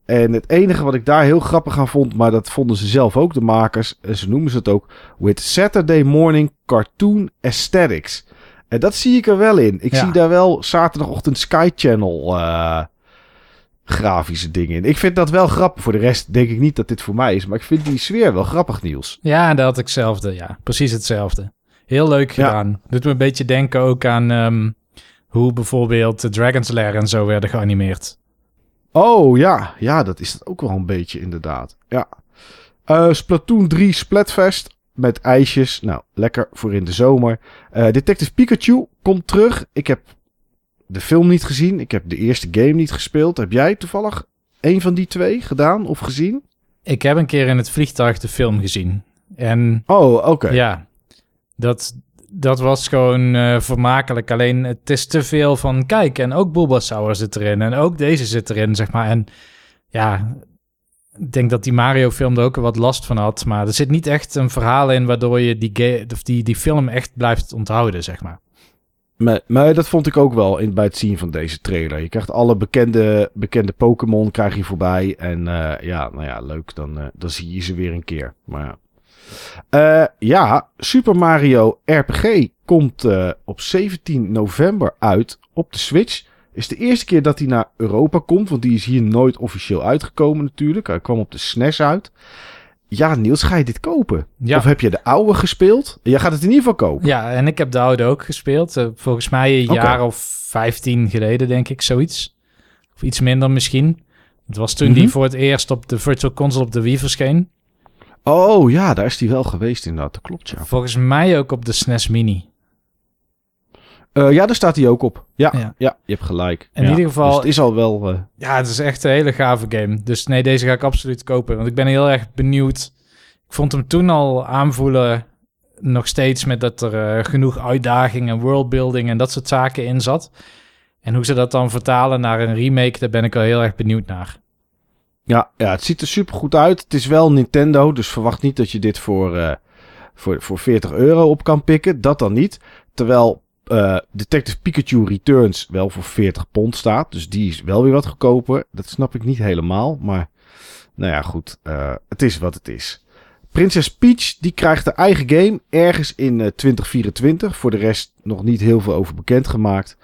En het enige wat ik daar heel grappig aan vond, maar dat vonden ze zelf ook, de makers. En ze noemen ze het ook with Saturday Morning Cartoon Aesthetics. En dat zie ik er wel in. Ik Ja. zie daar wel zaterdagochtend Sky Channel eh, grafische dingen in. Ik vind dat wel grappig. Voor de rest denk ik niet dat dit voor mij is. Maar ik vind die sfeer wel grappig, Niels. Ja, dat had ik hetzelfde. Ja, precies hetzelfde. Heel leuk Ja. gedaan. Doet me een beetje denken ook aan ehm, hoe bijvoorbeeld de Dragon's Lair en zo werden geanimeerd. Oh ja, ja, dat is het ook wel een beetje inderdaad. Ja. Eh, Splatoon 3 Splatfest met ijsjes. Nou, lekker voor in de zomer. Eh, Detective Pikachu komt terug. Ik heb de film niet gezien. Ik heb de eerste game niet gespeeld. Heb jij toevallig een van die twee gedaan of gezien? Ik heb een keer in het vliegtuig de film gezien. En Oh, oké. ja, dat, dat was gewoon eh, vermakelijk. Alleen het is te veel van, kijk, en ook Bulbasaur zit erin. En ook deze zit erin, zeg maar. En ja, ik denk dat die Mario-film er ook wat last van had. Maar er zit niet echt een verhaal in waardoor je die, of die, die film echt blijft onthouden, zeg maar. Maar, dat vond ik ook wel in, bij het zien van deze trailer. Je krijgt alle bekende, bekende Pokémon krijg je voorbij. En eh, ja, nou ja, leuk. Dan, eh, dan zie je ze weer een keer. Maar. Eh, ja, Super Mario RPG komt op 17 november uit op de Switch. Is de eerste keer dat hij naar Europa komt. Want die is hier nooit officieel uitgekomen natuurlijk. Hij kwam op de SNES uit. Ja, Niels, ga je dit kopen? Ja. Of heb je de oude gespeeld? Jij gaat het in ieder geval kopen. Ja, en ik heb de oude ook gespeeld. Eh, volgens mij een jaar of 15 geleden, denk ik, zoiets. Of iets minder misschien. Het was toen Mhm. die voor het eerst op de Virtual Console op de Wii verscheen. Oh ja, daar is die wel geweest inderdaad. Dat klopt, ja. Volgens mij ook op de SNES Mini. Eh, ja, daar staat hij ook op. Ja, Ja. ja. je hebt gelijk. In Ja, ieder geval- Dus het is al wel... eh, Ja, het is echt een hele gave game. Dus nee, deze ga ik absoluut kopen. Want ik ben heel erg benieuwd. Ik vond hem toen al aanvoelen, nog steeds met dat er eh, genoeg uitdaging en worldbuilding en dat soort zaken in zat. En hoe ze dat dan vertalen naar een remake, daar ben ik al heel erg benieuwd naar. ja, ja, het ziet er super goed uit. Het is wel Nintendo, dus verwacht niet dat je dit voor, voor, voor 40 euro op kan pikken. Dat dan niet. Terwijl eh, Detective Pikachu Returns wel voor 40 pond staat. Dus die is wel weer wat goedkoper. Dat snap ik niet helemaal. Maar nou ja, goed. eh, het is wat het is. Prinses Peach die krijgt haar eigen game ergens in eh, 2024. Voor de rest nog niet heel veel over bekendgemaakt.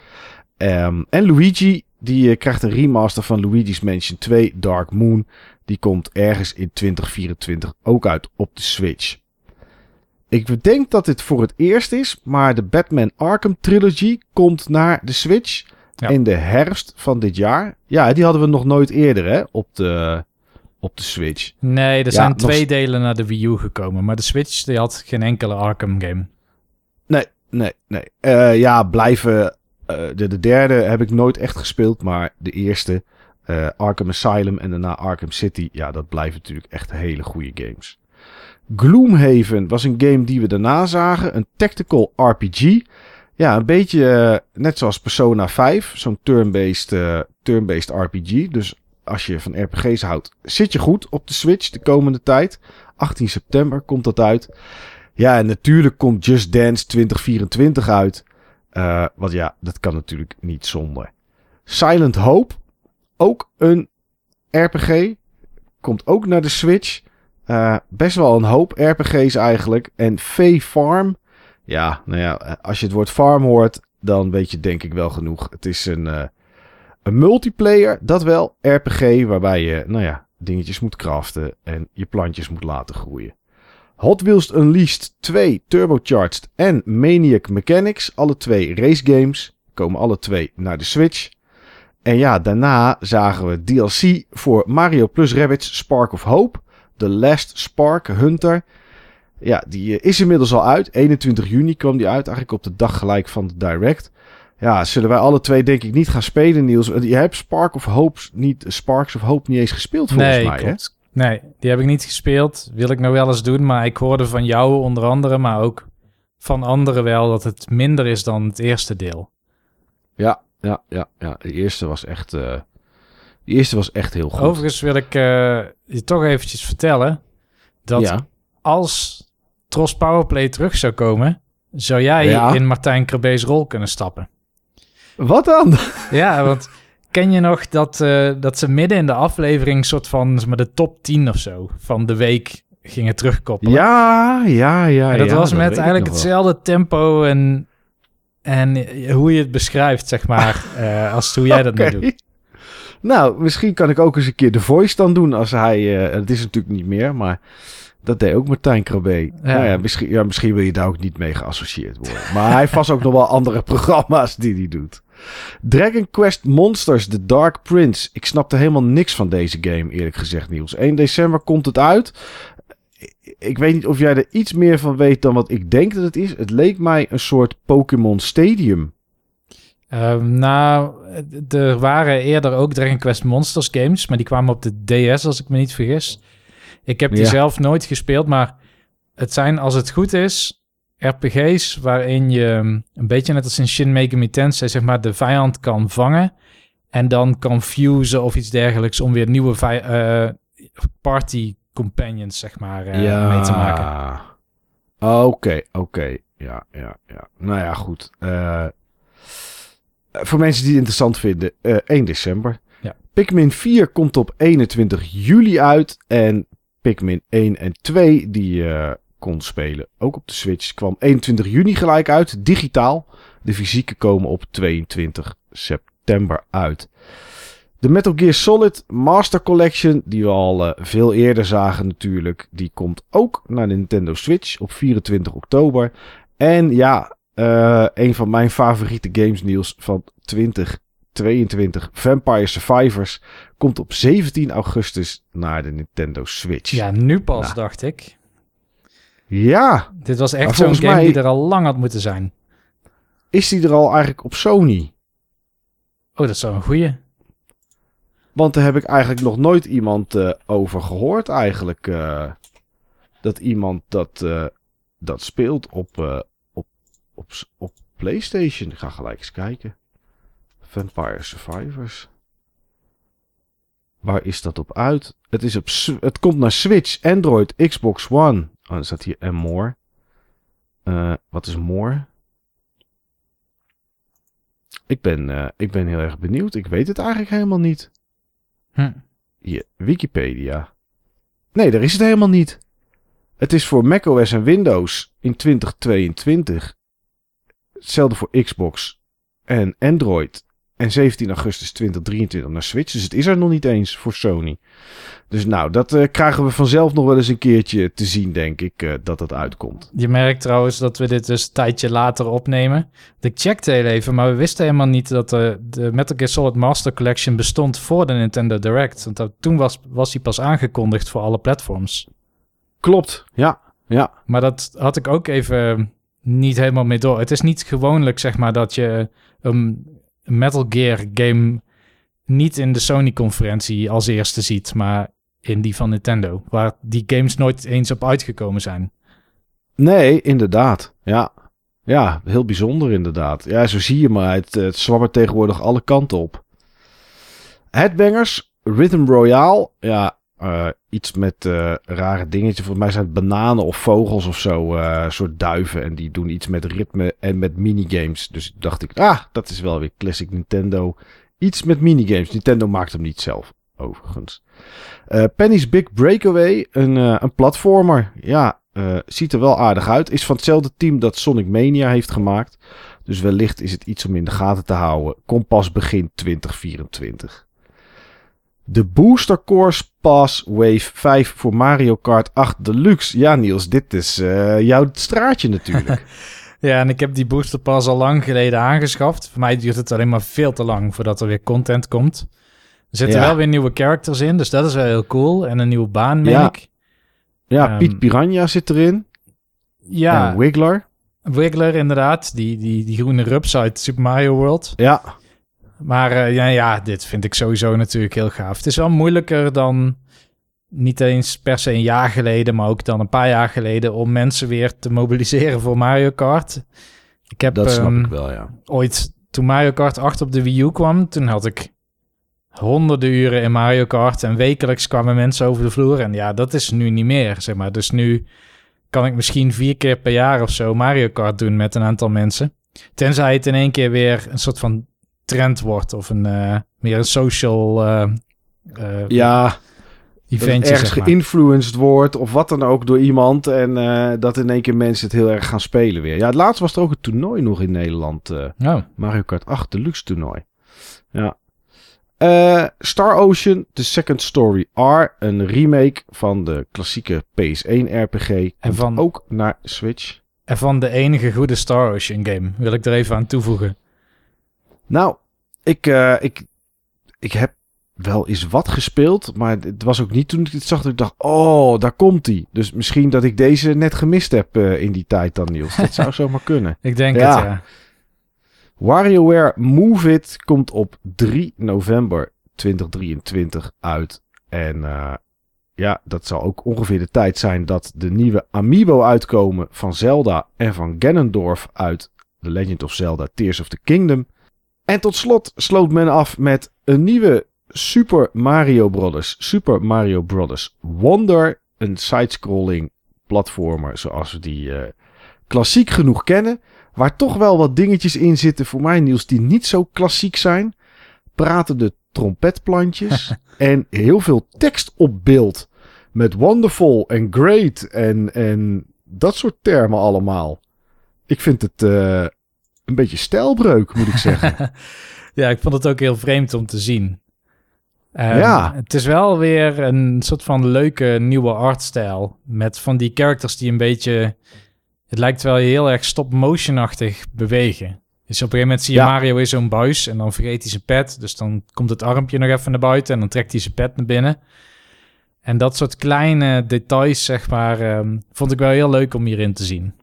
Ehm, en Luigi die krijgt een remaster van Luigi's Mansion 2 Dark Moon. Die komt ergens in 2024 ook uit op de Switch. Ik denk dat dit voor het eerst is, maar de Batman Arkham Trilogy komt naar de Switch Ja. in de herfst van dit jaar. Ja, die hadden we nog nooit eerder hè, op, de, op de Switch. Nee, er Ja, zijn twee delen naar de Wii U gekomen. Maar de Switch die had geen enkele Arkham game. Nee, nee, nee. Eh, ja, blijven. eh, de, de derde heb ik nooit echt gespeeld, maar de eerste, eh, Arkham Asylum en daarna Arkham City, ja, dat blijven natuurlijk echt hele goede games. Gloomhaven was een game die we daarna zagen, een tactical RPG. Ja, een beetje eh, net zoals Persona 5, zo'n turn-based eh, turn-based RPG. Dus als je van RPG's houdt, zit je goed op de Switch de komende tijd. 18 september komt dat uit. Ja, en natuurlijk komt Just Dance 2024 uit. Eh want ja, dat kan natuurlijk niet zonder. Silent Hope, ook een RPG. Komt ook naar de Switch. Eh, best wel een hoop RPG's eigenlijk. En Fay Farm. Ja, nou ja, als je het woord farm hoort, dan weet je denk ik wel genoeg. Het is een, eh, een multiplayer, dat wel, RPG, waarbij je, nou ja, dingetjes moet craften en je plantjes moet laten groeien. Hot Wheels Unleashed 2 Turbocharged en Maniac Mechanics, alle twee race games, komen alle twee naar de Switch. En ja, daarna zagen we DLC voor Mario plus Rabbids Spark of Hope, The Last Spark Hunter. Ja, die eh, is inmiddels al uit. 21 juni kwam die uit, eigenlijk op de dag gelijk van de Direct. Ja, zullen wij alle twee denk ik niet gaan spelen, Niels. Want Je hebt Spark of Hope niet, Sparks of Hope niet eens gespeeld volgens nee, mij, hè? Nee, die heb ik niet gespeeld. Wil ik nog wel eens doen, maar ik hoorde van jou onder andere, maar ook van anderen wel, dat het minder is dan het eerste deel. Ja, ja, ja, ja. De eerste was echt, eh de eerste was echt heel goed. Overigens wil ik eh, je toch eventjes vertellen dat ja. als Tros Powerplay terug zou komen, zou jij Ja. in Martijn Krabbe's rol kunnen stappen. Wat dan? Ja, want ken je nog dat, eh, dat ze midden in de aflevering soort van zeg maar, de top 10 of zo van de week gingen terugkoppelen? Ja, ja, ja. En dat ja, was met eigenlijk wel. hetzelfde tempo en En hoe je het beschrijft, zeg maar, eh, als hoe jij dat nu doet. Nou, misschien kan ik ook eens een keer de voice dan doen als hij... eh het is natuurlijk niet meer, maar dat deed ook Martijn Krabbe. Ja. Nou ja, misschien, ja, misschien wil je daar ook niet mee geassocieerd worden. Maar hij heeft vast ook nog wel andere programma's die hij doet. Dragon Quest Monsters, The Dark Prince. Ik snapte helemaal niks van deze game, eerlijk gezegd, Niels. 1 december komt het uit. Ik weet niet of jij er iets meer van weet dan wat ik denk dat het is. Het leek mij een soort Pokémon Stadium. Ehm, nou, er waren eerder ook Dragon Quest Monsters games, maar die kwamen op de DS, als ik me niet vergis. Ik heb die Ja. zelf nooit gespeeld, maar het zijn, als het goed is, RPG's waarin je um, een beetje net als in Shin Megami Tensei, zeg maar, de vijand kan vangen en dan kan fusen of iets dergelijks om weer nieuwe eh, party companions, zeg maar, eh, mee te maken. Oké, oké. Ja, ja, ja. Nou ja, goed. Eh, voor mensen die het interessant vinden, eh 1 december. Ja. Pikmin 4 komt op 21 juli uit. En Pikmin 1 en 2, die je kon spelen, ook op de Switch, kwam 21 juni gelijk uit, digitaal. De fysieke komen op 22 september uit. De Metal Gear Solid Master Collection, die we al eh, veel eerder zagen natuurlijk, die komt ook naar de Nintendo Switch op 24 oktober. En ja, eh, een van mijn favoriete games nieuws van 2022, Vampire Survivors, komt op 17 augustus naar de Nintendo Switch. Ja, nu pas, Nou. dacht ik. Ja, Dit was echt zo'n game mij- die er al lang had moeten zijn. is die er al eigenlijk op Sony? Oh, dat is wel een goeie. Want daar heb ik eigenlijk nog nooit iemand eh, over gehoord eigenlijk. eh, dat iemand dat, dat speelt op, op, op, PlayStation. Ik ga gelijk eens kijken. Vampire Survivors. Waar is dat op uit? Het, is op, het komt naar Switch, Android, Xbox One. Oh, dan staat hier en more. Eh, wat is more? Ik ben, eh, ik ben heel erg benieuwd. Ik weet het eigenlijk helemaal niet. Hm. Hier, Wikipedia. Nee, daar is het helemaal niet. Het is voor macOS en Windows in 2022. Hetzelfde voor Xbox en Android. En 17 augustus 2023 naar Switch. Dus het is er nog niet eens voor Sony. Dus nou, dat eh, krijgen we vanzelf nog wel eens een keertje te zien, denk ik, eh, dat dat uitkomt. Je merkt trouwens dat we dit dus een tijdje later opnemen. Ik checkte heel even, maar we wisten helemaal niet dat de, de Metal Gear Solid Master Collection bestond voor de Nintendo Direct. Want dat, toen was, was die pas aangekondigd voor alle platforms. Klopt, ja. Ja, Maar dat had ik ook even niet helemaal mee door. Het is niet gewoonlijk, zeg maar, dat je een Metal Gear game niet in de Sony-conferentie als eerste ziet, maar in die van Nintendo, waar die games nooit eens op uitgekomen zijn. Nee, inderdaad. Ja. Ja, heel bijzonder inderdaad. Ja, zo zie je maar. Het, het tegenwoordig alle kanten op. Headbangers, Rhythm Royale. Ja, eh, iets met eh, rare dingetjes. Volgens mij zijn het bananen of vogels of zo. Een soort duiven. En die doen iets met ritme en met minigames. Dus dacht ik, ah, dat is wel weer classic Nintendo. Iets met minigames. Nintendo maakt hem niet zelf, overigens. Penny's Big Breakaway, een, een platformer. Ja, ziet er wel aardig uit. Is van hetzelfde team dat Sonic Mania heeft gemaakt. Dus wellicht is het iets om in de gaten te houden. Komt pas begin 2024. De Booster Course Pass Wave 5 voor Mario Kart 8 Deluxe. Ja, Niels, dit is eh, jouw straatje natuurlijk. Ja, en ik heb die booster pas al lang geleden aangeschaft. Voor mij duurt het alleen maar veel te lang voordat er weer content komt. Er zitten Ja. wel weer nieuwe characters in, dus dat is wel heel cool. En een nieuwe baan, meen Ja. ik. Ja, Ehm, Piet Piranha zit erin. Ja, En Wiggler. Wiggler inderdaad. Die, die, die groene rups uit Super Mario World. Ja, Maar eh, ja, ja, dit vind ik sowieso natuurlijk heel gaaf. Het is wel moeilijker dan niet eens per se een jaar geleden, maar ook dan een paar jaar geleden om mensen weer te mobiliseren voor Mario Kart. Ik heb dat snap ehm, ik wel, ja. ooit, toen Mario Kart 8 op de Wii U kwam, toen had ik honderden uren in Mario Kart en wekelijks kwamen mensen over de vloer. En ja, dat is nu niet meer, zeg maar. Dus nu kan ik misschien vier keer per jaar of zo Mario Kart doen met een aantal mensen. Tenzij het in één keer weer een soort van trend wordt of een, eh, meer een social... eh, eh, Ja, eventje, ergens zeg maar. geïnfluenced wordt of wat dan ook door iemand. En dat in één keer mensen het heel erg gaan spelen weer. Ja, het laatst was er ook een toernooi nog in Nederland. Oh, Mario Kart 8 Deluxe toernooi. Ja. Star Ocean, The Second Story R. Een remake van de klassieke PS1 RPG. Komt van- ook naar Switch. en van de enige goede Star Ocean game wil ik er even aan toevoegen. Nou, ik, eh, ik, ik heb wel eens wat gespeeld. Maar het was ook niet toen ik dit zag dat ik dacht... Oh, daar komt hij. Dus misschien dat ik deze net gemist heb eh, in die tijd dan, Niels. Dat zou zomaar kunnen. Ik denk Ja. het, ja. WarioWare Move It komt op 3 november 2023 uit. En eh, ja, dat zal ook ongeveer de tijd zijn dat de nieuwe Amiibo uitkomen van Zelda en van Ganondorf uit The Legend of Zelda Tears of the Kingdom. En tot slot sloot men af met een nieuwe Super Mario Bros. Super Mario Bros. Wonder. Een sidescrolling platformer zoals we die eh, klassiek genoeg kennen. Waar toch wel wat dingetjes in zitten voor mij, Niels, die niet zo klassiek zijn. Praten de trompetplantjes en heel veel tekst op beeld. Met wonderful en great en, en dat soort termen allemaal. Ik vind het eh, een beetje stijlbreuk, moet ik zeggen. ja, ik vond het ook heel vreemd om te zien. Ehm, Ja. Het is wel weer een soort van leuke nieuwe artstijl. Met van die characters die een beetje... Het lijkt wel heel erg stop-motion-achtig bewegen. Dus op een gegeven moment zie je Ja. Mario in zo'n buis en dan vergeet hij zijn pet. Dus dan komt het armpje nog even naar buiten en dan trekt hij zijn pet naar binnen. En dat soort kleine details, zeg maar, ehm, vond ik wel heel leuk om hierin te zien.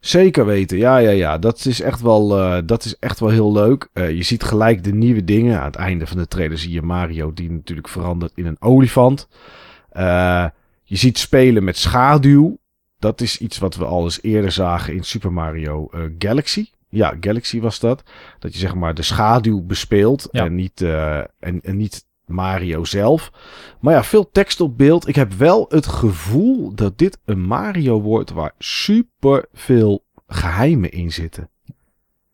Zeker weten, ja, ja, ja. Dat is echt wel, eh, dat is echt wel heel leuk. Eh, je ziet gelijk de nieuwe dingen. Aan het einde van de trailer zie je Mario die natuurlijk verandert in een olifant. Eh, je ziet spelen met schaduw. Dat is iets wat we al eens eerder zagen in Super Mario Galaxy. Ja, Galaxy was dat. Dat je zeg maar de schaduw bespeelt Ja. en, niet, en, en niet Mario zelf. Maar ja, veel tekst op beeld. Ik heb wel het gevoel dat dit een Mario wordt waar super veel geheimen in zitten.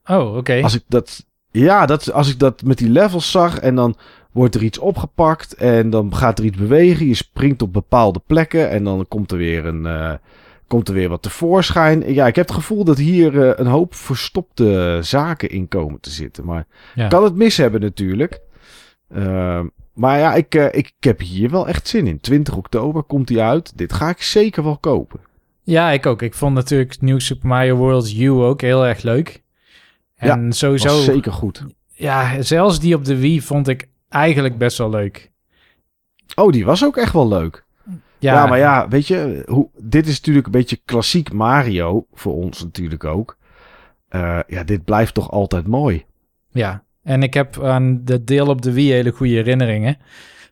Oh, oké. Als ik dat, ja, dat, als ik dat met die levels zag en dan wordt er iets opgepakt en dan gaat er iets bewegen. Je springt op bepaalde plekken en dan komt er weer een, eh, komt er weer wat tevoorschijn. Ja, ik heb het gevoel dat hier eh, een hoop verstopte zaken in komen te zitten. Maar Ja. kan het mis hebben natuurlijk. Ehm, maar ja, ik, eh, ik, ik heb hier wel echt zin in. 20 oktober komt hij uit. Dit ga ik zeker wel kopen. Ja, ik ook. Ik vond natuurlijk New Super Mario World U ook heel erg leuk. En Was sowieso, zeker goed. ja, zelfs die op de Wii vond ik eigenlijk best wel leuk. Oh, die was ook echt wel leuk. Ja, Ja, maar ja, weet je, hoe, dit is natuurlijk een beetje klassiek Mario. Voor ons natuurlijk ook. Eh, ja, dit blijft toch altijd mooi. Ja, en ik heb aan de deel op de Wii hele goede herinneringen.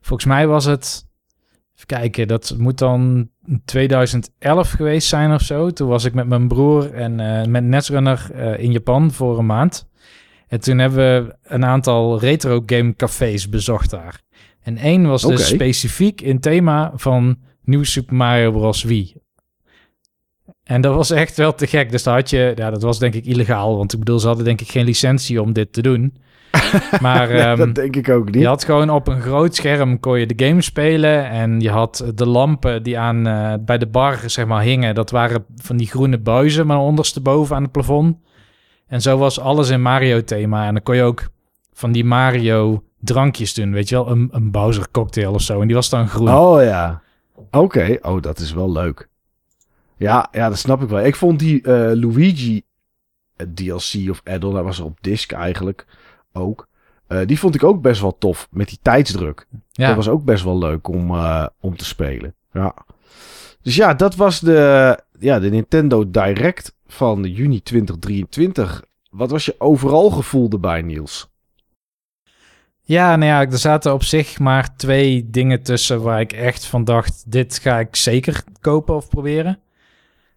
Volgens mij was het, even kijken, dat moet dan 2011 geweest zijn of zo. Toen was ik met mijn broer en eh, met Netrunner eh, in Japan voor een maand. En toen hebben we een aantal retro game cafés bezocht daar. En één was dus specifiek in thema van Nieuw Super Mario Bros. Wii. En dat was echt wel te gek. Dus daar had je, ja, dat was denk ik illegaal. Want ik bedoel, ze hadden denk ik geen licentie om dit te doen. Maar Nee, ehm, dat denk ik ook niet. je had gewoon op een groot scherm kon je de game spelen. En je had de lampen die aan eh, bij de bar zeg maar hingen. Dat waren van die groene buizen, maar ondersteboven aan het plafond. En zo was alles in Mario thema. En dan kon je ook van die Mario drankjes doen. Weet je wel, een, een Bowser cocktail of zo. En die was dan groen. Oh ja. Oké, oh dat is wel leuk. Ja, ja, dat snap ik wel. Ik vond die eh, Luigi eh, DLC of add-on, dat was op disc eigenlijk ook. Eh, die vond ik ook best wel tof met die tijdsdruk. ja. Dat was ook best wel leuk om, eh, om te spelen. Ja. Dus ja, dat was de, ja, de Nintendo Direct van juni 2023. Wat was je overal gevoel erbij, Niels? Ja, nou ja, er zaten op zich maar twee dingen tussen waar ik echt van dacht, dit ga ik zeker kopen of proberen.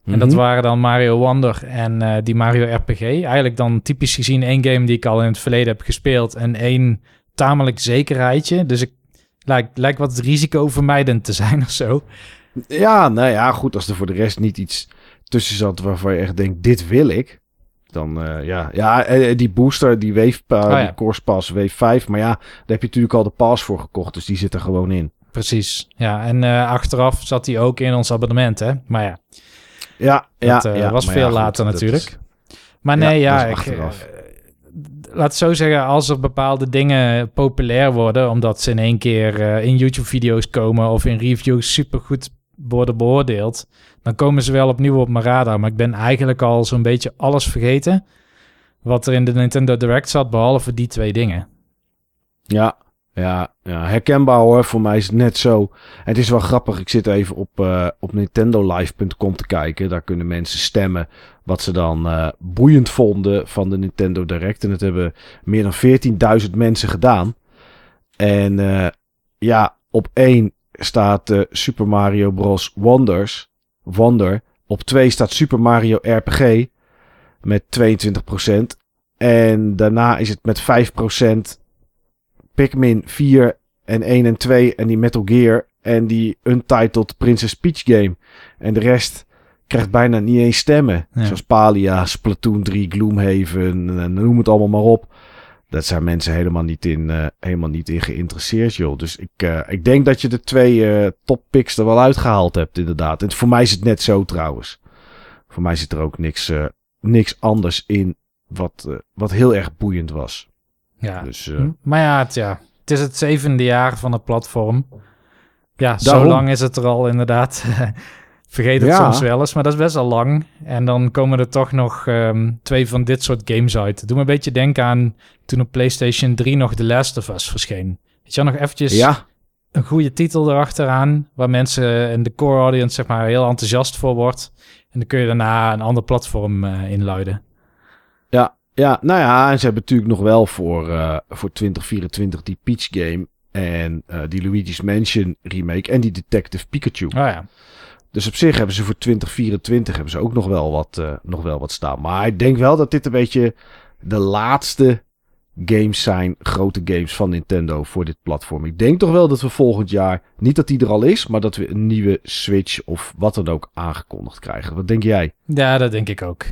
En dat Mhm. waren dan Mario Wonder en eh, die Mario RPG. Eigenlijk dan typisch gezien één game die ik al in het verleden heb gespeeld en één tamelijk zekerheidje. Dus ik lijkt lijkt wat risicovermijdend te zijn of zo. Ja, nou ja, goed. Als er voor de rest niet iets tussen zat waarvan je echt denkt, dit wil ik. Dan eh, ja, ja, eh, die booster, die Wave, uh, Oh ja. die Course Pass Wave 5. Maar ja, daar heb je natuurlijk al de pass voor gekocht, dus die zit er gewoon in. precies. Ja, en achteraf zat hij ook in ons abonnement, hè? Maar ja, Ja, ja, dat eh, ja. was veel ja, later natuurlijk. is- Maar nee, ja, ik, eh, laat het zo zeggen, als er bepaalde dingen populair worden, omdat ze in één keer eh, in YouTube-video's komen of in reviews supergoed worden beoordeeld, dan komen ze wel opnieuw op mijn radar. Maar ik ben eigenlijk al zo'n beetje alles vergeten wat er in de Nintendo Direct zat, behalve die twee dingen. Ja, ja, ja, herkenbaar hoor. Voor mij is het net zo. Het is wel grappig. Ik zit even op, eh op nintendolive.com te kijken. Daar kunnen mensen stemmen wat ze dan eh, boeiend vonden van de Nintendo Direct. En dat hebben meer dan 14.000 mensen gedaan. En eh, ja, op één staat Super Mario Bros. Wonders. Wonder. Op twee staat Super Mario RPG met 22%. En daarna is het met 5% Pikmin 4 en 1 en 2 en die Metal Gear en die Untitled Princess Peach game. En de rest krijgt bijna niet eens stemmen. Ja. Zoals Palia, Splatoon 3, Gloomhaven, en noem het allemaal maar op. Dat zijn mensen helemaal niet in, eh, helemaal niet in geïnteresseerd, joh. Dus ik, eh, ik denk dat je de twee eh top picks er wel uitgehaald hebt, inderdaad. En voor mij is het net zo trouwens. Voor mij zit er ook niks, eh, niks anders in wat, eh, wat heel erg boeiend was. Ja. Dus, eh, Hm, Maar ja het, ja, het is het zevende jaar van het platform. Ja, zo lang is het er al inderdaad. Vergeet het Ja. soms wel eens, maar dat is best wel lang. En dan komen er toch nog ehm, twee van dit soort games uit. Doe me een beetje denken aan toen op PlayStation 3 nog The Last of Us verscheen. Weet je nog eventjes ja, een goede titel erachteraan, waar mensen in de core audience zeg maar heel enthousiast voor wordt. En dan kun je daarna een ander platform eh, inluiden. Ja, nou ja, en ze hebben natuurlijk nog wel voor, eh, voor 2024 die Peach game en eh, die Luigi's Mansion remake en die Detective Pikachu. Oh ja, Dus op zich hebben ze voor 2024 hebben ze ook nog wel, wat, eh, nog wel wat staan. Maar ik denk wel dat dit een beetje de laatste games zijn, grote games van Nintendo voor dit platform. Ik denk toch wel dat we volgend jaar, niet dat die er al is, maar dat we een nieuwe Switch of wat dan ook aangekondigd krijgen. Wat denk jij? ja dat denk ik ook.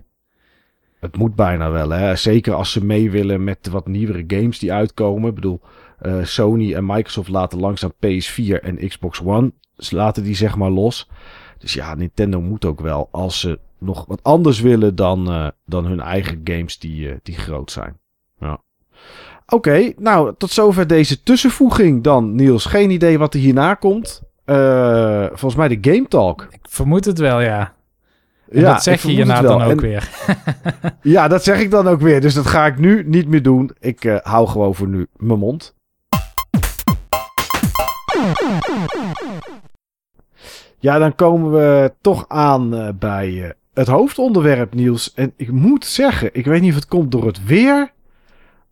Het moet bijna wel, hè. Zeker als ze mee willen met wat nieuwere games die uitkomen. Ik bedoel, eh, Sony en Microsoft laten langzaam PS4 en Xbox One. Ze laten die zeg maar los. Dus ja, Nintendo moet ook wel, als ze nog wat anders willen dan, eh, dan hun eigen games die, eh, die groot zijn. Ja. Oké, nou, tot zover deze tussenvoeging dan, Niels. Geen idee wat er hierna komt. Volgens mij de Game Talk. Ik vermoed het wel, ja. En ja, dat zeg je hierna dan ook En- weer. Ja, dat zeg ik dan ook weer. Dus dat ga ik nu niet meer doen. Ik eh, hou gewoon voor nu mijn mond. Ja, dan komen we toch aan eh, bij eh, het hoofdonderwerp, Niels. En ik moet zeggen, ik weet niet of het komt door het weer.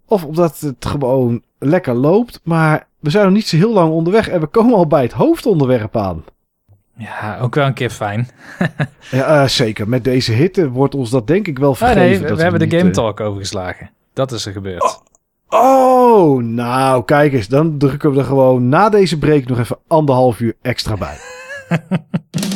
Of omdat het gewoon lekker loopt. Maar we zijn nog niet zo heel lang onderweg. En we komen al bij het hoofdonderwerp aan. Ja, ook wel een keer fijn. Ja, eh, zeker. Met deze hitte wordt ons dat denk ik wel Ah, vergeven. nee, we, we hebben de Game eh, Talk overgeslagen. Dat is er gebeurd. Oh, nou kijk eens. Dan drukken we er gewoon na deze break nog even anderhalf uur extra bij.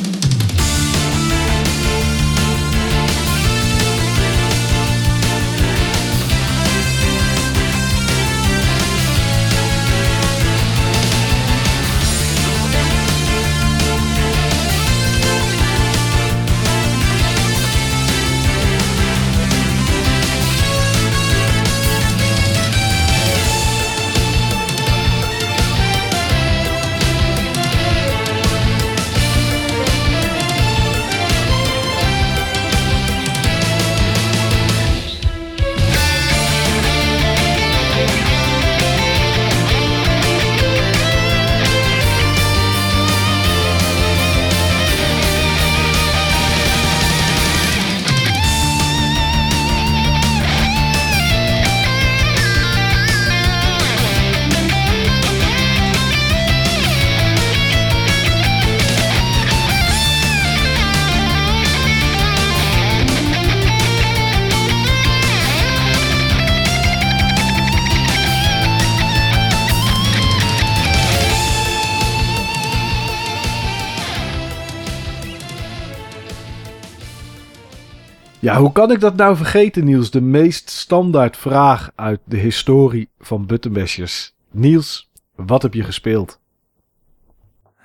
Ja, hoe kan ik dat nou vergeten, Niels? De meest standaard vraag uit de historie van Buttonbashers. Niels, wat heb je gespeeld?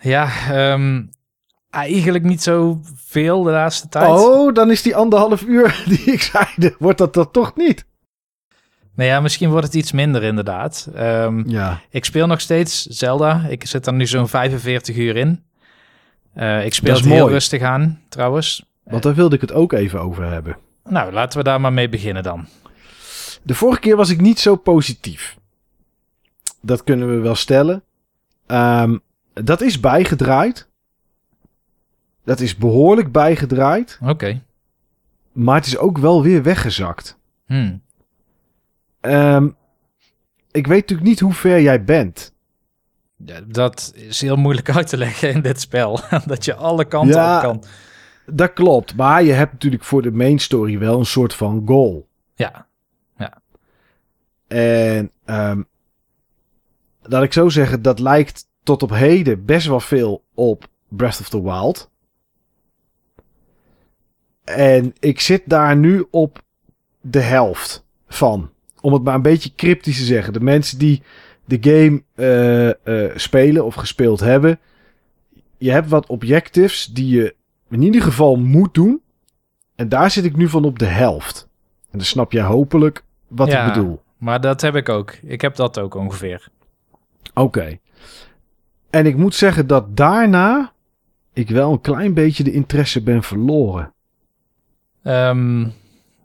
Ja, ehm, eigenlijk niet zo veel de laatste tijd. Oh, dan is die anderhalf uur die ik zei, wordt dat dat toch niet? Nou ja, misschien wordt het iets minder inderdaad. Ehm, Ja. ik speel nog steeds Zelda. Ik zit er nu zo'n 45 uur in. Eh, ik speel het heel mooi. rustig aan, trouwens. Want daar wilde ik het ook even over hebben. Nou, laten we daar maar mee beginnen dan. De vorige keer was ik niet zo positief. Dat kunnen we wel stellen. Ehm, dat is bijgedraaid. Dat is behoorlijk bijgedraaid. Oké. Maar het is ook wel weer weggezakt. Hmm. Ehm, ik weet natuurlijk niet hoe ver jij bent. Ja, dat is heel moeilijk uit te leggen in dit spel. dat je alle kanten Ja. op kan. Dat klopt. Maar je hebt natuurlijk voor de main story wel een soort van goal. Ja, En ehm, laat ik zo zeggen, dat lijkt tot op heden best wel veel op Breath of the Wild. En ik zit daar nu op de helft van. Om het maar een beetje cryptisch te zeggen. De mensen die de game eh, eh, spelen of gespeeld hebben. Je hebt wat objectives die je in ieder geval moet doen. En daar zit ik nu van op de helft. En dan snap je hopelijk wat Ja. ik bedoel. maar dat heb ik ook. Ik heb dat ook ongeveer. Oké. En ik moet zeggen dat daarna ik wel een klein beetje de interesse ben verloren. Ehm,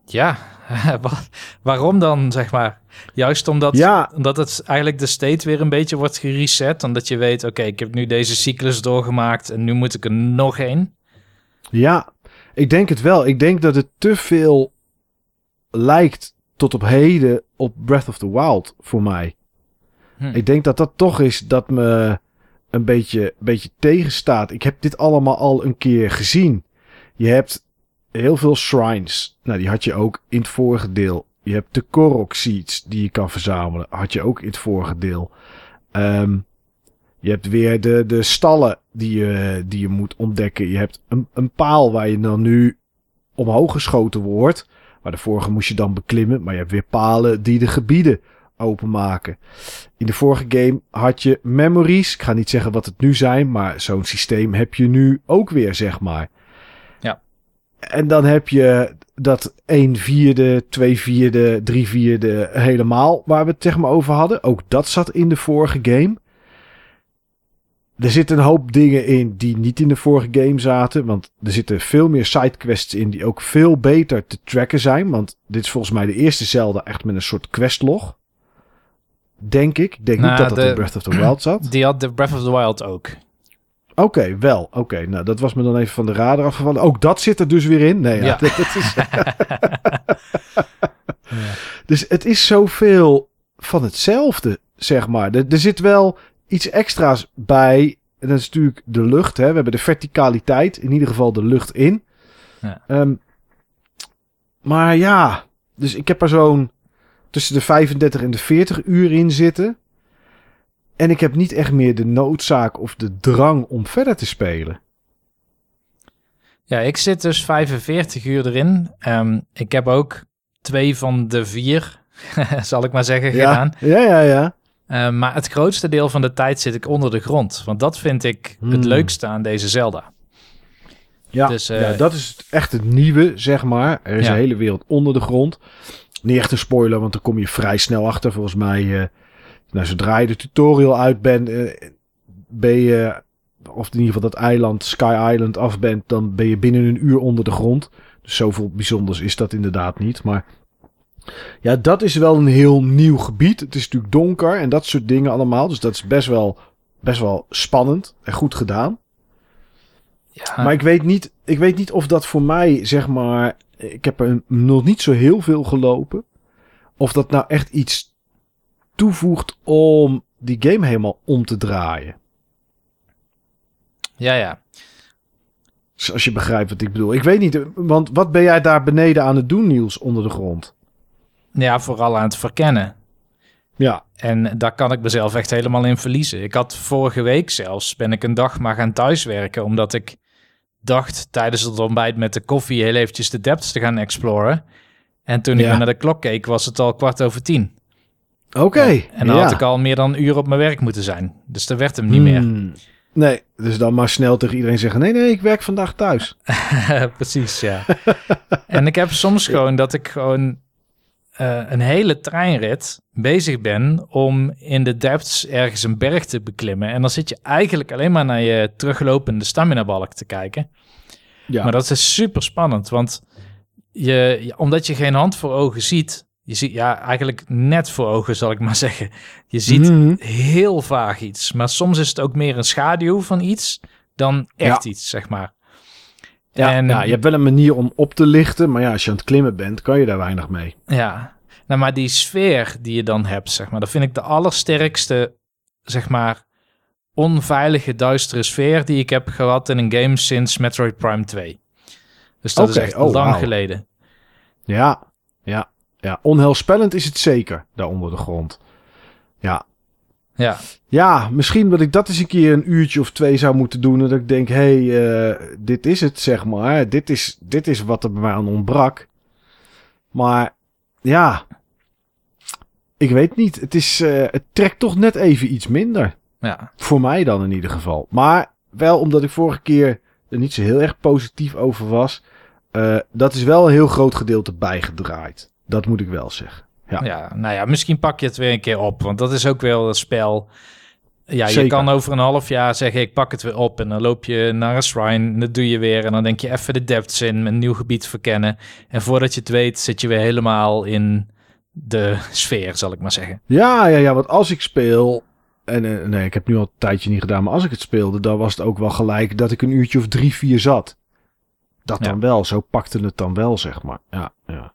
ja, Wa- waarom dan, zeg maar? Juist omdat, Ja, omdat het eigenlijk de state weer een beetje wordt gereset. Omdat je weet, oké, ik heb nu deze cyclus doorgemaakt en nu moet ik er nog één. Ja, ik denk het wel. Ik denk dat het te veel lijkt tot op heden op Breath of the Wild voor mij. Hm. Ik denk dat dat toch is dat me een beetje, beetje tegenstaat. Ik heb dit allemaal al een keer gezien. Je hebt heel veel shrines. Nou, die had je ook in het vorige deel. Je hebt de Korok seeds die je kan verzamelen. Had je ook in het vorige deel. Ehm, je hebt weer de, de stallen die je, die je moet ontdekken. Je hebt een, een paal waar je dan nu omhoog geschoten wordt. Maar de vorige moest je dan beklimmen. Maar je hebt weer palen die de gebieden openmaken. In de vorige game had je memories. Ik ga niet zeggen wat het nu zijn, maar zo'n systeem heb je nu ook weer, zeg maar. Ja. En dan heb je dat 1 vierde, 2 vierde, 3 vierde helemaal waar we het zeg maar over hadden. Ook dat zat in de vorige game. Er zitten een hoop dingen in die niet in de vorige game zaten. Want er zitten veel meer sidequests in die ook veel beter te tracken zijn. Want dit is volgens mij de eerste Zelda echt met een soort questlog. Denk ik. Ik denk Nou, niet dat dat de- in Breath of the Wild zat. Die had de Breath of the Wild ook. Oké, wel. Oké, nou dat was me dan even van de radar afgevallen. Ook dat zit er dus weer in. Nee, ja. Ja. dat is, dus het is zoveel van hetzelfde, zeg maar. Er, er zit wel iets extra's bij. En dat is natuurlijk de lucht. Hè. We hebben de verticaliteit, in ieder geval de lucht in. Ja. Ehm, maar ja, dus ik heb er zo'n tussen de 35 en de 40 uur in zitten. En ik heb niet echt meer de noodzaak of de drang om verder te spelen. Ja, ik zit dus 45 uur erin. Ehm, ik heb ook twee van de vier, zal ik maar zeggen, gedaan. Ja, ja, ja. Ehm, maar het grootste deel van de tijd zit ik onder de grond. Want dat vind ik het Hmm. leukste aan deze Zelda. Ja, Dus, eh, ja, dat is echt het nieuwe, zeg maar. Er is Ja. een hele wereld onder de grond. Niet echt een spoiler, want dan kom je vrij snel achter. Volgens mij, eh, nou, zodra je de tutorial uit bent, eh, ben je, of in ieder geval dat eiland, Sky Island af bent, dan ben je binnen een uur onder de grond. Dus zoveel bijzonders is dat inderdaad niet. Maar ja, dat is wel een heel nieuw gebied. Het is natuurlijk donker en dat soort dingen allemaal. Dus dat is best wel, best wel spannend en goed gedaan. Ja, Maar ik weet, niet, ik weet niet of dat voor mij, zeg maar. Ik heb er nog niet zo heel veel gelopen. Of dat nou echt iets toevoegt om die game helemaal om te draaien. ja, ja. Dus Als je begrijpt wat ik bedoel. Ik weet niet, want wat ben jij daar beneden aan het doen, Niels, onder de grond? Ja, vooral aan het verkennen. Ja, En daar kan ik mezelf echt helemaal in verliezen. Ik had vorige week zelfs, ben ik een dag maar gaan thuiswerken, omdat ik dacht tijdens het ontbijt met de koffie heel eventjes de depths te gaan exploren. En toen ik Ja. naar de klok keek, was het al kwart over tien. oké. En dan ja. had ik al meer dan een uur op mijn werk moeten zijn. Dus dat werd hem niet meer. Hmm. Nee, dus dan maar snel tegen iedereen zeggen: nee, nee, ik werk vandaag thuis. Precies, ja. en ik heb soms gewoon dat ik gewoon eh, een hele treinrit bezig ben om in de depths ergens een berg te beklimmen. En dan zit je eigenlijk alleen maar naar je teruglopende stamina-balk te kijken. Ja. Maar dat is super spannend, want je, omdat je geen hand voor ogen ziet, je ziet ja eigenlijk net voor ogen zal ik maar zeggen. Je ziet Mhm. heel vaag iets, maar soms is het ook meer een schaduw van iets dan echt Ja. iets, zeg maar. Ja, en, ja, je hebt wel een manier om op te lichten, maar ja, als je aan het klimmen bent, kan je daar weinig mee. Ja, nou, maar die sfeer die je dan hebt, zeg maar, dat vind ik de allersterkste, zeg maar, onveilige, duistere sfeer die ik heb gehad in een game sinds Metroid Prime 2. Dus dat is echt oh, lang geleden. Ja, ja, ja. Onheilspellend is het zeker, daar onder de grond. Ja. Ja, Ja, misschien dat ik dat eens een keer een uurtje of twee zou moeten doen. En dat ik denk, hé, hey, eh, dit is het, zeg maar. Dit is, dit is wat er bij mij aan ontbrak. Maar, ja. Ik weet niet. Het, is, eh, het trekt toch net even iets minder. ja, Voor mij dan in ieder geval. Maar wel omdat ik vorige keer er niet zo heel erg positief over was. eh, dat is wel een heel groot gedeelte bijgedraaid. Dat moet ik wel zeggen. Ja. ja. nou ja, misschien pak je het weer een keer op, want dat is ook wel een spel. Ja, je kan over een half jaar zeggen, ik pak het weer op en dan loop je naar een shrine en dat doe je weer en dan denk je even de depths in, een nieuw gebied verkennen. En voordat je het weet zit je weer helemaal in de sfeer, zal ik maar zeggen. Ja, ja, ja. Want als ik speel. En eh, nee, ik heb nu al een tijdje niet gedaan. Maar als ik het speelde, dan was het ook wel gelijk dat ik een uurtje of drie, vier zat. Dat Ja. dan wel. Zo pakte het dan wel, zeg maar. Ja, ja.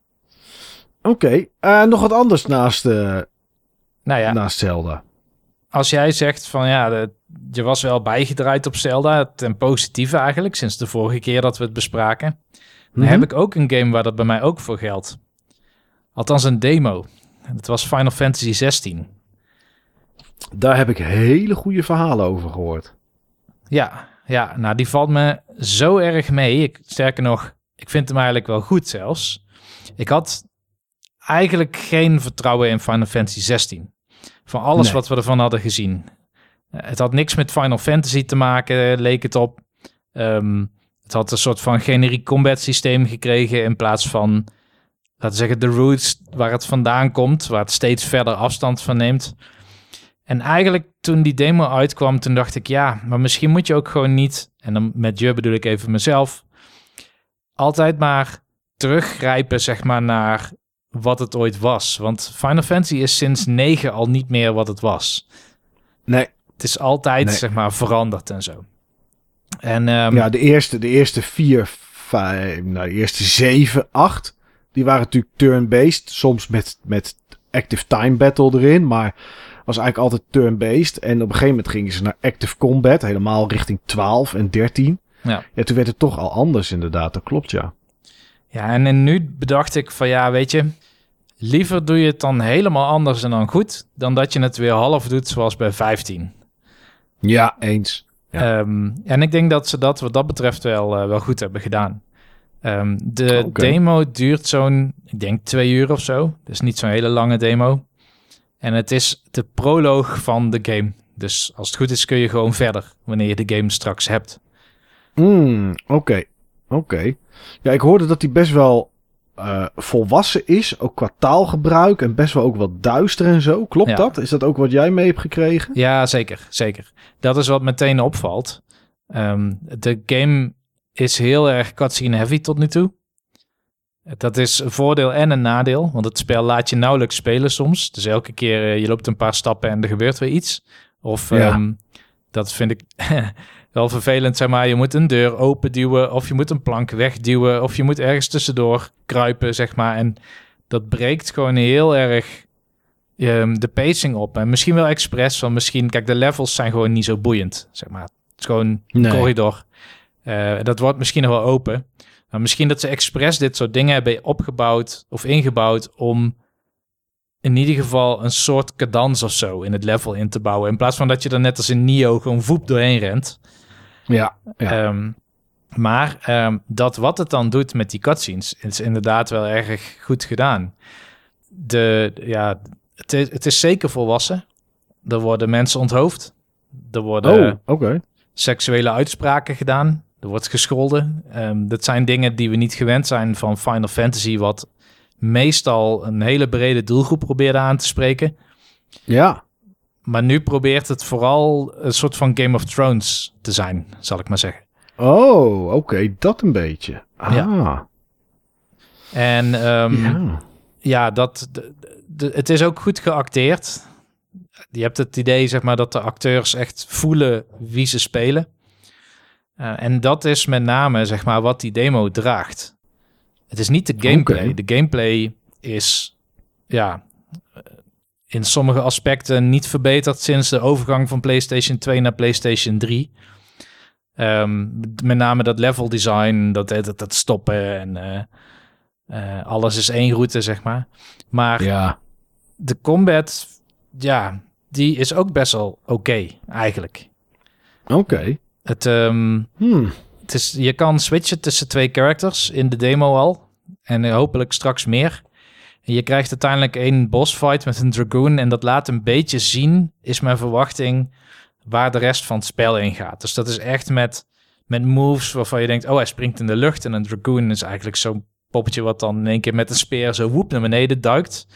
Oké. eh, nog wat anders naast, eh Nou ja, naast Zelda. als jij zegt van ja, de- je was wel bijgedraaid op Zelda, ten positieve eigenlijk, sinds de vorige keer dat we het bespraken. Dan Mhm. heb ik ook een game waar dat bij mij ook voor geldt. Althans een demo. Dat was Final Fantasy 16. Daar heb ik hele goede verhalen over gehoord. Ja, ja, nou die valt me zo erg mee. Ik, sterker nog, ik vind hem eigenlijk wel goed zelfs. Ik had eigenlijk geen vertrouwen in Final Fantasy 16. Van alles Nee. wat we ervan hadden gezien. Eh, Het had niks met Final Fantasy te maken, leek het op. Ehm, het had een soort van generiek combat systeem gekregen in plaats van, laten we zeggen, de roots waar het vandaan komt, waar het steeds verder afstand van neemt. En eigenlijk toen die demo uitkwam, toen dacht ik, ja, maar misschien moet je ook gewoon niet, en dan met je bedoel ik even mezelf, altijd maar teruggrijpen, zeg maar, naar wat het ooit was. Want Final Fantasy is sinds 9 al niet meer wat het was. Nee, Het is altijd, Nee. zeg maar, veranderd en zo. En ehm, ja, de eerste, de eerste vier, vijf, nou, de eerste zeven, acht, die waren natuurlijk turn-based. Soms met, met active time battle erin, maar was eigenlijk altijd turn-based. En op een gegeven moment gingen ze naar active combat, helemaal richting 12 en 13. Ja. ja, toen werd het toch al anders inderdaad, dat klopt ja. Ja, en, en nu bedacht ik van ja, weet je, liever doe je het dan helemaal anders en dan goed, dan dat je het weer half doet zoals bij 15. Ja, eens. Ja. Ehm, en ik denk dat ze dat wat dat betreft wel, eh, wel goed hebben gedaan. Ehm, de demo duurt zo'n, ik denk twee uur of zo. Dus niet zo'n hele lange demo. En het is de proloog van de game. Dus als het goed is kun je gewoon verder wanneer je de game straks hebt. Hmm, Oké, oké. Ja, ik hoorde dat hij best wel eh, volwassen is, ook qua taalgebruik en best wel ook wat duister en zo. Klopt Ja. dat? Is dat ook wat jij mee hebt gekregen? Ja, zeker, zeker. Dat is wat meteen opvalt. Ehm, de game is heel erg cutscene heavy tot nu toe. Dat is een voordeel en een nadeel, want het spel laat je nauwelijks spelen soms. Dus elke keer eh, je loopt een paar stappen en er gebeurt weer iets. Of Ja. ehm, dat vind ik wel vervelend, zeg maar. Je moet een deur open duwen of je moet een plank wegduwen of je moet ergens tussendoor kruipen, zeg maar. En dat breekt gewoon heel erg ehm, de pacing op. En misschien wel expres, want misschien... Kijk, de levels zijn gewoon niet zo boeiend, zeg maar. Het is gewoon een Nee. corridor. Eh, dat wordt misschien nog wel open. Maar misschien dat ze expres dit soort dingen hebben opgebouwd of ingebouwd om in ieder geval een soort cadans of zo in het level in te bouwen. In plaats van dat je er net als in Nio gewoon voep doorheen rent. Ja, ja. Ehm, maar ehm, dat wat het dan doet met die cutscenes is inderdaad wel erg goed gedaan. De, ja, het, is, het is zeker volwassen. Er worden mensen onthoofd. Er worden oh, seksuele uitspraken gedaan. Er wordt gescholden. Ehm, dat zijn dingen die we niet gewend zijn van Final Fantasy, wat meestal een hele brede doelgroep probeerde aan te spreken. Ja. Maar nu probeert het vooral een soort van Game of Thrones te zijn, zal ik maar zeggen. Oh, oké, dat een beetje. Ah. Ja. En ehm, ja. ja, dat, de, de- het is ook goed geacteerd. Je hebt het idee, zeg maar, dat de acteurs echt voelen wie ze spelen. Eh, en dat is met name, zeg maar, wat die demo draagt. Het is niet de gameplay. De gameplay is, ja, in sommige aspecten niet verbeterd sinds de overgang van PlayStation 2 naar PlayStation 3. Ehm, met name dat level design, dat, dat, dat stoppen en eh, eh, alles is één route, zeg maar. Maar Ja. de combat, ja, die is ook best wel oké, eigenlijk. Oké. Het, ehm, Hmm. het is, je kan switchen tussen twee characters in de demo al. En eh, hopelijk straks meer. En je krijgt uiteindelijk één boss fight met een dragoon. En dat laat een beetje zien, is mijn verwachting, waar de rest van het spel in gaat. Dus dat is echt met, met moves waarvan je denkt, oh hij springt in de lucht. En een dragoon is eigenlijk zo'n poppetje wat dan in één keer met een speer zo woep naar beneden duikt.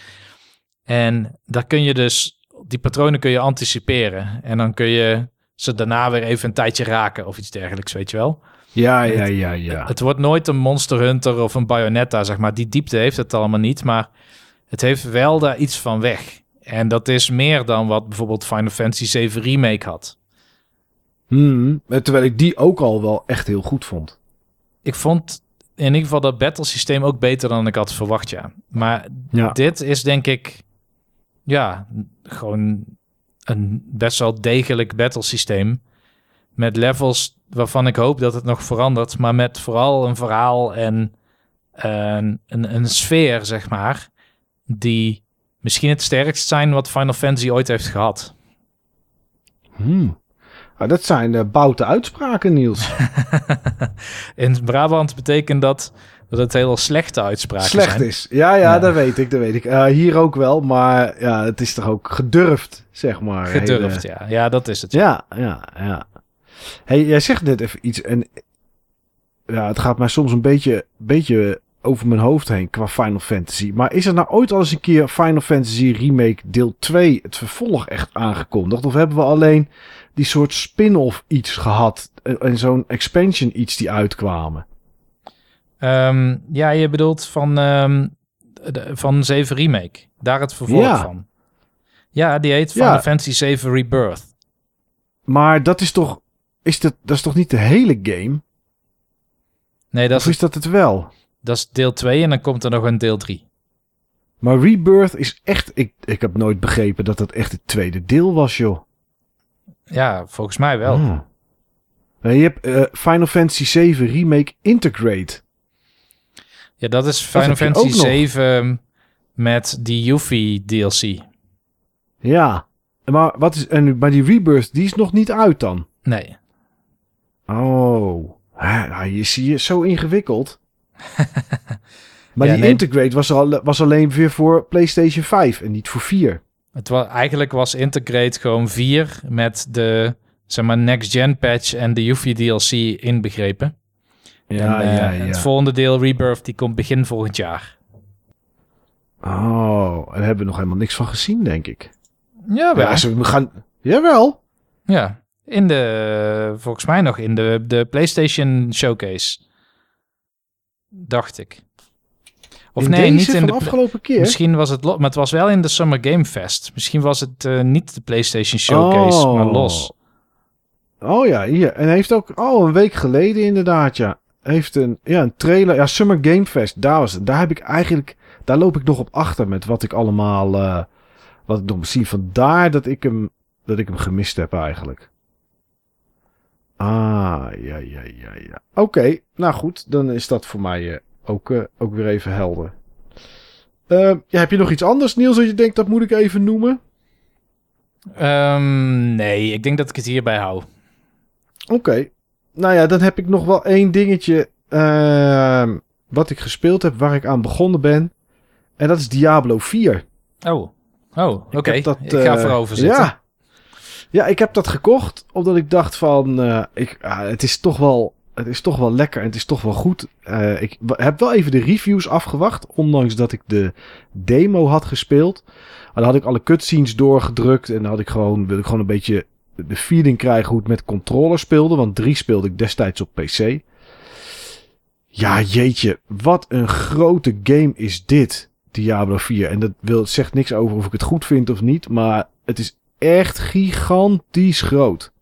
En daar kun je dus, die patronen kun je anticiperen. En dan kun je ze daarna weer even een tijdje raken of iets dergelijks, weet je wel. Ja, ja, ja, ja. Het wordt nooit een Monster Hunter of een Bayonetta, zeg maar. Die diepte heeft het allemaal niet, maar het heeft wel daar iets van weg. En dat is meer dan wat bijvoorbeeld Final Fantasy 7 Remake had. Hmm. Terwijl ik die ook al wel echt heel goed vond. Ik vond in ieder geval dat battle systeem ook beter dan ik had verwacht, ja. Maar Ja. dit is denk ik, ja, gewoon een best wel degelijk battle systeem. Met levels waarvan ik hoop dat het nog verandert, maar met vooral een verhaal en een, een, een sfeer, zeg maar, die misschien het sterkst zijn wat Final Fantasy ooit heeft gehad. Hmm. Ah, dat zijn uh, boute uitspraken, Niels. In Brabant betekent dat dat het heel slechte uitspraken Slecht zijn. is. Ja, ja, Ja. dat weet ik, dat weet ik. Eh, hier ook wel, maar ja, het is toch ook gedurfd, zeg maar. Gedurfd, Hele- ja. Ja, dat is het. Ja, ja, ja. Hey, jij zegt net even iets en ja, het gaat mij soms een beetje, beetje over mijn hoofd heen qua Final Fantasy. Maar is er nou ooit al eens een keer Final Fantasy Remake deel 2, het vervolg, echt aangekondigd? Of hebben we alleen die soort spin-off iets gehad en, zo'n expansion iets die uitkwamen? Ehm, ja, je bedoelt van, de- van 7 Remake. Daar het vervolg Ja. van. Ja, die heet Final Ja. Fantasy 7 Rebirth. Maar dat is toch, is dat, dat is toch niet de hele game? Nee, dat Of is, is dat het wel? dat is deel 2 en dan komt er nog een deel 3. Maar Rebirth is echt, ik, ik heb nooit begrepen dat dat echt het tweede deel was, joh. Ja, volgens mij wel. Nee, je hebt eh, Final Fantasy 7 Remake Integrate. Ja, dat is Final Fantasy ook nog. 7 met die Yuffie DLC. Ja. Maar, wat is, en, maar die Rebirth, die is nog niet uit dan? Nee. Oh. Hè, nou, je zie je zo ingewikkeld. maar Ja, die nee. Integrate was, al, was alleen weer voor PlayStation 5 en niet voor 4. Het was, eigenlijk was Integrate gewoon 4 met de zeg maar, next gen patch en de Yuffie DLC inbegrepen. Ja, En, eh, ja, ja. Het volgende deel Rebirth die komt begin volgend jaar. Oh, en daar hebben we nog helemaal niks van gezien, denk ik. Ja, wel. Ja, ze gaan... Jawel. Ja, in de, volgens mij nog in de, de PlayStation Showcase. Dacht ik. Of In nee, niet in de. afgelopen keer. Misschien was het, lo- maar het was wel in de Summer Game Fest. Misschien was het eh, niet de PlayStation Showcase, Oh. maar los. Oh ja, hier. En hij heeft ook oh, een week geleden inderdaad, ja. Heeft een, ja, een trailer. Ja, Summer Game Fest. Daar was het. Daar heb ik eigenlijk. Daar loop ik nog op achter met wat ik allemaal. eh, wat ik nog. Vandaar dat ik hem. Dat ik hem gemist heb eigenlijk. Ah, ja, ja, ja, ja. Oké, nou goed. Dan is dat voor mij eh, ook, eh, ook weer even helder. Eh, ja, heb je nog iets anders, Niels, dat je denkt dat moet ik even noemen? Ehm, nee, ik denk dat ik het hierbij hou. Oké. Nou ja, dan heb ik nog wel één dingetje. ehm, wat ik gespeeld heb, waar ik aan begonnen ben. En dat is Diablo 4. Oh, oh oké. dat, Ik ga eh, voorover zitten. Ja. Ja, ik heb dat gekocht omdat ik dacht van, eh, ik, ah, het, is toch wel, het is toch wel lekker en het is toch wel goed. Eh, ik heb wel even de reviews afgewacht, ondanks dat ik de demo had gespeeld. Maar dan had ik alle cutscenes doorgedrukt en dan had ik gewoon, wilde ik gewoon een beetje de feeling krijgen hoe het met controller speelde. Want 3 speelde ik destijds op PC. Ja, jeetje, wat een grote game is dit, Diablo 4. En dat wil, zegt niks over of ik het goed vind of niet, maar het is echt gigantisch groot.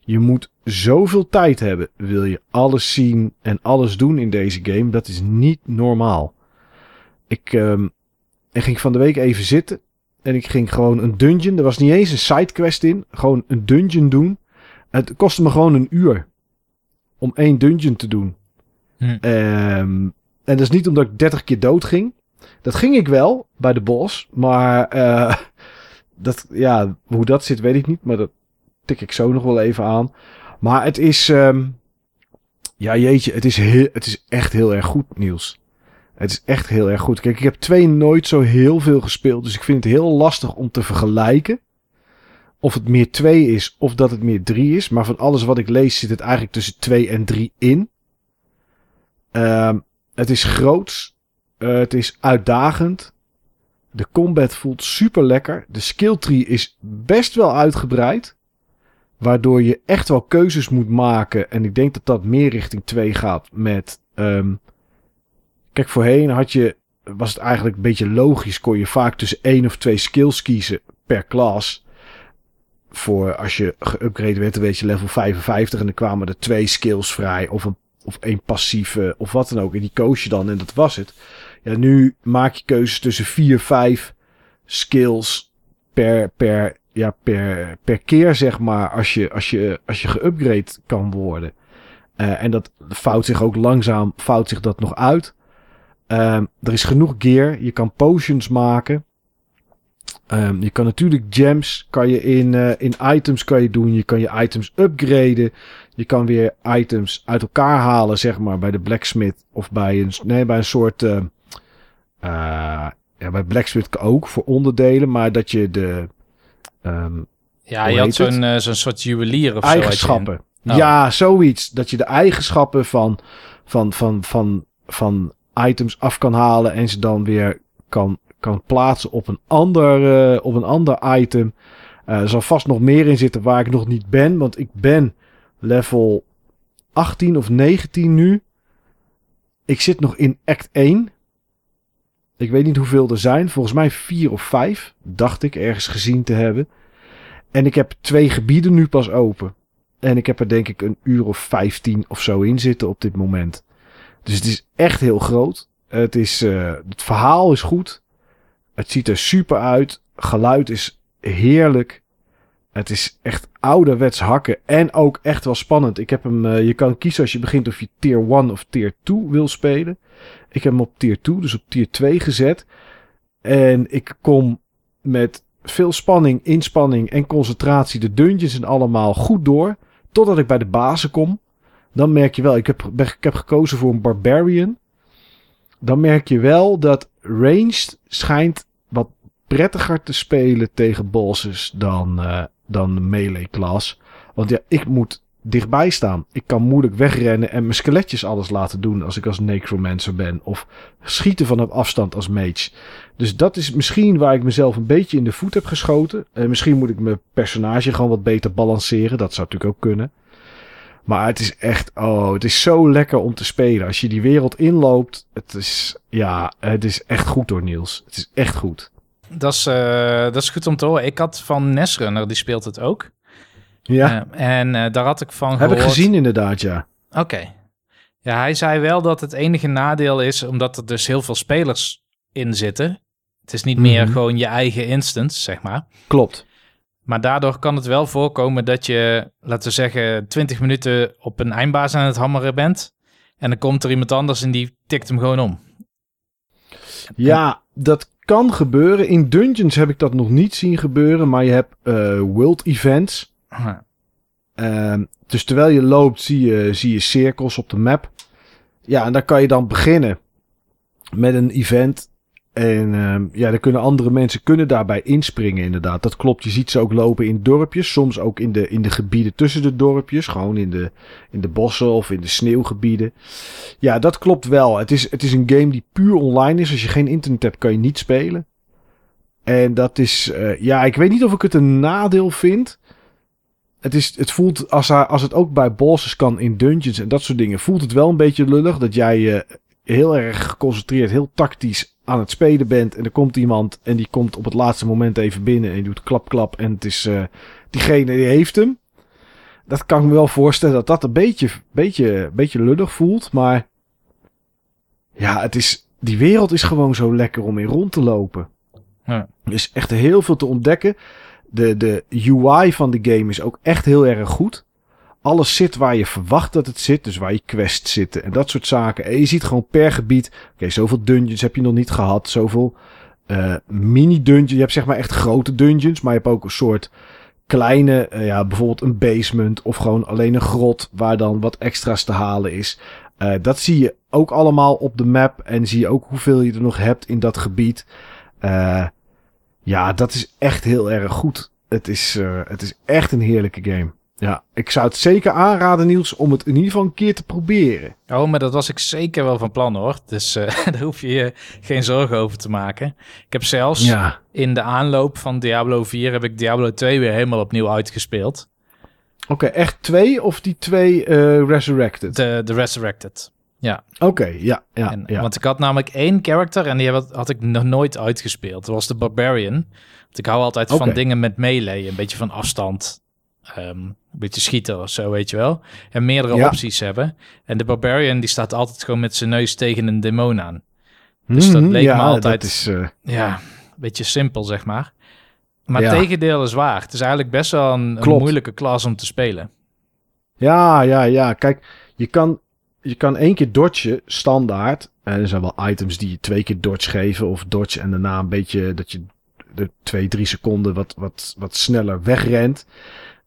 Je moet zoveel tijd hebben, wil je alles zien en alles doen in deze game. Dat is niet normaal. Ik, ehm, ik ging van de week even zitten en ik ging gewoon een dungeon. Er was niet eens een sidequest in, gewoon een dungeon doen. Het kostte me gewoon een uur om één dungeon te doen. Hm. Ehm, en dat is niet omdat ik 30 keer dood ging. Dat ging ik wel bij de boss, maar eh, dat, ja, hoe dat zit weet ik niet, maar dat tik ik zo nog wel even aan. Maar het is, ehm, ja jeetje, het is, heel, het is echt heel erg goed, Niels. Het is echt heel erg goed. Kijk, ik heb twee nooit zo heel veel gespeeld, dus ik vind het heel lastig om te vergelijken. Of het meer twee is, of dat het meer drie is. Maar van alles wat ik lees zit het eigenlijk tussen twee en drie in. Ehm, het is groots. Eh, het is uitdagend. De combat voelt super lekker. De skill tree is best wel uitgebreid. Waardoor je echt wel keuzes moet maken. En ik denk dat dat meer richting 2 gaat met. ehm, kijk, voorheen had je. Was het eigenlijk een beetje logisch. Kon je vaak tussen één of twee skills kiezen per klas. Voor als je geüpgrade werd, dan weet je level 55. En dan kwamen er twee skills vrij. Of een of één passieve of wat dan ook. En die koos je dan en dat was het. Ja, nu maak je keuzes tussen vier, vijf skills per, per, ja, per, per keer, zeg maar, als je, als je, als je geüpgrade kan worden. Eh, en dat vouwt zich ook langzaam, vouwt zich dat nog uit. Ehm, er is genoeg gear. Je kan potions maken. Ehm, je kan natuurlijk gems kan je in, eh, in items kan je doen. Je kan je items upgraden. Je kan weer items uit elkaar halen, zeg maar, bij de blacksmith. Of bij een, nee, bij een soort. eh, eh, ja, bij blacksmith ook voor onderdelen. Maar dat je de ehm, Ja, je had zo'n eh, zo'n soort juwelier of zo. eigenschappen. Oh. Ja, zoiets. Dat je de eigenschappen van, van, van, van, van items af kan halen. En ze dan weer kan, kan plaatsen op een ander, eh, op een ander item. Eh, er zal vast nog meer in zitten waar ik nog niet ben. Want ik ben level 18 of 19 nu. Ik zit nog in act 1. Ik weet niet hoeveel er zijn. Volgens mij vier of vijf. Dacht ik ergens gezien te hebben. En ik heb twee gebieden nu pas open. En ik heb er denk ik een uur of 15 of zo in zitten op dit moment. Dus het is echt heel groot. Het, is, eh, het verhaal is goed. Het ziet er super uit. Geluid is heerlijk. Het is echt ouderwets hakken. En ook echt wel spannend. Ik heb hem, eh, je kan kiezen als je begint of je tier 1 of tier 2 wil spelen. Ik heb hem op tier 2, dus op tier 2 gezet. En ik kom met veel spanning, inspanning en concentratie de dungeons en allemaal goed door. Totdat ik bij de bazen kom. Dan merk je wel, ik heb, ik heb gekozen voor een barbarian. Dan merk je wel dat ranged schijnt wat prettiger te spelen tegen bosses dan, eh, dan melee klas. Want ja, ik moet dichtbij staan. Ik kan moeilijk wegrennen en mijn skeletjes alles laten doen als ik als necromancer ben. Of schieten van op afstand als mage. Dus dat is misschien waar ik mezelf een beetje in de voet heb geschoten. En misschien moet ik mijn personage gewoon wat beter balanceren. Dat zou natuurlijk ook kunnen. Maar het is echt, oh, het is zo lekker om te spelen. Als je die wereld inloopt, het is, ja, het is echt goed door Niels. Het is echt goed. Dat is, eh, dat is goed om te horen. Ik had van Nesrunner, die speelt het ook. Ja, Eh, en eh, daar had ik van heb gehoord... ik gezien inderdaad, ja. Oké. Ja, hij zei wel dat het enige nadeel is, omdat er dus heel veel spelers in zitten. Het is niet meer Mhm. gewoon je eigen instance, zeg maar. Klopt. Maar daardoor kan het wel voorkomen dat je, laten we zeggen, 20 minuten op een eindbaas aan het hammeren bent. En dan komt er iemand anders en die tikt hem gewoon om. Ja, dat kan gebeuren. In dungeons heb ik dat nog niet zien gebeuren. Maar je hebt eh, world events. Ehm, dus terwijl je loopt, zie je, zie je cirkels op de map. Ja, en daar kan je dan beginnen met een event. En ehm, ja, dan kunnen andere mensen kunnen daarbij inspringen inderdaad. Dat klopt. Je ziet ze ook lopen in dorpjes. Soms ook in de, in de gebieden tussen de dorpjes. Gewoon in de, in de bossen of in de sneeuwgebieden. Ja, dat klopt wel. Het is, het is een game die puur online is. Als je geen internet hebt, kan je niet spelen. En dat is... eh, ja, ik weet niet of ik het een nadeel vind. Het, is, het voelt, als, als het ook bij bosses kan in dungeons en dat soort dingen... voelt het wel een beetje lullig dat jij... eh, heel erg geconcentreerd, heel tactisch aan het spelen bent. En er komt iemand en die komt op het laatste moment even binnen en die doet klap klap. En het is eh, diegene die heeft hem. Dat kan ik me wel voorstellen dat dat een beetje, beetje, beetje lullig voelt. Maar ja, het is, die wereld is gewoon zo lekker om in rond te lopen. Ja. Er is echt heel veel te ontdekken. De, de UI van de game is ook echt heel erg goed alles zit waar je verwacht dat het zit. Dus waar je quests zitten en dat soort zaken. En je ziet gewoon per gebied. Oké, zoveel dungeons heb je nog niet gehad. Zoveel eh, mini-dungeons. Je hebt zeg maar echt grote dungeons. Maar je hebt ook een soort kleine. eh, ja, bijvoorbeeld een basement. Of gewoon alleen een grot. Waar dan wat extra's te halen is. Eh, dat zie je ook allemaal op de map. En zie je ook hoeveel je er nog hebt in dat gebied. Eh, ja, dat is echt heel erg goed. Het is, eh, het is echt een heerlijke game. Ja, ik zou het zeker aanraden, Niels, om het in ieder geval een keer te proberen. Oh, maar dat was ik zeker wel van plan hoor. Dus eh, daar hoef je je geen zorgen over te maken. Ik heb zelfs Ja. in de aanloop van Diablo 4 heb ik Diablo 2 weer helemaal opnieuw uitgespeeld. Oké, echt twee of die twee eh, Resurrected? De, de Resurrected. Oké, ja, ja, en, ja. Want ik had namelijk één character en die had, had ik nog nooit uitgespeeld. Dat was de Barbarian. Want ik hou altijd van dingen met melee. Een beetje van afstand. Ehm, een beetje schieten of zo, weet je wel. En meerdere Ja. opties hebben. En de Barbarian die staat altijd gewoon met zijn neus tegen een demon aan. dus dat Mhm, leek me ja, altijd- Dat is, eh, Ja, een beetje simpel, zeg maar. Maar Ja. tegendeel is waar. Het is eigenlijk best wel een, een moeilijke klas om te spelen. ja, ja, ja. Kijk, je kan, je kan één keer dodgen, standaard. En er zijn wel items die je twee keer dodge geven. Of dodge en daarna een beetje dat je de twee, drie seconden wat, wat, wat sneller wegrent.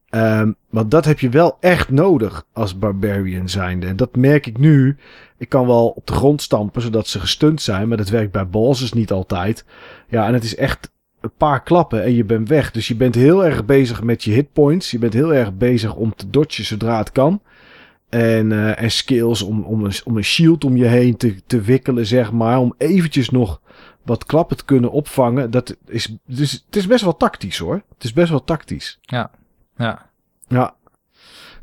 Ehm want dat heb je wel echt nodig als barbarian zijnde. En dat merk ik nu. Ik kan wel op de grond stampen zodat ze gestunt zijn. Maar dat werkt bij bosses niet altijd. Ja, en het is echt een paar klappen en je bent weg. Dus je bent heel erg bezig met je hitpoints. Je bent heel erg bezig om te dodgen zodra het kan. En, eh, en skills om, om, een, om een shield om je heen te, te wikkelen, zeg maar. Om eventjes nog wat klappen te kunnen opvangen. Dat is, dus, het is best wel tactisch hoor. Het is best wel tactisch. Ja. Ja.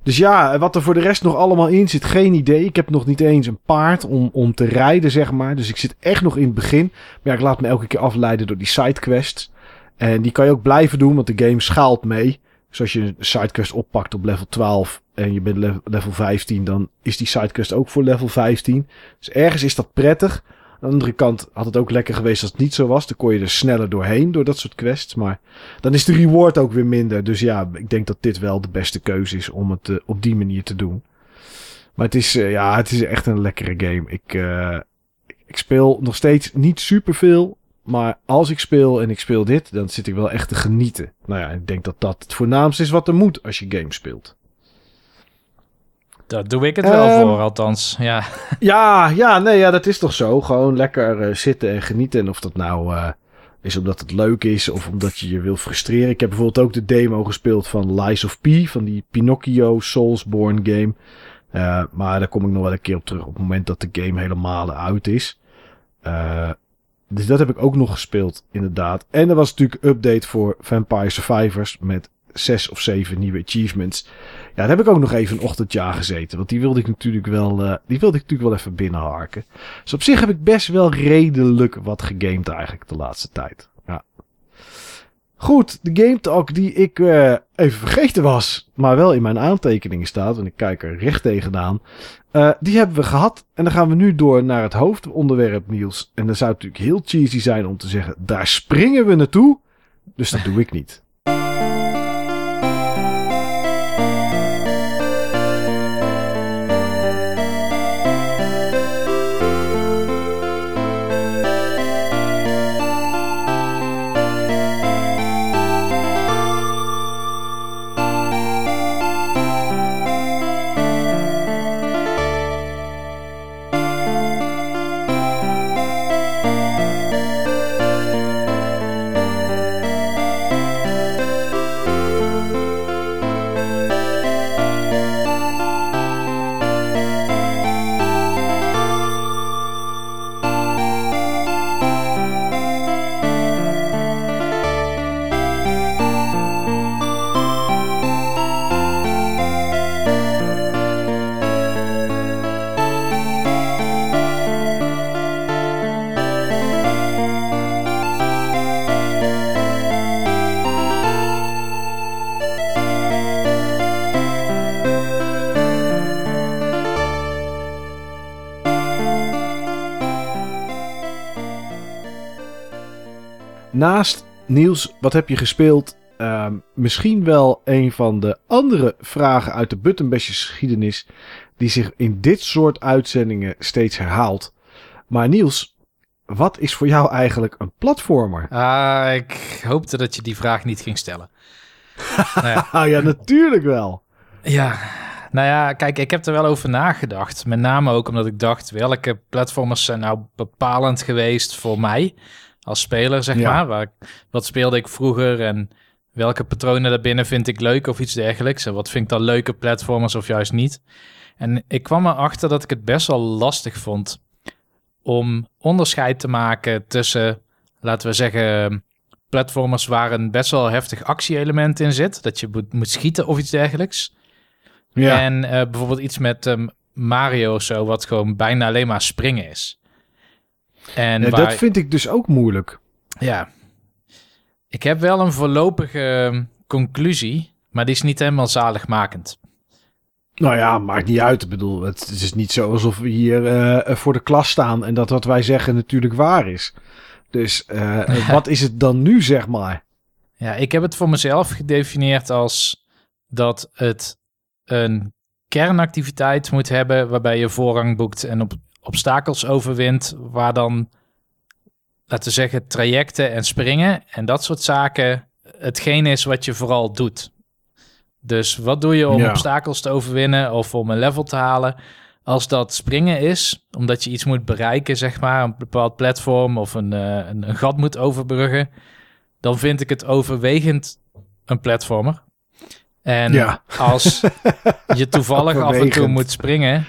Dus ja, wat er voor de rest nog allemaal in zit, geen idee. Ik heb nog niet eens een paard om, om te rijden, zeg maar. Dus ik zit echt nog in het begin. Maar ja, ik laat me elke keer afleiden door die sidequests. En die kan je ook blijven doen, want de game schaalt mee. Dus als je een sidequest oppakt op level 12 en je bent level, level 15, dan is die sidequest ook voor level 15. Dus ergens is dat prettig. Aan de andere kant had het ook lekker geweest als het niet zo was. Dan kon je er sneller doorheen door dat soort quests. Maar dan is de reward ook weer minder. Dus ja, ik denk dat dit wel de beste keuze is om het eh, op die manier te doen. Maar het is, eh, ja, het is echt een lekkere game. Ik, eh, ik speel nog steeds niet superveel. Maar als ik speel en ik speel dit, dan zit ik wel echt te genieten. Nou ja, ik denk dat dat het voornaamste is wat er moet als je games speelt. Daar doe ik het wel Ehm, voor, althans. Ja. Ja, ja, nee, ja, dat is toch zo. Gewoon lekker eh, zitten en genieten. En of dat nou eh, is omdat het leuk is of omdat je je wil frustreren. Ik heb bijvoorbeeld ook de demo gespeeld van Lies of P, van die Pinocchio Soulsborne game. Eh, maar daar kom ik nog wel een keer op terug op het moment dat de game helemaal uit is. Dus dat heb ik ook nog gespeeld, inderdaad. En er was natuurlijk update voor Vampire Survivors met zes of zeven nieuwe achievements. Ja, daar heb ik ook nog even een ochtendje aan gezeten. Want die wilde ik natuurlijk wel, eh, die wilde ik natuurlijk wel even binnenharken. Dus op zich heb ik best wel redelijk wat gegamed eigenlijk de laatste tijd. Ja. Goed, de game talk die ik eh, even vergeten was, maar wel in mijn aantekeningen staat, en ik kijk er recht tegenaan. eh, die hebben we gehad en dan gaan we nu door naar het hoofdonderwerp, Niels. En dan zou het natuurlijk heel cheesy zijn om te zeggen, daar springen we naartoe. Dus dat doe ik niet. Naast Niels, wat heb je gespeeld? Ehm, misschien wel een van de andere vragen uit de Buttonbashers geschiedenis die zich in dit soort uitzendingen steeds herhaalt. Maar Niels, wat is voor jou eigenlijk een platformer? Ah, ik hoopte dat je die vraag niet ging stellen. nou ja. Ah, ja, natuurlijk wel. Ja, nou ja, kijk, ik heb er wel over nagedacht. Met name ook omdat ik dacht, welke platformers zijn nou bepalend geweest voor mij als speler, zeg maar. Waar, wat speelde ik vroeger en welke patronen daarbinnen vind ik leuk of iets dergelijks. En wat vind ik dan leuke platformers of juist niet. En ik kwam erachter dat ik het best wel lastig vond om onderscheid te maken tussen, laten we zeggen, platformers waar een best wel heftig actie-element in zit. Dat je moet, schieten of iets dergelijks. Ja. En uh, bijvoorbeeld iets met um, Mario of zo, wat gewoon bijna alleen maar springen is. En ja, dat vind ik dus ook moeilijk. Ja. Ik heb wel een voorlopige ehm, conclusie, maar die is niet helemaal zaligmakend. Nou ja, maakt niet uit. Ik bedoel, het is niet zo alsof we hier uh, voor de klas staan en dat wat wij zeggen natuurlijk waar is. Dus uh, wat is het dan nu, zeg maar? Ja, ik heb het voor mezelf gedefinieerd als dat het een kernactiviteit moet hebben waarbij je voorrang boekt en op obstakels overwint, waar dan, laten we zeggen, trajecten en springen en dat soort zaken hetgeen is wat je vooral doet. Dus wat doe je om obstakels te overwinnen of om een level te halen? Als dat springen is, omdat je iets moet bereiken, zeg maar, een bepaald platform of een, uh, een, een, gat moet overbruggen, dan vind ik het overwegend een platformer. En ja. als je toevallig af en toe moet springen,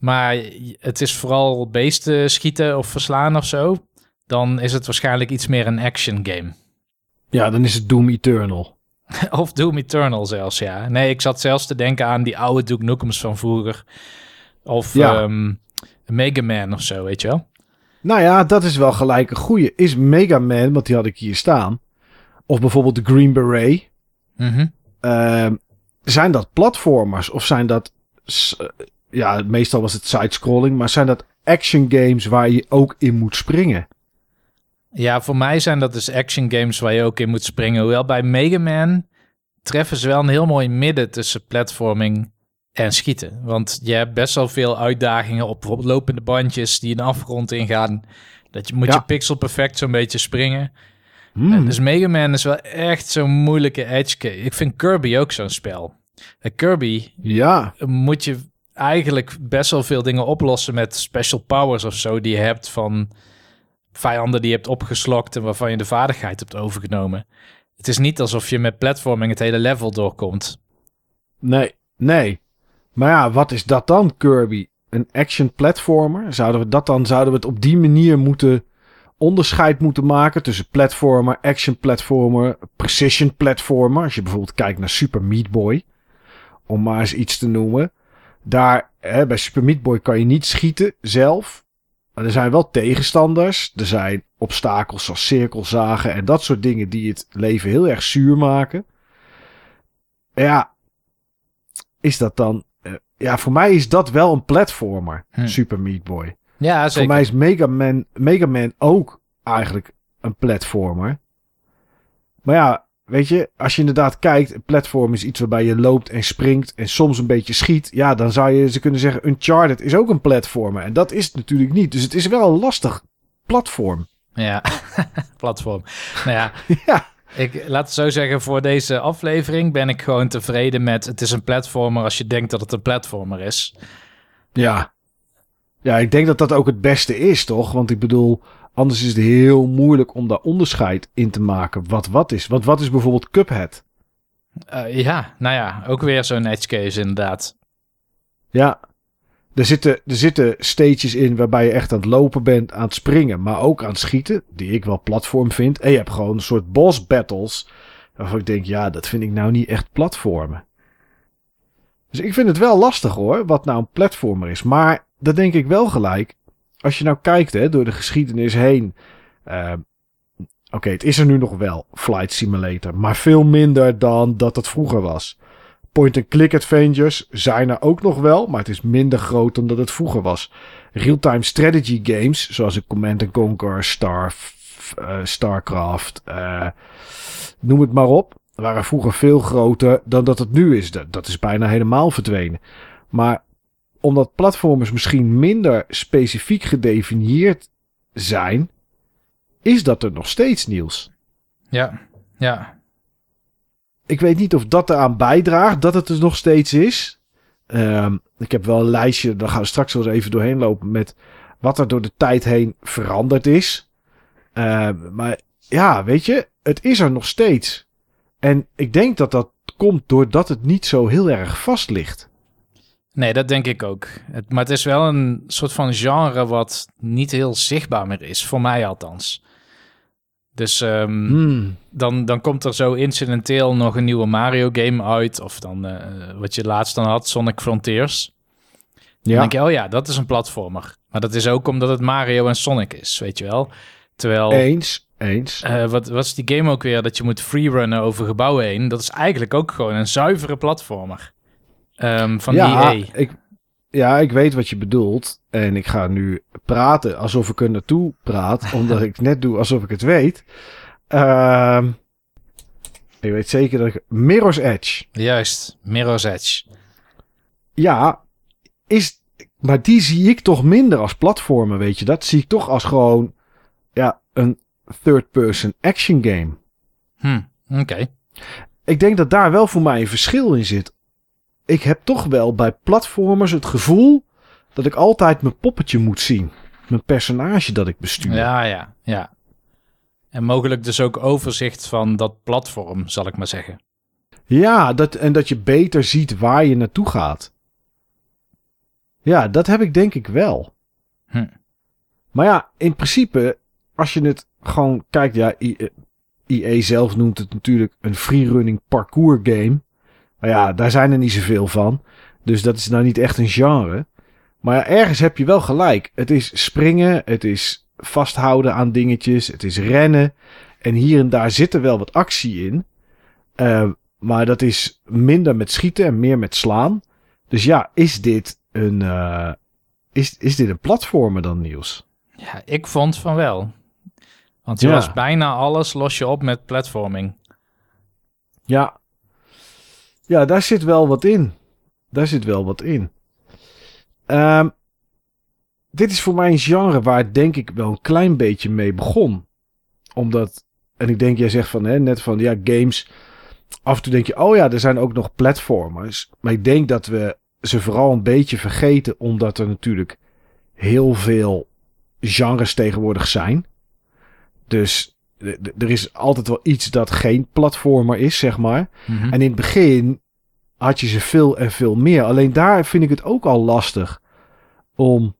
maar het is vooral beesten schieten of verslaan of zo, dan is het waarschijnlijk iets meer een action game. Ja, dan is het Doom Eternal. of Doom Eternal zelfs, ja. Nee, ik zat zelfs te denken aan die oude Duke Nukem's van vroeger. Of ja. um, Mega Man of zo, weet je wel? Nou ja, dat is wel gelijk een goeie. Is Mega Man, want die had ik hier staan. Of bijvoorbeeld de Green Beret. Mm zijn dat platformers of zijn dat... Ja, meestal was het side-scrolling. Maar zijn dat action games waar je ook in moet springen? Ja, voor mij zijn dat dus action games waar je ook in moet springen. Hoewel bij Mega Man treffen ze wel een heel mooi midden tussen platforming en schieten. Want je hebt best wel veel uitdagingen op bijvoorbeeld lopende bandjes die een afgrond ingaan. Dat je moet je pixel perfect zo'n beetje springen. Hmm. Dus Mega Man is wel echt zo'n moeilijke edge. Ik vind Kirby ook zo'n spel. Kirby ja. moet je eigenlijk best wel veel dingen oplossen met special powers of zo die je hebt van vijanden die je hebt opgeslokt en waarvan je de vaardigheid hebt overgenomen. Het is niet alsof je met platforming het hele level doorkomt. Nee, nee. Maar ja, wat is dat dan, Kirby? Een action platformer? Zouden we dat dan, zouden we het op die manier moeten onderscheid moeten maken tussen platformer, action platformer, precision platformer. Als je bijvoorbeeld kijkt naar Super Meat Boy, om maar eens iets te noemen. Daar, hè, bij Super Meat Boy kan je niet schieten zelf. Maar er zijn wel tegenstanders. Er zijn obstakels zoals cirkelzagen en dat soort dingen die het leven heel erg zuur maken. Ja, is dat dan ja, voor mij is dat wel een platformer, hm. Super Meat Boy. Ja, zeker. Voor mij is Mega Man, Mega Man ook eigenlijk een platformer. Maar ja, weet je, als je inderdaad kijkt, een platform is iets waarbij je loopt en springt en soms een beetje schiet. Ja, dan zou je ze kunnen zeggen, Uncharted is ook een platformer. En dat is het natuurlijk niet. Dus het is wel een lastig platform. Ja, platform. Nou ja, ja. Ik laat het zo zeggen, voor deze aflevering ben ik gewoon tevreden met het is een platformer als je denkt dat het een platformer is. Ja. Ja, ik denk dat dat ook het beste is, toch? Want ik bedoel, anders is het heel moeilijk om daar onderscheid in te maken wat wat is. Want wat is bijvoorbeeld Cuphead? Uh, ja, nou ja, ook weer zo'n edge case inderdaad. Ja, er zitten, er zitten stages in waarbij je echt aan het lopen bent, aan het springen, maar ook aan het schieten, die ik wel platform vind. En je hebt gewoon een soort boss battles, waarvan ik denk, ja, dat vind ik nou niet echt platformen. Dus ik vind het wel lastig hoor, wat nou een platformer is. Maar dat denk ik wel gelijk. Als je nou kijkt hè, door de geschiedenis heen. Uh, Oké, het is er nu nog wel, Flight Simulator. Maar veel minder dan dat het vroeger was. Point-and-click adventures zijn er ook nog wel, maar het is minder groot dan dat het vroeger was. Real-time strategy games, zoals Command Conquer, Star eh, StarCraft, eh, noem het maar op. Waren vroeger veel groter dan dat het nu is. Dat is bijna helemaal verdwenen. Maar omdat platformers misschien minder specifiek gedefinieerd zijn, is dat er nog steeds, Niels. Ja, ja. Ik weet niet of dat eraan bijdraagt dat het er nog steeds is. Ehm, ik heb wel een lijstje, daar gaan we straks wel eens even doorheen lopen met wat er door de tijd heen veranderd is. Ehm, maar ja, weet je, het is er nog steeds. En ik denk dat dat komt doordat het niet zo heel erg vast ligt. Nee, dat denk ik ook. Het, maar het is wel een soort van genre wat niet heel zichtbaar meer is, voor mij althans. Dus um, Hmm. dan, dan komt er zo incidenteel nog een nieuwe Mario game uit. Of dan uh, wat je laatst dan had, Sonic Frontiers. Ja. Dan denk je, oh ja, dat is een platformer. Maar dat is ook omdat het Mario en Sonic is, weet je wel. Terwijl... Eens, eens. Uh, wat, wat is die game ook weer? Dat je moet freerunnen over gebouwen heen. Dat is eigenlijk ook gewoon een zuivere platformer. Um, van ja, EA. Ik, ja, ik weet wat je bedoelt. En ik ga nu praten alsof ik er naartoe praat. omdat ik net doe alsof ik het weet. Uh, ik weet zeker dat ik... Mirror's Edge. Juist, Mirror's Edge. Ja, is... Maar die zie ik toch minder als platformer, weet je. Dat zie ik toch als gewoon... Ja, een third-person action game. Hm, oké. Okay. Ik denk dat daar wel voor mij een verschil in zit ik heb toch wel bij platformers het gevoel dat ik altijd mijn poppetje moet zien. Mijn personage dat ik bestuur. Ja, ja, ja. En mogelijk dus ook overzicht van dat platform, zal ik maar zeggen. Ja, dat, en dat je beter ziet waar je naartoe gaat. Ja, dat heb ik denk ik wel. Hm. Maar ja, in principe, als je het gewoon kijkt, ja, IE zelf noemt het natuurlijk een freerunning parkour game. Maar ja, daar zijn er niet zoveel van. Dus dat is nou niet echt een genre. Maar ja, ergens heb je wel gelijk. Het is springen, het is vasthouden aan dingetjes, het is rennen. En hier en daar zit er wel wat actie in. Uh, maar dat is minder met schieten en meer met slaan. Dus ja, is dit een, uh, is, is dit een platformer dan, Niels? Ja, ik vond van wel. Want je ja. was bijna alles los je op met platforming. Ja, ja, daar zit wel wat in. Daar zit wel wat in. Um, dit is voor mij een genre waar denk ik wel een klein beetje mee begon. Omdat, en ik denk jij zegt van, hè, net van, ja, games. Af en toe denk je, oh ja, er zijn ook nog platformers. Maar ik denk dat we ze vooral een beetje vergeten, omdat er natuurlijk heel veel genres tegenwoordig zijn. Dus er is altijd wel iets dat geen platformer is, zeg maar. Mhm. En in het begin had je ze veel en veel meer. Alleen daar vind ik het ook al lastig om,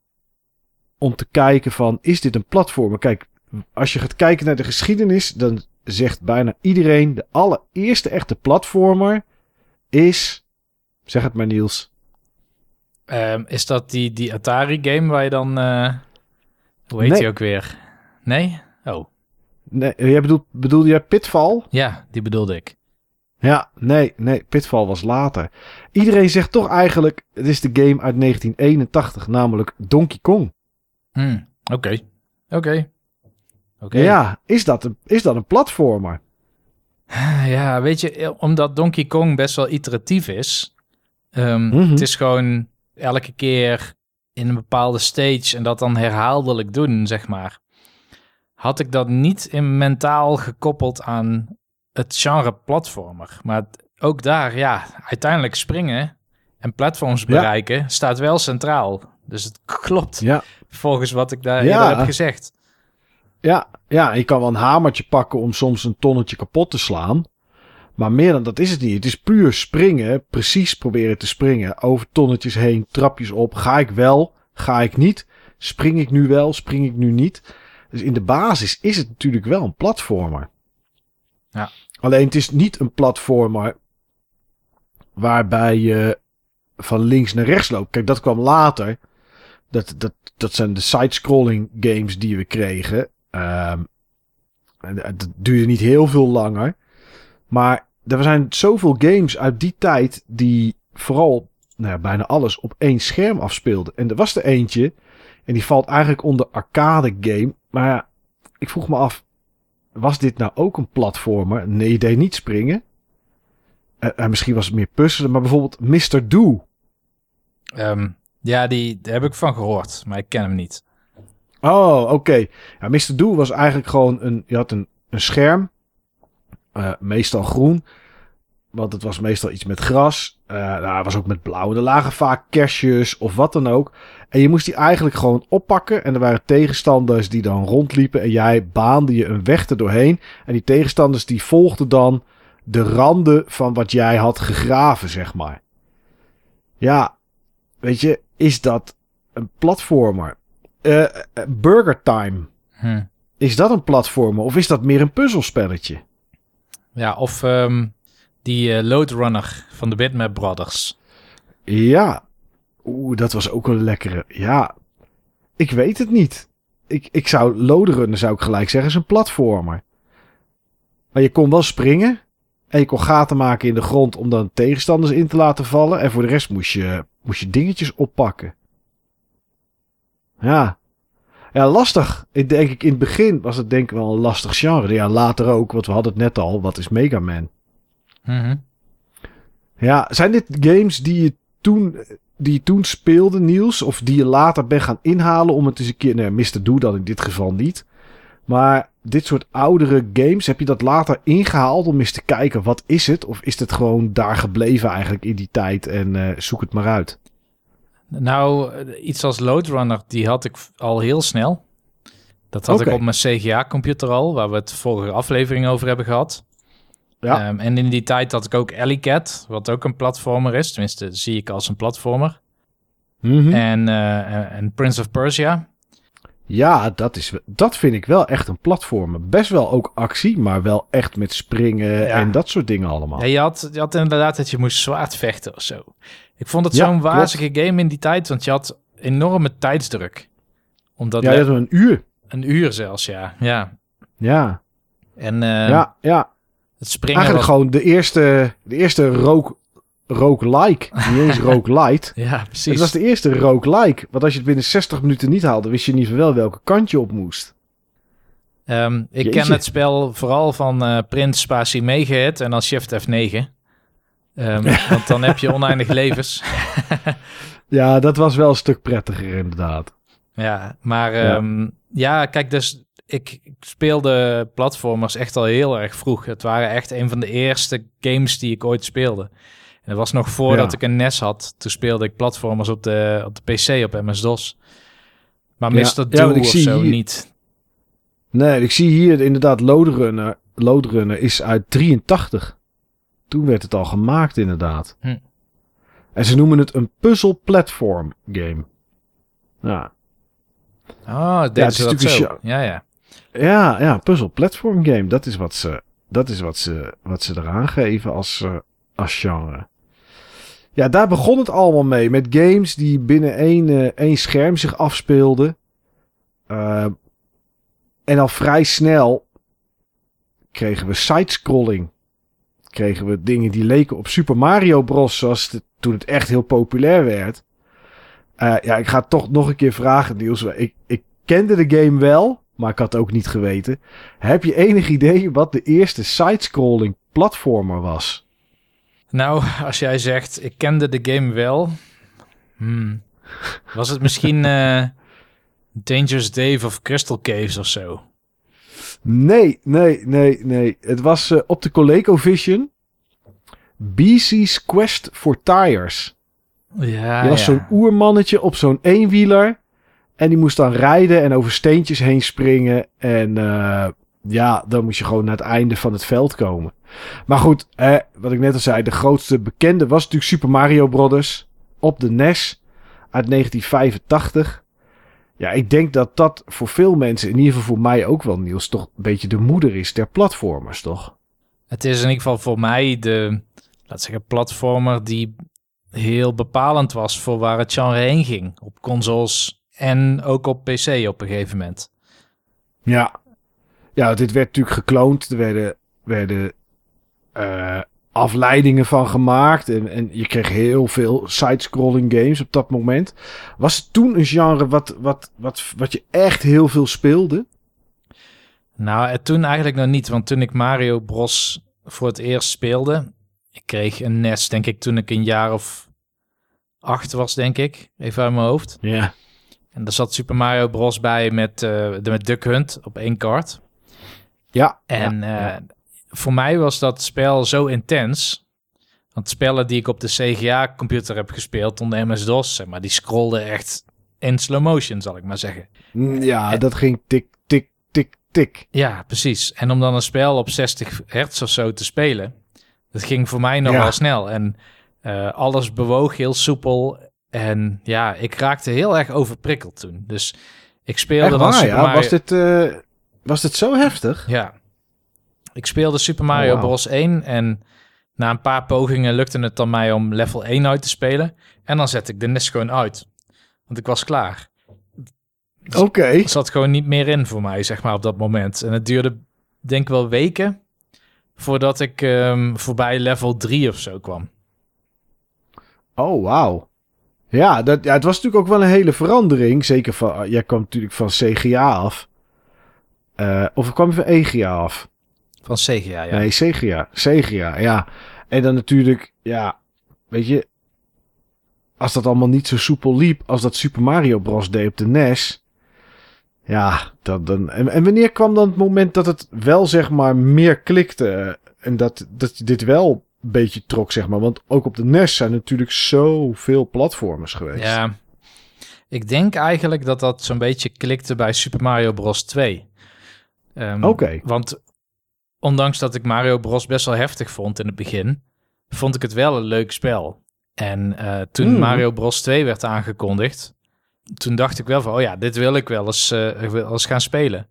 om te kijken van, is dit een platformer? Kijk, als je gaat kijken naar de geschiedenis, dan zegt bijna iedereen, de allereerste echte platformer is, zeg het maar Niels. Um, is dat die, die Atari game waar je dan, uh, hoe heet Nee. die ook weer? Nee? Oh, Nee, jij bedoelt, bedoelde jij Pitfall? ja, die bedoelde ik. Ja, nee, nee, Pitfall was later. Iedereen zegt toch eigenlijk, het is de game uit 1981, namelijk Donkey Kong. Hmm, Oké, oké. Oké. Ja, is dat, een, is dat een platformer? Ja, weet je, omdat Donkey Kong best wel iteratief is. Mhm. Het is gewoon elke keer in een bepaalde stage en dat dan herhaaldelijk doen, zeg maar. Had ik dat niet in mentaal gekoppeld aan het genre platformer. Maar ook daar, ja, uiteindelijk springen en platforms Ja. bereiken staat wel centraal. Dus het klopt Ja, volgens wat ik daar Ja. heb gezegd. ja, ja, je kan wel een hamertje pakken om soms een tonnetje kapot te slaan. Maar meer dan dat is het niet. Het is puur springen, precies proberen te springen. Over tonnetjes heen, trapjes op. Ga ik wel, ga ik niet? Spring ik nu wel, spring ik nu niet? Dus in de basis is het natuurlijk wel een platformer. Ja. Alleen het is niet een platformer waarbij je van links naar rechts loopt. Kijk, dat kwam later. Dat, dat, dat zijn de side-scrolling games die we kregen. En dat duurde niet heel veel langer. Maar er zijn zoveel games uit die tijd die vooral nou ja, bijna alles op één scherm afspeelden. En er was er eentje. En die valt eigenlijk onder arcade game. Maar ja, ik vroeg me af, was dit nou ook een platformer? Nee, je deed niet springen. En misschien was het meer puzzelen, maar bijvoorbeeld Mr. Do. Ehm, ja, die, daar heb ik van gehoord, maar ik ken hem niet. Oh, oké. Ja, Mr. Do was eigenlijk gewoon een... Je had een, een scherm, eh, meestal groen. Want het was meestal iets met gras. Uh, nou, was ook met blauw. Er lagen vaak kerstjes of wat dan ook. En je moest die eigenlijk gewoon oppakken. En er waren tegenstanders die dan rondliepen. En jij baande je een weg er doorheen. En die tegenstanders die volgden dan de randen van wat jij had gegraven, zeg maar. Ja, weet je, is dat een platformer? Uh, Burger Time. Hm. Is dat een platformer of is dat meer een puzzelspelletje? Ja, of um, die uh, Loadrunner van de Bitmap Brothers. Ja. Oeh, dat was ook een lekkere. Ja, ik weet het niet. Ik, ik zou Loadrunner zou ik gelijk zeggen is een platformer. Maar je kon wel springen. En je kon gaten maken in de grond om dan tegenstanders in te laten vallen. En voor de rest moest je, moest je dingetjes oppakken. Ja. Ja, lastig. Ik denk ik in het begin was het denk ik wel een lastig genre. Ja, later ook, want we hadden het net al. Wat is Mega Man? Mhm. Ja, zijn dit games die je toen, die toen speelde, Niels? Of die je later bent gaan inhalen om het eens een keer... Nee, Mr. Do dan in dit geval niet. Maar dit soort oudere games, heb je dat later ingehaald om eens te kijken wat is het? Of is het gewoon daar gebleven eigenlijk in die tijd en uh, zoek het maar uit? Nou, iets als Loadrunner, die had ik al heel snel. Dat had ik op mijn CGA-computer al, waar we het vorige aflevering over hebben gehad. Ja. Ehm, en in die tijd had ik ook Alley Cat, wat ook een platformer is. Tenminste, zie ik als een platformer. Mhm. En, eh, en Prince of Persia. Ja, dat, is, dat vind ik wel echt een platformer. Best wel ook actie, maar wel echt met springen Ja. en dat soort dingen allemaal. Ja, je, had, je had inderdaad dat je moest zwaard vechten of zo. Ik vond het Ja, zo'n wazige game in die tijd, want je had enorme tijdsdruk. Omdat ja, je had een uur. een uur zelfs, ja. ja. Ja, En eh, ja, ja. Het springen Eigenlijk was... gewoon de eerste, de eerste rook, rook-like. Niet eens rook-light. Ja, Het precies. was de eerste rook-like. Want als je het binnen 60 minuten niet haalde, wist je niet wel welke kant je op moest. Ehm, ik Jeetje. ken het spel vooral van eh Print Spatie Megahit en dan Shift F9. Ehm, want dan heb je oneindig levens. Ja, dat was wel een stuk prettiger inderdaad. Ja, maar Ja. ehm, ja, kijk, dus ik, speelde platformers echt al heel erg vroeg. Het waren echt een van de eerste games die ik ooit speelde. En dat was nog voordat Ja. ik een NES had. Toen speelde ik platformers op de, op de PC, op MS-DOS. Maar. Mr. Ja, Do want ik of zo hier- niet. Nee, ik zie hier inderdaad Loadrunner. Loadrunner is uit 83. Toen werd het al gemaakt inderdaad. Hm. En ze noemen het een puzzle platform game. Ja, Oh, het deze is dat natuurlijk zo. Ja, ja. Ja, ja puzzle platform game. Dat is wat ze, dat is wat ze, wat ze eraan geven als, eh, als genre. Ja, daar begon het allemaal mee. Met games die binnen één, eh, één scherm zich afspeelden. Eh, en al vrij snel kregen we sidescrolling. Kregen we dingen die leken op Super Mario Bros. Zoals toen het echt heel populair werd. Ja, ik ga toch nog een keer vragen, Niels. Ik, ik kende de game wel, maar ik had het ook niet geweten. Heb je enig idee wat de eerste sidescrolling platformer was? Nou, als jij zegt, ik kende de game wel. Hmm. Was het misschien eh, Dangerous Dave of Crystal Caves of zo? Nee, nee, nee, nee. Het was eh, op de ColecoVision. BC's Quest for Tires. Ja, Je was ja. zo'n oermannetje op zo'n eenwieler. En die moest dan rijden en over steentjes heen springen. En eh, ja, dan moest je gewoon naar het einde van het veld komen. Maar goed, wat ik net al zei, de grootste bekende was natuurlijk Super Mario Brothers. Op de NES uit 1985. Ja, ik denk dat dat voor veel mensen, in ieder geval voor mij ook wel, Niels, toch een beetje de moeder is der platformers, toch? Het is in ieder geval voor mij de, laat zeggen, platformer die heel bepalend was voor waar het genre heen ging. Op consoles en ook op PC op een gegeven moment. Ja. Ja, dit werd natuurlijk gekloond. Er werden, werden eh, afleidingen van gemaakt. En, en je kreeg heel veel side-scrolling games op dat moment. Was het toen een genre wat, wat, wat, wat je echt heel veel speelde? Nou, eh, toen eigenlijk nog niet, want toen ik Mario Bros voor het eerst speelde, ik kreeg een NES, denk ik, toen ik een jaar of acht was, denk ik, even uit mijn hoofd. Ja. En daar zat Super Mario Bros bij met, eh, de, met Duck Hunt op één kaart. Ja. En ja, ja. eh, voor mij was dat spel zo intens. Want spellen die ik op de CGA-computer heb gespeeld onder MS-DOS, zeg maar, die scrollden echt in slow motion, zal ik maar zeggen. Mm, Ja, dat ging tik, tik, tik, tik. Ja, precies. En om dan een spel op 60 hertz of zo te spelen, dat ging voor mij nog Ja. wel snel. En eh, alles bewoog heel soepel. En ja, ik raakte heel erg overprikkeld toen. Dus ik speelde Echt dan waar, Super ja? Mario... Was dit, eh, was dit zo heftig? Ja. Ik speelde Super Mario Oh. Bros 1 en na een paar pogingen lukte het dan mij om level 1 uit te spelen. En dan zette ik de NES gewoon uit. Want ik was klaar. Oké. Er zat gewoon niet meer in voor mij, zeg maar, op dat moment. En het duurde, denk ik wel weken, voordat ik ehm, voorbij level 3 of zo kwam. Oh, wauw. Ja, dat, ja, het was natuurlijk ook wel een hele verandering. Zeker van, jij kwam natuurlijk van CGA af. Eh, of kwam je van EGA af? Van Sega, ja. Nee, CGA. CGA, ja. En dan natuurlijk, ja, weet je, als dat allemaal niet zo soepel liep als dat Super Mario Bros. deed op de NES. Ja, dat, dan, en, en wanneer kwam dan het moment dat het wel, zeg maar, meer klikte? eh, En dat, dat je dit wel beetje trok, zeg maar. Want ook op de NES zijn natuurlijk zoveel platformers geweest. Ja, ik denk eigenlijk dat dat zo'n beetje klikte bij Super Mario Bros 2. Ehm, Oké. Want ondanks dat ik Mario Bros best wel heftig vond in het begin, vond ik het wel een leuk spel. En eh, toen Mm. Mario Bros 2 werd aangekondigd, toen dacht ik wel van, oh ja, dit wil ik wel eens, eh, ik wil wel eens gaan spelen.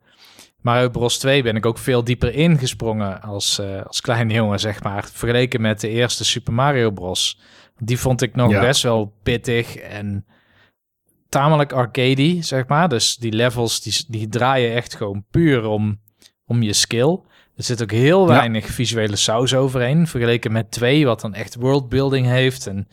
Mario Bros 2 ben ik ook veel dieper ingesprongen als, eh, als kleine jongen, zeg maar. Vergeleken met de eerste Super Mario Bros. Die vond ik nog Ja. best wel pittig en tamelijk arcadey, zeg maar. Dus die levels, die, die draaien echt gewoon puur om, om je skill. Er zit ook heel Ja. weinig visuele saus overheen. Vergeleken met 2, wat dan echt worldbuilding heeft. En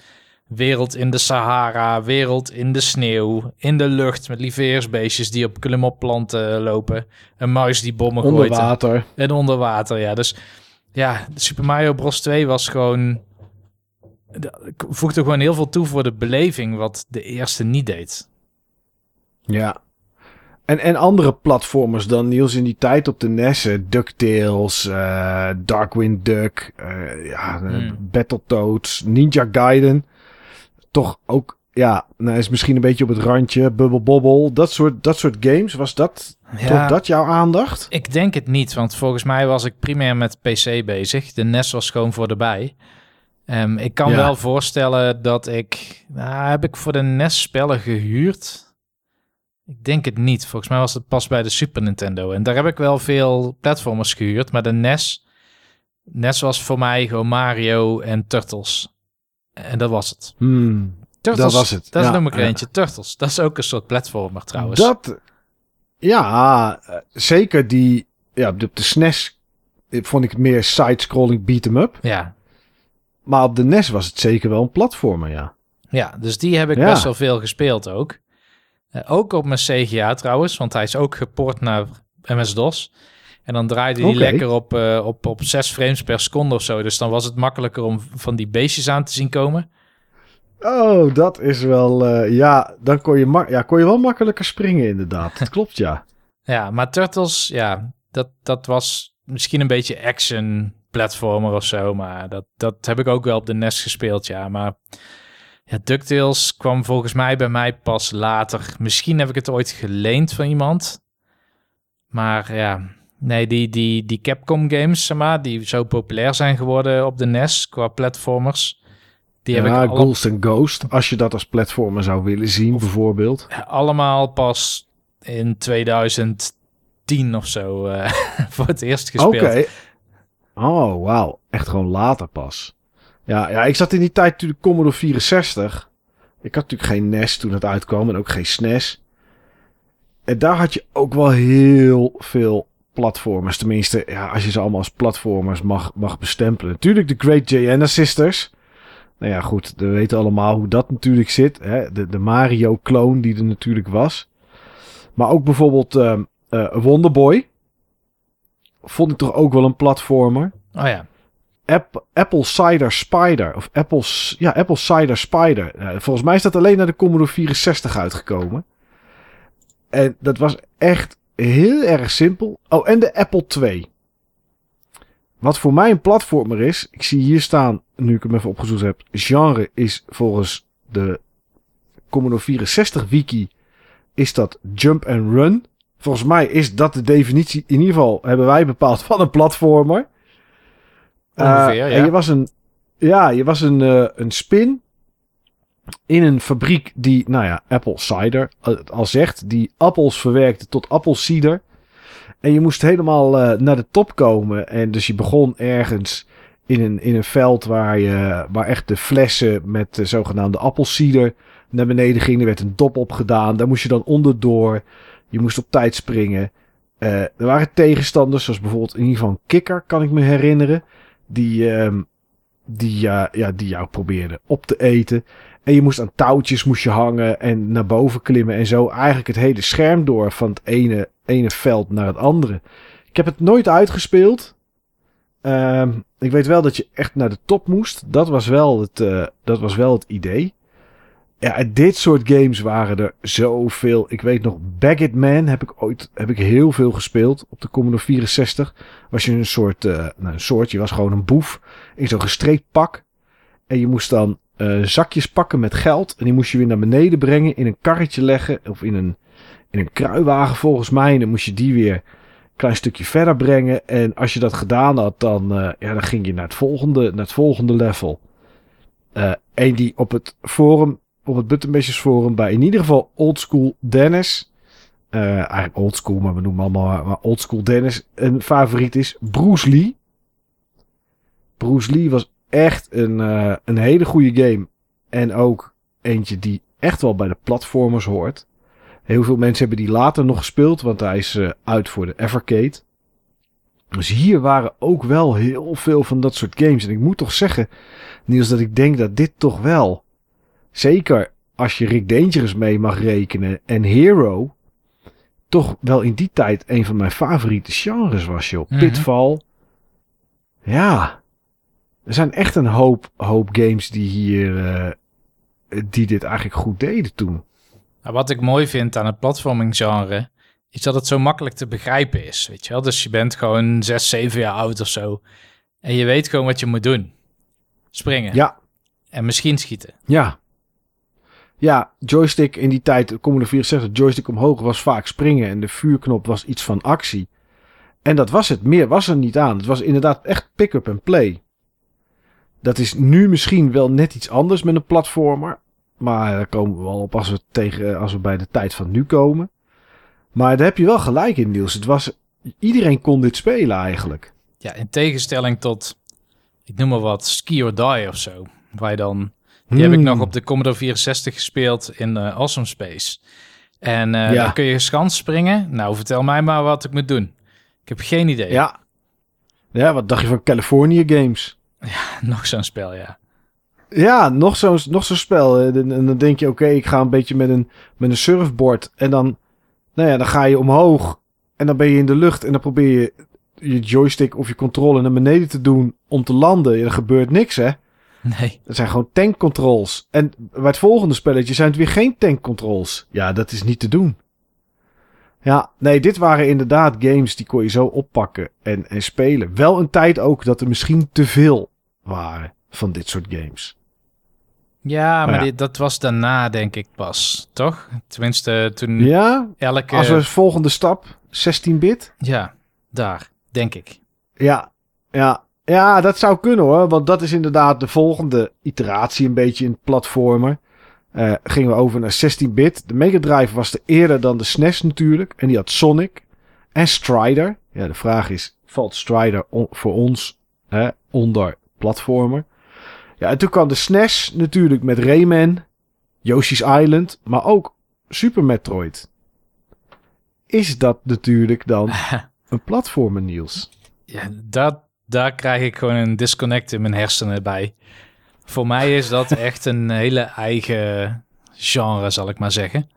wereld in de Sahara, wereld in de sneeuw, in de lucht met lieveheersbeestjes die op klimop-planten lopen. Een muis die bommen Onder gooit. en- water. en onder water, ja. Dus ja, Super Mario Bros. 2 was gewoon... de- voegde gewoon heel veel toe voor de beleving, wat de eerste niet deed. Ja. En, en andere platformers dan, Niels, in die tijd op de NES. eh, DuckTales, eh, Darkwing Duck, eh, ja, eh, Hmm. Battletoads, Ninja Gaiden. Toch ook, ja, nou is misschien een beetje op het randje. Bubble Bobble, dat soort, dat soort games. Was dat, trok dat jouw aandacht? Ik denk het niet, want volgens mij was ik primair met PC bezig. De NES was gewoon voor erbij. Ehm, ik kan Ja. wel voorstellen dat ik... Nou, heb ik voor de NES spellen gehuurd? Ik denk het niet. Volgens mij was het pas bij de Super Nintendo. En daar heb ik wel veel platformers gehuurd. Maar de NES... NES was voor mij gewoon Mario en Turtles. En dat was het. Hmm, Turtles, dat was het. Dat is Ja, nog een ja. eentje. Turtles. Dat is ook een soort platformer trouwens. Dat, ja, eh, zeker die, ja, op de, SNES vond ik het meer side-scrolling beat-em-up. Ja. Maar op de NES was het zeker wel een platformer, ja. Ja, dus die heb ik Ja. best wel veel gespeeld ook. Eh, ook op mijn CGA trouwens, want hij is ook geport naar MS-DOS. En dan draaide hij lekker op, eh, op, op 6 frames per seconde of zo. Dus dan was het makkelijker om van die beestjes aan te zien komen. Oh, dat is wel, eh, ja, dan kon je, ja, kon je wel makkelijker springen inderdaad. Dat klopt, ja. Ja, maar Turtles, ja, dat, dat was misschien een beetje action platformer of zo. Maar dat, dat heb ik ook wel op de NES gespeeld, ja. Maar ja, DuckTales kwam volgens mij bij mij pas later. Misschien heb ik het ooit geleend van iemand. Maar ja, nee, die, die, die Capcom games, zeg maar, die zo populair zijn geworden op de NES qua platformers. Die heb ja, ik alle- Ghost and Ghost, als je dat als platformer zou willen zien, bijvoorbeeld. allemaal pas in 2010 of zo eh, voor het eerst Oké. gespeeld. Oh, wauw. Echt gewoon later pas. Ja, ja, ik zat in die tijd natuurlijk Commodore 64. Ik had natuurlijk geen NES toen het uitkwam en ook geen SNES. En daar had je ook wel heel veel platformers. Tenminste, ja, als je ze allemaal als platformers mag, mag bestempelen. Natuurlijk de Great Gianna Sisters. Nou ja, goed, we weten allemaal hoe dat natuurlijk zit. Hè? De, de Mario-kloon die er natuurlijk was. Maar ook bijvoorbeeld ehm, eh, Wonderboy. vond ik toch ook wel een platformer. Oh ja. App, Apple Cider Spider. Of Apple, C- ja, Apple Cider Spider. Eh, volgens mij is dat alleen naar de Commodore 64 uitgekomen. En dat was echt heel erg simpel. Oh, en de Apple II. Wat voor mij een platformer is. Ik zie hier staan, nu ik hem even opgezocht heb. Genre is volgens de Commodore 64 wiki. Is dat jump and run. Volgens mij is dat de definitie. In ieder geval hebben wij bepaald van een platformer. Eh, Ongeveer, ja. En je was een, ja, je was een, eh, een spin in een fabriek die, nou ja, Apple Cider eh, al zegt, die appels verwerkte tot appelcider. En je moest helemaal eh, naar de top komen. En dus je begon ergens in een, in een veld waar, je, waar echt de flessen met de zogenaamde appelcider naar beneden gingen. Er werd een dop op gedaan. Daar moest je dan onderdoor. Je moest op tijd springen. Eh, er waren tegenstanders, zoals bijvoorbeeld in ieder geval een kikker, kan ik me herinneren. Die, ehm, die, ja, die jou probeerde op te eten. En je moest aan touwtjes moest je hangen en naar boven klimmen en zo. Eigenlijk het hele scherm door van het ene, ene veld naar het andere. Ik heb het nooit uitgespeeld. Ehm, ik weet wel dat je echt naar de top moest. Dat was wel het, eh, dat was wel het idee. Ja, dit soort games waren er zoveel. Ik weet nog, Baggett Man heb ik ooit heb ik heel veel gespeeld op de Commodore 64. Was je een soort, eh, nou een soort, je was gewoon een boef in zo'n gestreept pak. En je moest dan eh, zakjes pakken met geld. En die moest je weer naar beneden brengen, in een karretje leggen. Of in een, in een kruiwagen volgens mij. En dan moest je die weer een klein stukje verder brengen. En als je dat gedaan had, dan, eh, ja, dan ging je naar het volgende, naar het volgende level. Eh en die op het forum, op het Buttonbashers forum, bij in ieder geval Oldschool Dennis. eigenlijk Oldschool, maar we noemen allemaal maar Oldschool Dennis. Een favoriet is Bruce Lee. Bruce Lee was echt een, eh, een hele goede game. En ook eentje die echt wel bij de platformers hoort. Heel veel mensen hebben die later nog gespeeld, want hij is eh, uit voor de Evercade. Dus hier waren ook wel heel veel van dat soort games. En ik moet toch zeggen, Niels, dat ik denk dat dit toch wel, zeker als je Rick Dangerous mee mag rekenen en Hero, toch wel in die tijd een van mijn favoriete genres was, joh. Mhm. Pitfall. Ja, er zijn echt een hoop, hoop games die hier, eh, die dit eigenlijk goed deden toen. Nou, wat ik mooi vind aan het platforming genre, is dat het zo makkelijk te begrijpen is. Weet je wel? Dus je bent gewoon 6, 7 jaar oud of zo. En je weet gewoon wat je moet doen. Springen. Ja, En misschien schieten. ja. Ja, joystick in die tijd, de Commodore 64, joystick omhoog was vaak springen en de vuurknop was iets van actie. En dat was het, meer was er niet aan. Het was inderdaad echt pick-up en play. Dat is nu misschien wel net iets anders met een platformer. Maar daar komen we wel op als we, tegen, als we bij de tijd van nu komen. Maar daar heb je wel gelijk in, Niels. Het was, iedereen kon dit spelen eigenlijk. Ja, in tegenstelling tot, ik noem maar wat, Ski or Die of zo. Waar je dan, die heb ik Hmm. nog op de Commodore 64 gespeeld in eh, Awesome Space. En eh Ja. dan kun je schans springen. Nou, vertel mij maar wat ik moet doen. Ik heb geen idee. Ja. Ja, wat dacht je van California Games? Nog zo'n spel, ja. Ja, nog zo'n nog zo'n spel. hè. En en dan denk je, oké, ik ga een beetje met een, met een surfboard. En dan, nou ja, dan ga je omhoog. En dan ben je in de lucht. En dan probeer je je joystick of je controle naar beneden te doen om te landen. Ja, er gebeurt niks, hè. Nee. Het zijn gewoon tankcontrols. En bij het volgende spelletje zijn het weer geen tankcontrols. Ja, dat is niet te doen. Ja, nee, dit waren inderdaad games die kon je zo oppakken en, en spelen. Wel een tijd ook dat er misschien te veel waren van dit soort games. Ja, maar ja. Dit, dat was daarna, denk ik pas, toch? Tenminste, toen Ja, elke... als we volgende stap, 16-bit. Ja, daar, denk ik. Ja, ja, ja, dat zou kunnen hoor. Want dat is inderdaad de volgende iteratie een beetje in het platformer. Eh, gingen we over naar 16-bit. De Mega Drive was er eerder dan de SNES natuurlijk. En die had Sonic en Strider. Ja, de vraag is, valt Strider on- voor ons hè, onder platformer? Ja, en toen kwam de SNES natuurlijk met Rayman, Yoshi's Island, maar ook Super Metroid. Is dat natuurlijk dan een platformer, Niels? Ja, dat, daar krijg ik gewoon een disconnect in mijn hersenen bij. Voor mij is dat echt een hele eigen genre, zal ik maar zeggen.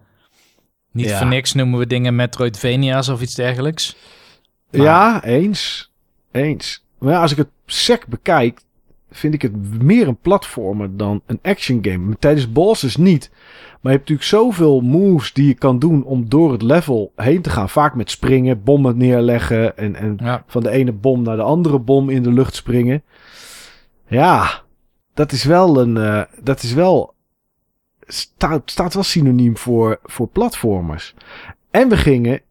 Niet Ja. voor niks noemen we dingen Metroidvania's of iets dergelijks. Maar- Ja, eens. Eens. Maar ja, als ik het sec bekijk, vind ik het meer een platformer dan een action game. Tijdens bosses niet. Maar je hebt natuurlijk zoveel moves die je kan doen om door het level heen te gaan. Vaak met springen, bommen neerleggen en, en Ja. van de ene bom naar de andere bom in de lucht springen. Ja, dat is wel een. eh, dat is wel. Staat, staat wel synoniem voor, voor platformers. En we gingen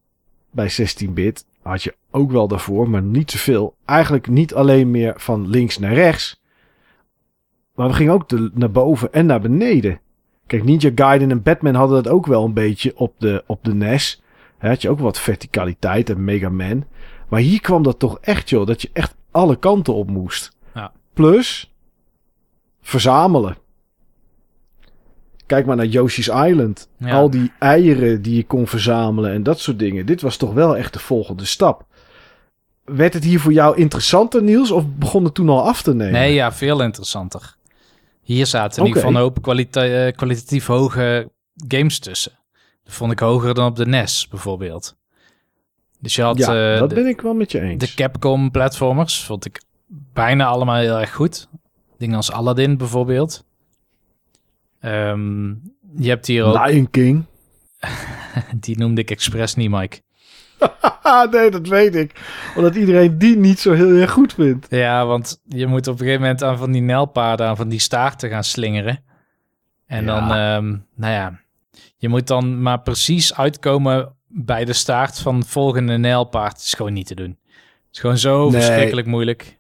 bij 16-bit, had je ook wel daarvoor, maar niet zoveel. Eigenlijk niet alleen meer van links naar rechts. Maar we gingen ook de, naar boven en naar beneden. Kijk, Ninja Gaiden en Batman hadden dat ook wel een beetje op de, op de NES. Hè, had je ook wat verticaliteit en Mega Man. Maar hier kwam dat toch echt, joh. Dat je echt alle kanten op moest. Ja. Plus, verzamelen. Kijk maar naar Yoshi's Island. Ja. Al die eieren die je kon verzamelen en dat soort dingen. Dit was toch wel echt de volgende stap. Werd het hier voor jou interessanter, Niels? Of begon het toen al af te nemen? Nee, ja, veel interessanter. Hier zaten in ieder Oké. geval een hoop kwalita- eh, kwalitatief hoge games tussen. Dat vond ik hoger dan op de NES bijvoorbeeld. Dus je had ja, eh, dat de, ben ik wel met je eens. de Capcom platformers, vond ik bijna allemaal heel erg goed. Dingen als Aladdin bijvoorbeeld. Ehm, je hebt hier ook, Lion King. die noemde ik expres niet, Mike. Nee, dat weet ik. Omdat iedereen die niet zo heel erg goed vindt. Ja, want je moet op een gegeven moment aan van die nijlpaarden, aan van die staarten gaan slingeren. En Ja. dan, ehm, nou ja, je moet dan maar precies uitkomen bij de staart van het volgende nijlpaard. Is gewoon niet te doen. Het is gewoon zo Nee. verschrikkelijk moeilijk.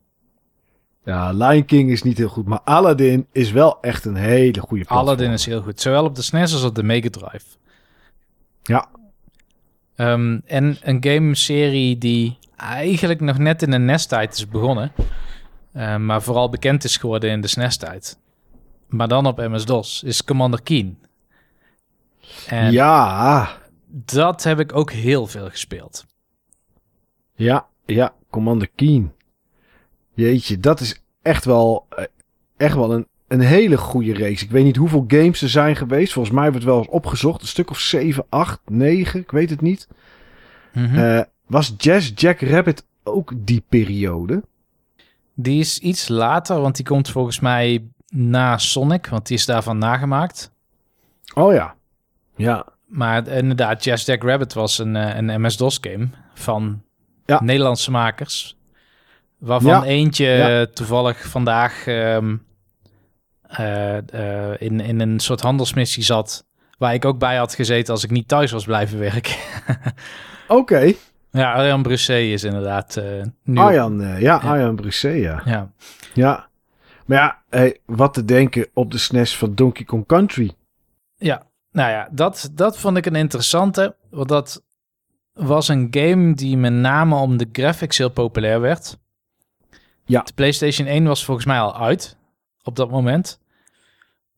Ja, Lion King is niet heel goed. Maar Aladdin is wel echt een hele goede platform. Aladdin is heel goed, zowel op de SNES als op de Mega Drive. Ja. Ehm, en een game-serie die eigenlijk nog net in de NES-tijd is begonnen. eh, maar vooral bekend is geworden in de SNES-tijd. Maar dan op MS-DOS, is Commander Keen. En Ja, dat heb ik ook heel veel gespeeld. ja, ja. Commander Keen. Jeetje, dat is echt wel, eh, echt wel een, een hele goede race. Ik weet niet hoeveel games er zijn geweest. Volgens mij wordt wel eens opgezocht. Een stuk of 7, 8, 9. Ik weet het niet. Mhm. Eh, was Jazz Jack Rabbit ook die periode? Die is iets later, want die komt volgens mij na Sonic, want die is daarvan nagemaakt. Oh ja. Ja. Maar inderdaad, Jazz Jack Rabbit was een, eh, een MS-DOS game van Ja. Nederlandse makers. Waarvan Ja. eentje Ja. toevallig vandaag ehm, eh, eh, in, in een soort handelsmissie zat. Waar ik ook bij had gezeten als ik niet thuis was blijven werken. Oké. ja, Arjan Brusset is inderdaad eh nu. Arjan, eh, ja, Ja. Arjan Brisset, ja. Ja. Ja. Maar ja, hey, wat te denken op de SNES van Donkey Kong Country. Ja, nou ja, dat, dat vond ik een interessante. Want dat was een game die met name om de graphics heel populair werd. Ja. De PlayStation 1 was volgens mij al uit op dat moment.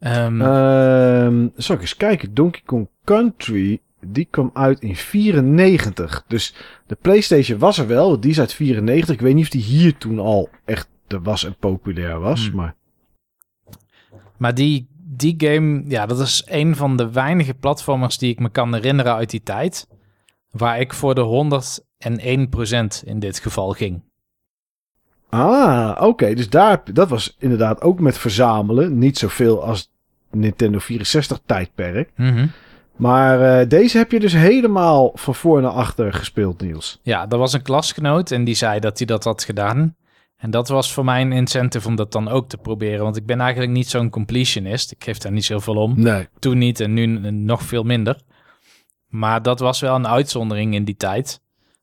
Ehm, Ehm zal ik eens kijken. Donkey Kong Country, die kwam uit in 94. Dus de PlayStation was er wel. Die is uit 94. Ik weet niet of die hier toen al echt er was en populair was. Hmm. Maar Maar die, die game, ja, dat is een van de weinige platformers die ik me kan herinneren uit die tijd. Waar ik voor de 101% in dit geval ging. Ah, oké. Dus daar, dat was inderdaad ook met verzamelen. Niet zoveel als Nintendo 64 tijdperk. Mhm. Maar eh, deze heb je dus helemaal van voor naar achter gespeeld, Niels. Ja, dat was een klasgenoot en die zei dat hij dat had gedaan. En dat was voor mij een incentive om dat dan ook te proberen. Want ik ben eigenlijk niet zo'n completionist. Ik geef daar niet zoveel om. Nee. Toen niet en nu nog veel minder. Maar dat was wel een uitzondering in die tijd.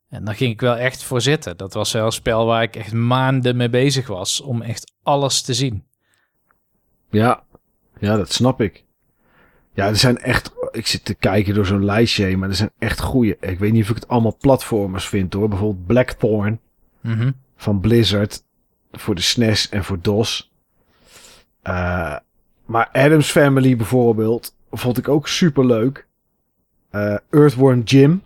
En daar ging ik wel echt voor zitten. Dat was wel een spel waar ik echt maanden mee bezig was om echt alles te zien. Ja, ja, dat snap ik. Ja, er zijn echt. Ik zit te kijken door zo'n lijstje heen, maar er zijn echt goede. Ik weet niet of ik het allemaal platformers vind hoor. Bijvoorbeeld Blackthorn Mhm. van Blizzard voor de SNES en voor DOS. Eh, maar Adams Family bijvoorbeeld vond ik ook super leuk. Earthworm Jim,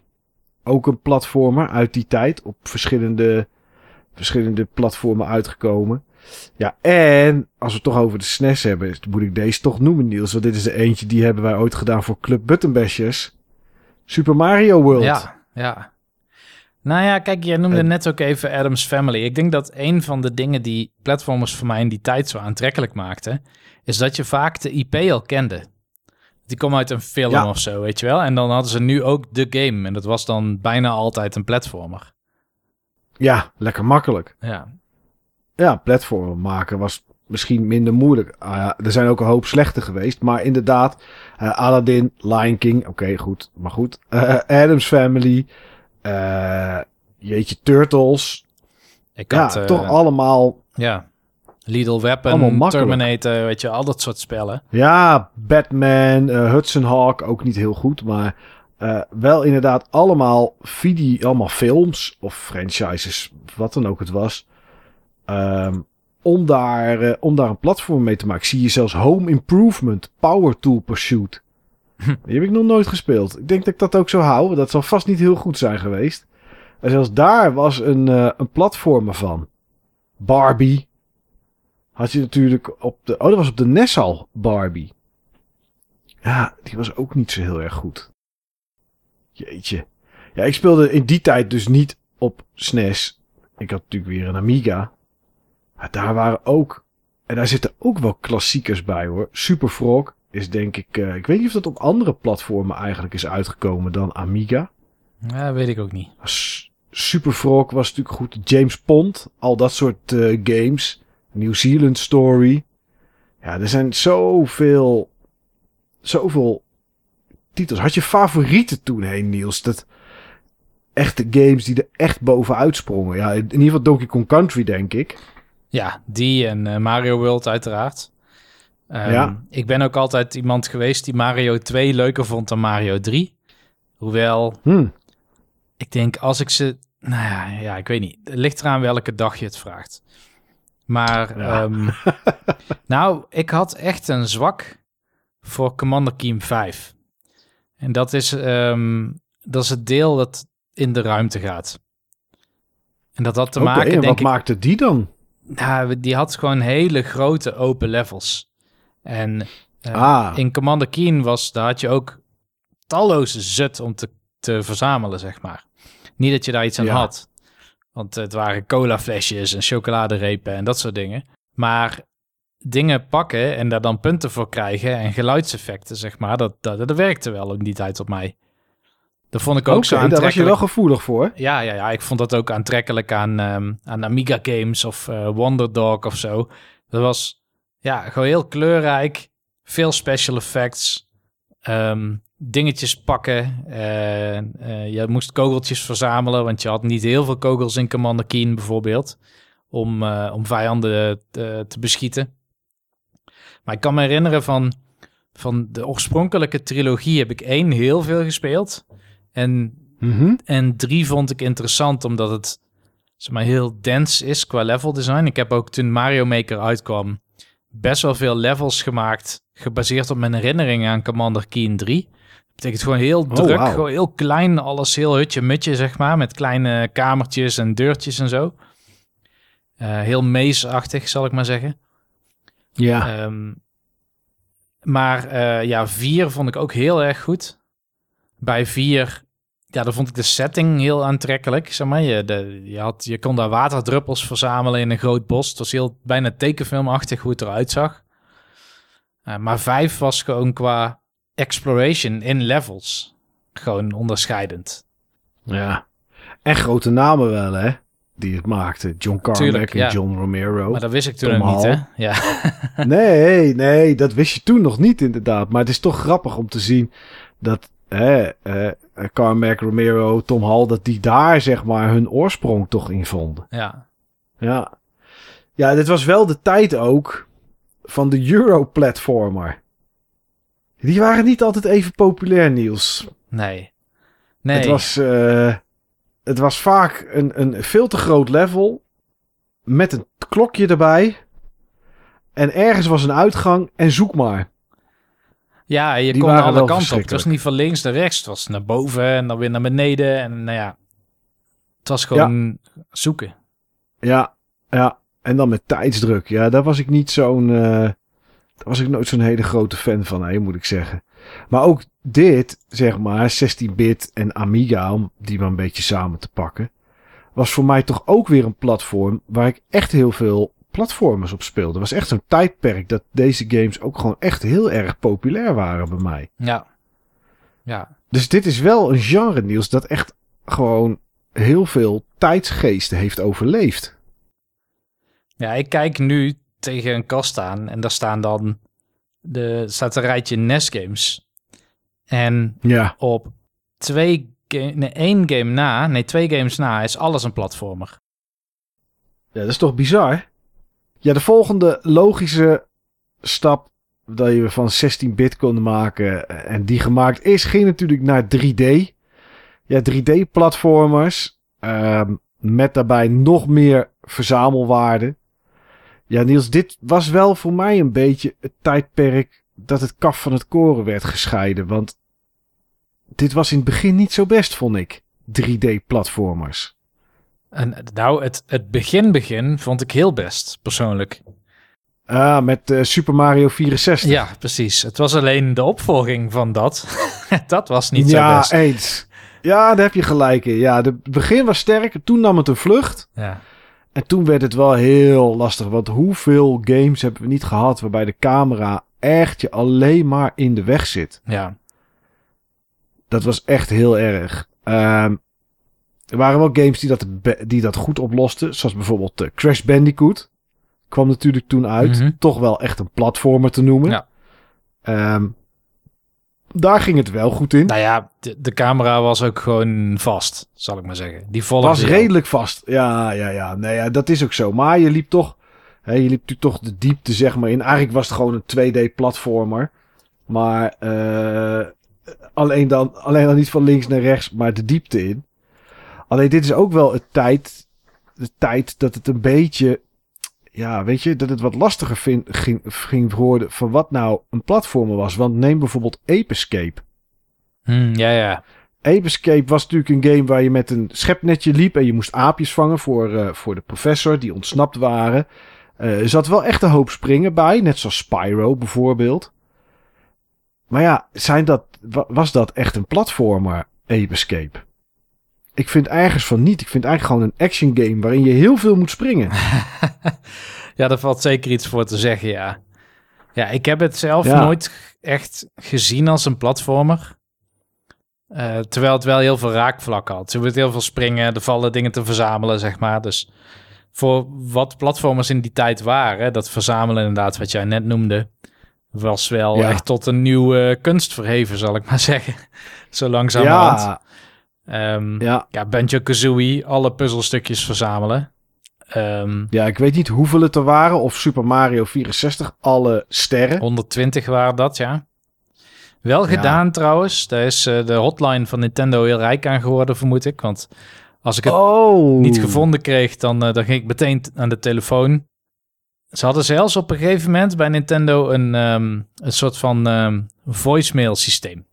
ook een platformer uit die tijd op verschillende, verschillende platformen uitgekomen. Ja, en als we het toch over de SNES hebben, moet ik deze toch noemen, Niels. Want dit is de eentje die hebben wij ooit gedaan voor Club Buttonbashers. Super Mario World. Ja, ja. Nou ja, kijk, jij noemde En- net ook even Adam's Family. Ik denk dat een van de dingen die platformers voor mij in die tijd zo aantrekkelijk maakten, is dat je vaak de IP al kende. Die kwam uit een film Ja. of zo, weet je wel. En dan hadden ze nu ook de game. En dat was dan bijna altijd een platformer. Ja, lekker makkelijk. Ja, Ja, platformen maken was misschien minder moeilijk. Ja, er zijn ook een hoop slechte geweest. Maar inderdaad, eh, Aladdin, Lion King. Oké, goed. Maar goed. Eh, Adam's Family. eh, jeetje, Turtles. ik Ja, had... eh, toch allemaal... Ja, Allemaal Weapon. Terminator, weet je, al dat soort spellen. Ja, Batman, Hudson Hawk. Ook niet heel goed. Maar wel inderdaad allemaal video, allemaal films. Of franchises. Wat dan ook het was. Ehm, om, daar, eh, om daar een platform mee te maken. Zie je zelfs Home Improvement, Power Tool Pursuit. Die heb ik nog nooit gespeeld. Ik denk dat ik dat ook zou houden. Dat zal vast niet heel goed zijn geweest. En zelfs daar was een, eh een platformer van. Barbie. Had je natuurlijk op de... Oh, dat was op de NES al, Barbie. Ja, die was ook niet zo heel erg goed. Jeetje. Ja, ik speelde in die tijd dus niet op SNES. Ik had natuurlijk weer een Amiga. Maar daar waren ook... En daar zitten ook wel klassiekers bij hoor. Super Frog is denk ik... eh, ik weet niet of dat op andere platformen eigenlijk is uitgekomen dan Amiga. Ja, weet ik ook niet. Super Frog was natuurlijk goed. James Pond, al dat soort eh, games. New Zealand Story. Ja, er zijn zoveel, zoveel titels. Had je favorieten toen heen, Niels? Dat echte games die er echt bovenuit sprongen. Ja, in ieder geval Donkey Kong Country, denk ik. Ja, die en eh, Mario World uiteraard. Ehm, Ja. Ik ben ook altijd iemand geweest die Mario 2 leuker vond dan Mario 3. Hoewel, Hm. ik denk als ik ze... Nou ja, ja ik weet niet. Het ligt eraan welke dag je het vraagt. Maar, Ja. ehm, nou, ik had echt een zwak voor Commander Keen 5. En dat is, ehm, dat is het deel dat in de ruimte gaat. En dat had te maken, en denk wat ik... maakte die dan? Nou, die had gewoon hele grote open levels. En eh, ah, in Commander Keen was, daar had je ook talloze zut om te, te verzamelen, zeg maar. Niet dat je daar iets aan Ja. had. Want het waren cola flesjes en chocoladerepen en dat soort dingen. Maar dingen pakken en daar dan punten voor krijgen en geluidseffecten, zeg maar, dat, dat, dat werkte wel in die tijd op mij. Dat vond ik ook zo daar aantrekkelijk. was je wel gevoelig voor. Ja, ja, ja, ik vond dat ook aantrekkelijk aan, ehm, aan Amiga games of eh Wonderdog of zo. Dat was ja, gewoon heel kleurrijk, veel special effects, ehm, dingetjes pakken. eh, eh, je moest kogeltjes verzamelen, want je had niet heel veel kogels in Commander Keen bijvoorbeeld, om, om vijanden te, te beschieten. Maar ik kan me herinneren van, van de oorspronkelijke trilogie heb ik één heel veel gespeeld. En Mhm. en drie vond ik interessant omdat het zeg maar, heel dense is qua level design. Ik heb ook toen Mario Maker uitkwam best wel veel levels gemaakt gebaseerd op mijn herinneringen aan Commander Keen 3. Dat betekent gewoon heel Oh, druk, gewoon heel klein, alles heel hutje-mutje, zeg maar, met kleine kamertjes en deurtjes en zo. Eh, heel maze-achtig, zal ik maar zeggen. Ja. Ehm, maar eh, ja, vier vond ik ook heel erg goed. Bij vier, ja, dan vond ik de setting heel aantrekkelijk. Zeg maar, je, de, je, had, je kon daar waterdruppels verzamelen in een groot bos. Het was heel bijna tekenfilmachtig hoe het eruit zag. Eh, maar vijf was gewoon qua exploration in levels gewoon onderscheidend. ja. En grote namen wel, hè? Die het maakten. John Carmack en ja. John Romero. Maar dat wist ik toen nog niet, hè? Ja. Nee, nee, dat wist je toen nog niet inderdaad. Maar het is toch grappig om te zien dat hè, eh, Carmack, Romero, Tom Hall, dat die daar zeg maar hun oorsprong toch in vonden. ja. Ja, ja dit was wel de tijd ook van de Euro-platformer. Die waren niet altijd even populair, Niels. Nee. Nee. Het, was, eh, het was vaak een, een veel te groot level met een klokje erbij. En ergens was een uitgang en zoek maar. Ja, je Die kon alle kanten op. Het was niet van links naar rechts. Het was naar boven en dan weer naar beneden. En nou ja, het was gewoon zoeken. Ja, ja. En dan met tijdsdruk. Ja, daar was ik niet zo'n eh, Daar was ik nooit zo'n hele grote fan van, hè, moet ik zeggen. Maar ook dit, zeg maar, 16-bit en Amiga, om die maar een beetje samen te pakken, was voor mij toch ook weer een platform waar ik echt heel veel platformers op speelde. Het was echt zo'n tijdperk dat deze games ook gewoon echt heel erg populair waren bij mij. Ja. Ja. Dus dit is wel een genre, Niels, dat echt gewoon heel veel tijdsgeesten heeft overleefd. Ja, ik kijk nu tegen een kast aan en daar staan dan de, staat een rijtje NES games. En Ja, op twee game, nee, één game na, nee, twee games na, is alles een platformer. ja dat is toch bizar? Ja, de volgende logische stap dat je van 16-bit kon maken en die gemaakt is, ging natuurlijk naar 3D. Ja, 3D-platformers ehm, met daarbij nog meer verzamelwaarde. Ja, Niels, dit was wel voor mij een beetje het tijdperk dat het kaf van het koren werd gescheiden. Want dit was in het begin niet zo best, vond ik. 3D-platformers. En nou, het, het begin begin vond ik heel best, persoonlijk. Ah, met eh, Super Mario 64. Ja, precies. Het was alleen de opvolging van dat. dat was niet zo ja, best. eens. Ja, daar heb je gelijk in. Ja, de- het begin was sterk. Toen nam het een vlucht. Ja. En toen werd het wel heel lastig. Want hoeveel games hebben we niet gehad waarbij de camera echt je alleen maar in de weg zit. ja. Dat was echt heel erg. Ehm, er waren wel games die dat, die dat goed oplosten. Zoals bijvoorbeeld eh, Crash Bandicoot. Kwam natuurlijk toen uit. Mhm. Toch wel echt een platformer te noemen. Ja. Ehm, daar ging het wel goed in. Nou ja, de, de camera was ook gewoon vast, zal ik maar zeggen. Die volgde was redelijk vast. Ja, ja, ja. Nee, ja, dat is ook zo. Maar je liep toch, hè, je liep toch de diepte zeg maar in. Eigenlijk was het gewoon een 2D-platformer. Maar eh, alleen, dan, alleen dan niet van links naar rechts, maar de diepte in. Alleen dit is ook wel het tijd, de tijd dat het een beetje, ja, weet je, dat het wat lastiger vind, ging, ging worden van wat nou een platformer was. Want neem bijvoorbeeld Ape Escape. Hmm, ja, ja. Ape Escape was natuurlijk een game waar je met een schepnetje liep en je moest aapjes vangen voor, eh, voor de professor die ontsnapt waren. Eh, er zat wel echt een hoop springen bij, net zoals Spyro bijvoorbeeld. Maar ja, zijn dat, wa- was dat echt een platformer, Ape Escape? Ik vind ergens van niet. Ik vind eigenlijk gewoon een action game waarin je heel veel moet springen. Ja, daar valt zeker iets voor te zeggen, ja. Ja, ik heb het zelf Ja. nooit echt gezien als een platformer. Eh, terwijl het wel heel veel raakvlak had. Er wordt heel veel springen, er vallen dingen te verzamelen, zeg maar. Dus voor wat platformers in die tijd waren, dat verzamelen inderdaad, wat jij net noemde, was wel Ja. echt tot een nieuwe kunst verheven, zal ik maar zeggen. Zo langzamerhand. ja, Ehm, ja, ja, Banjo-Kazooie, alle puzzelstukjes verzamelen. Ehm, ja, ik weet niet hoeveel het er waren. Of Super Mario 64, alle sterren. 120 waren dat, ja. Wel Ja. gedaan trouwens. Daar is eh, de hotline van Nintendo heel rijk aan geworden, vermoed ik. Want als ik het Oh. niet gevonden kreeg, dan, eh, dan ging ik meteen aan de telefoon. Ze hadden zelfs op een gegeven moment bij Nintendo een, ehm, een soort van voicemail systeem.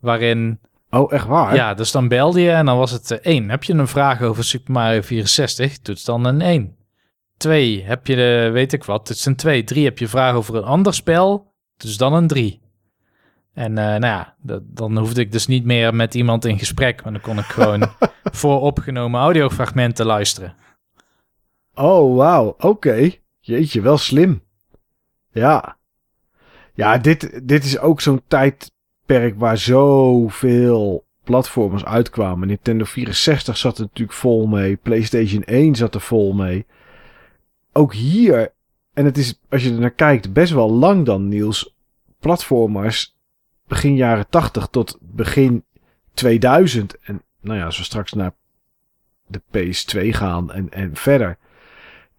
Waarin, Oh, echt waar? ja, dus dan belde je en dan was het eh, één. Heb je een vraag over Super Mario 64? Toets dan een 1. Twee, heb je de, weet ik wat, toets een 2. Drie, heb je vraag over een ander spel? Toets dan een 3. En eh, nou ja, dat- dan hoefde ik dus niet meer met iemand in gesprek, maar dan kon ik gewoon vooropgenomen audiofragmenten luisteren. Oh, wauw. Oké. Jeetje, wel slim. Ja. Ja, dit, dit is ook zo'n tijdperk waar zoveel platformers uitkwamen. Nintendo 64 zat er natuurlijk vol mee. PlayStation 1 zat er vol mee. Ook hier, en het is, als je er naar kijkt, best wel lang dan, Niels. Platformers begin jaren 80 tot begin 2000. En nou ja, als we straks naar de PS2 gaan en, en verder.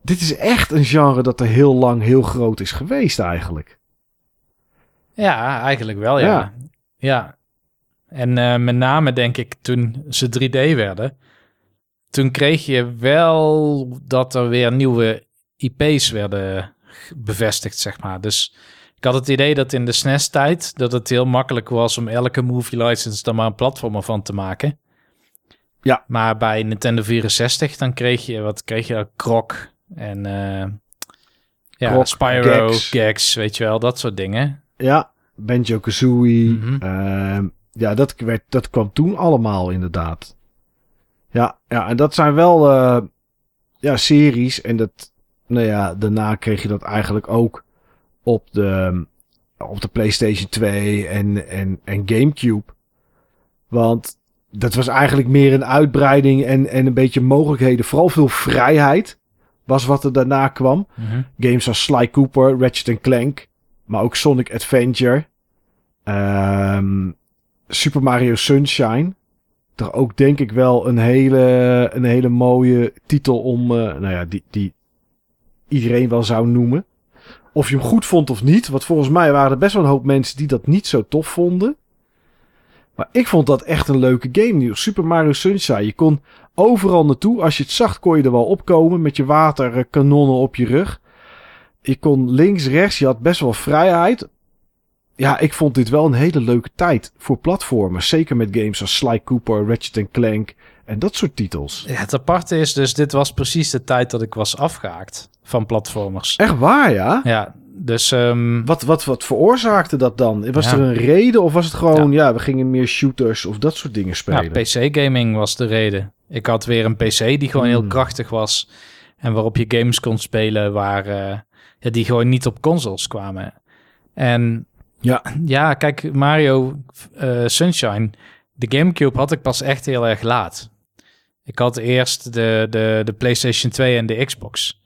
Dit is echt een genre dat er heel lang heel groot is geweest eigenlijk. Ja, eigenlijk wel, ja. Ja. Ja. En eh, met name denk ik toen ze 3D werden, toen kreeg je wel dat er weer nieuwe IP's werden bevestigd, zeg maar. Dus ik had het idee dat in de SNES-tijd dat het heel makkelijk was om elke movie license dan maar een platformer van te maken. Ja. Maar bij Nintendo 64 dan kreeg je, wat kreeg je, Krok en... eh, Ja, Spyro. Gex. weet je wel, dat soort dingen. Ja, Banjo-Kazooie. Mhm. Ehm, ja, dat, werd, dat kwam toen allemaal inderdaad. Ja, ja en dat zijn wel eh, ja, series. En dat, nou ja, daarna kreeg je dat eigenlijk ook op de, op de PlayStation 2 en, en, en GameCube. Want dat was eigenlijk meer een uitbreiding en, en een beetje mogelijkheden. Vooral veel vrijheid was wat er daarna kwam. Mhm. Games als Sly Cooper, Ratchet Clank, maar ook Sonic Adventure. Ehm, Super Mario Sunshine. Toch ook denk ik wel een hele, een hele mooie titel om, eh, nou ja, die, die iedereen wel zou noemen. Of je hem goed vond of niet. Want volgens mij waren er best wel een hoop mensen die dat niet zo tof vonden. Maar ik vond dat echt een leuke game. Super Mario Sunshine. Je kon overal naartoe. Als je het zag, kon je er wel opkomen met je waterkanonnen op je rug. Je kon links, rechts. Je had best wel vrijheid. Ja, ik vond dit wel een hele leuke tijd voor platformers. Zeker met games als Sly Cooper, Ratchet Clank en dat soort titels. Ja, het aparte is dus, dit was precies de tijd dat ik was afgehaakt van platformers. Echt waar, ja? Ja, dus ehm, Wat, wat, wat veroorzaakte dat dan? Was Ja. er een reden of was het gewoon, ja. we gingen meer shooters of dat soort dingen ja, spelen? PC-gaming was de reden. Ik had weer een PC die gewoon heel Hmm. krachtig was. En waarop je games kon spelen waar, eh, ja, die gewoon niet op consoles kwamen. En Ja. ja, kijk, Mario eh, Sunshine, de Gamecube had ik pas echt heel erg laat. Ik had eerst de, de, de PlayStation 2 en de Xbox.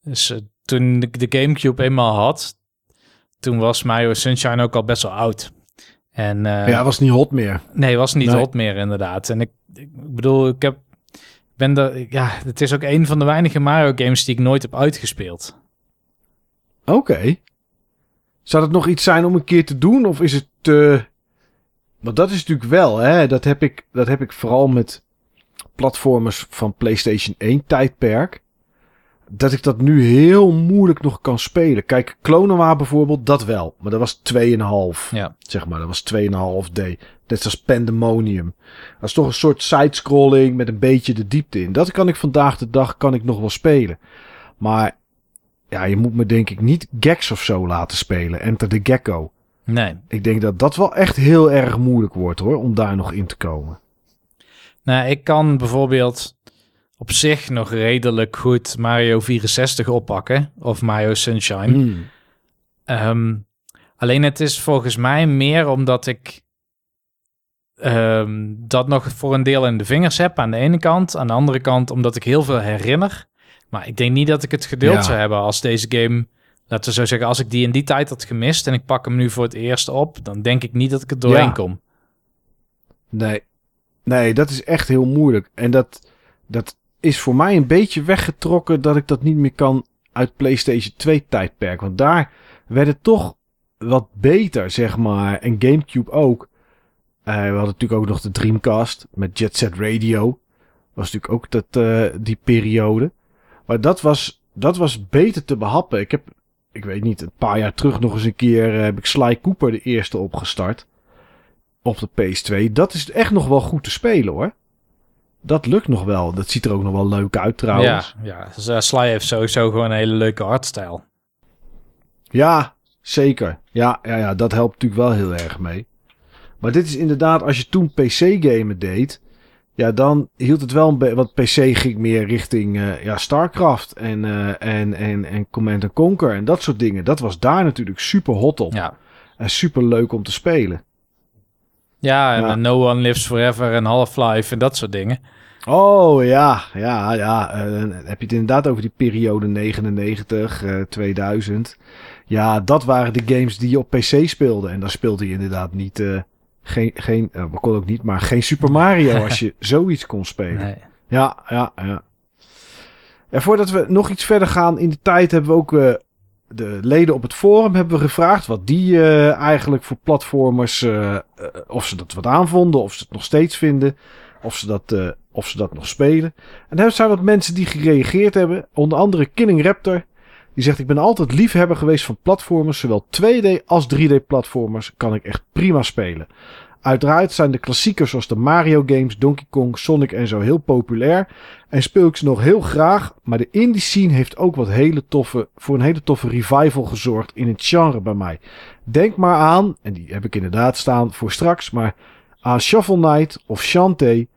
Dus eh, toen ik de Gamecube eenmaal had, toen was Mario Sunshine ook al best wel oud. En eh, ja, was niet hot meer. Nee, was niet Nee. hot meer inderdaad. En ik, ik bedoel, ik heb ben er, ja, het is ook een van de weinige Mario games die ik nooit heb uitgespeeld. Oké. Zou het nog iets zijn om een keer te doen of is het te... Want dat is natuurlijk wel, hè. Dat heb ik, dat heb ik vooral met platformers van PlayStation 1 tijdperk. Dat ik dat nu heel moeilijk nog kan spelen. Kijk, Klonoa bijvoorbeeld, dat wel. Maar dat was 2,5. Ja. Zeg maar, dat was 2,5D. Net als Pandemonium. Dat is toch een soort sidescrolling met een beetje de diepte in. Dat kan ik vandaag de dag kan ik nog wel spelen. Maar ja, je moet me denk ik niet Gex of zo laten spelen. Enter the Gecko. Nee. Ik denk dat dat wel echt heel erg moeilijk wordt hoor, om daar nog in te komen. Nou, ik kan bijvoorbeeld op zich nog redelijk goed Mario 64 oppakken. Of Mario Sunshine. Hmm. Ehm, alleen het is volgens mij meer omdat ik ehm, dat nog voor een deel in de vingers heb aan de ene kant. Aan de andere kant omdat ik heel veel herinner. Maar ik denk niet dat ik het geduld Ja. zou hebben als deze game... Laten we zo zeggen, als ik die in die tijd had gemist en ik pak hem nu voor het eerst op, dan denk ik niet dat ik er doorheen Ja. kom. Nee. Nee, dat is echt heel moeilijk. En dat, dat is voor mij een beetje weggetrokken dat ik dat niet meer kan uit PlayStation 2 tijdperk. Want daar werd het toch wat beter, zeg maar. En GameCube ook. Eh, we hadden natuurlijk ook nog de Dreamcast met Jet Set Radio. Was natuurlijk ook dat, eh, die periode. Maar dat was, dat was beter te behappen. Ik heb, ik weet niet, een paar jaar terug nog eens een keer eh, heb ik Sly Cooper de eerste opgestart. Op de PS2. Dat is echt nog wel goed te spelen hoor. Dat lukt nog wel. Dat ziet er ook nog wel leuk uit trouwens. Ja, ja. Dus, eh, Sly heeft sowieso gewoon een hele leuke artstijl. Ja, zeker. Ja, ja, ja, dat helpt natuurlijk wel heel erg mee. Maar dit is inderdaad, als je toen PC-gamen deed, ja, dan hield het wel een beetje. Want PC ging meer richting eh, ja, StarCraft en, eh, en, en, en Command Conquer en dat soort dingen. Dat was daar natuurlijk super hot op. Ja, En super leuk om te spelen. ja en Ja. eh, No One Lives Forever en Half-Life en dat soort dingen. Oh ja, ja, ja. dan heb je het inderdaad over die periode 99, eh, 2000. Ja, dat waren de games die je op PC speelde. En dan speelde je inderdaad niet. Geen, geen, eh, we kon ook niet, maar geen Super Mario als je zoiets kon spelen. Nee. Ja, ja, ja. En voordat we nog iets verder gaan in de tijd, hebben we ook eh, de leden op het forum hebben we gevraagd wat die eh, eigenlijk voor platformers, of ze dat wat aanvonden, of ze het nog steeds vinden, of ze dat, of ze dat nog spelen. En er zijn wat mensen die gereageerd hebben, onder andere Killing Raptor. Die zegt, ik ben altijd liefhebber geweest van platformers, zowel 2D als 3D platformers, kan ik echt prima spelen. Uiteraard zijn de klassiekers zoals de Mario games, Donkey Kong, Sonic en zo heel populair. En speel ik ze nog heel graag. Maar de indie scene heeft ook wat hele toffe, voor een hele toffe revival gezorgd in het genre bij mij. Denk maar aan, en die heb ik inderdaad staan voor straks, maar aan Shovel Knight of Shantae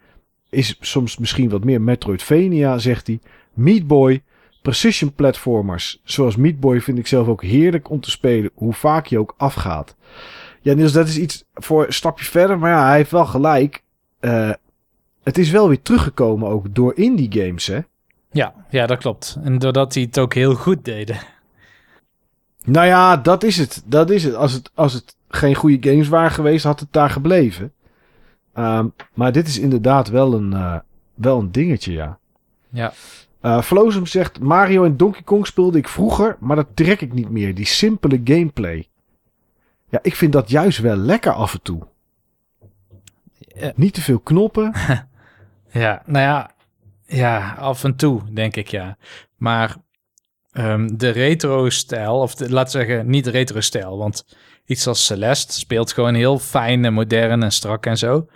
is soms misschien wat meer Metroidvania, zegt hij. Meat Boy, precision platformers, zoals Meat Boy vind ik zelf ook heerlijk om te spelen, hoe vaak je ook afgaat. Ja, Niels, dat is iets voor een stapje verder, maar ja, hij heeft wel gelijk. Uh, het is wel weer teruggekomen ook door indie games, hè? Ja, ja, dat klopt. En doordat hij het ook heel goed deden. Nou ja, dat is het. Dat is het. Als het, als het geen goede games waren geweest, had het daar gebleven. Um, maar dit is inderdaad wel een, uh, wel een dingetje, ja. Ja. Uh, Flozum zegt, Mario en Donkey Kong speelde ik vroeger, maar dat trek ik niet meer. Die simpele gameplay. Ja, ik vind dat juist wel lekker af en toe. Niet te veel knoppen. ja, nou ja, ja, af en toe denk ik ja. Maar um, de retro-stijl, of de, laat zeggen niet retro-stijl, want iets als Celeste speelt gewoon heel fijn en modern en strak en zo.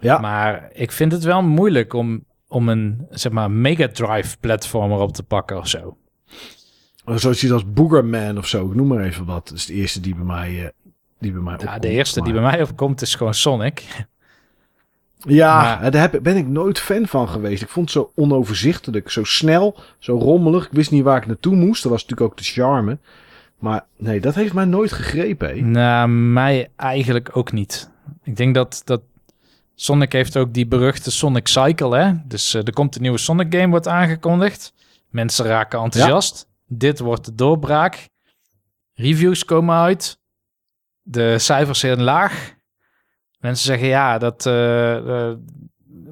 Ja. Maar ik vind het wel moeilijk om, om een, zeg maar, Mega Drive platformer op te pakken of zo. Zoals je als Boogerman of zo, noem maar even wat. Dat is de eerste die bij mij, uh, die bij mij opkomt. Ja, de eerste die bij mij opkomt is gewoon Sonic. Ja, maar... daar heb, ben ik nooit fan van geweest. Ik vond het zo onoverzichtelijk, zo snel, zo rommelig. Ik wist niet waar ik naartoe moest. Dat was natuurlijk ook de charme. Maar nee, dat heeft mij nooit gegrepen. Hè? Nou, mij eigenlijk ook niet. Ik denk dat, dat Sonic heeft ook die beruchte Sonic Cycle, hè? Dus uh, er komt een nieuwe Sonic game, wordt aangekondigd. Mensen raken enthousiast. Dit wordt de doorbraak. Reviews komen uit. De cijfers zijn laag. Mensen zeggen ja, dat, uh, uh,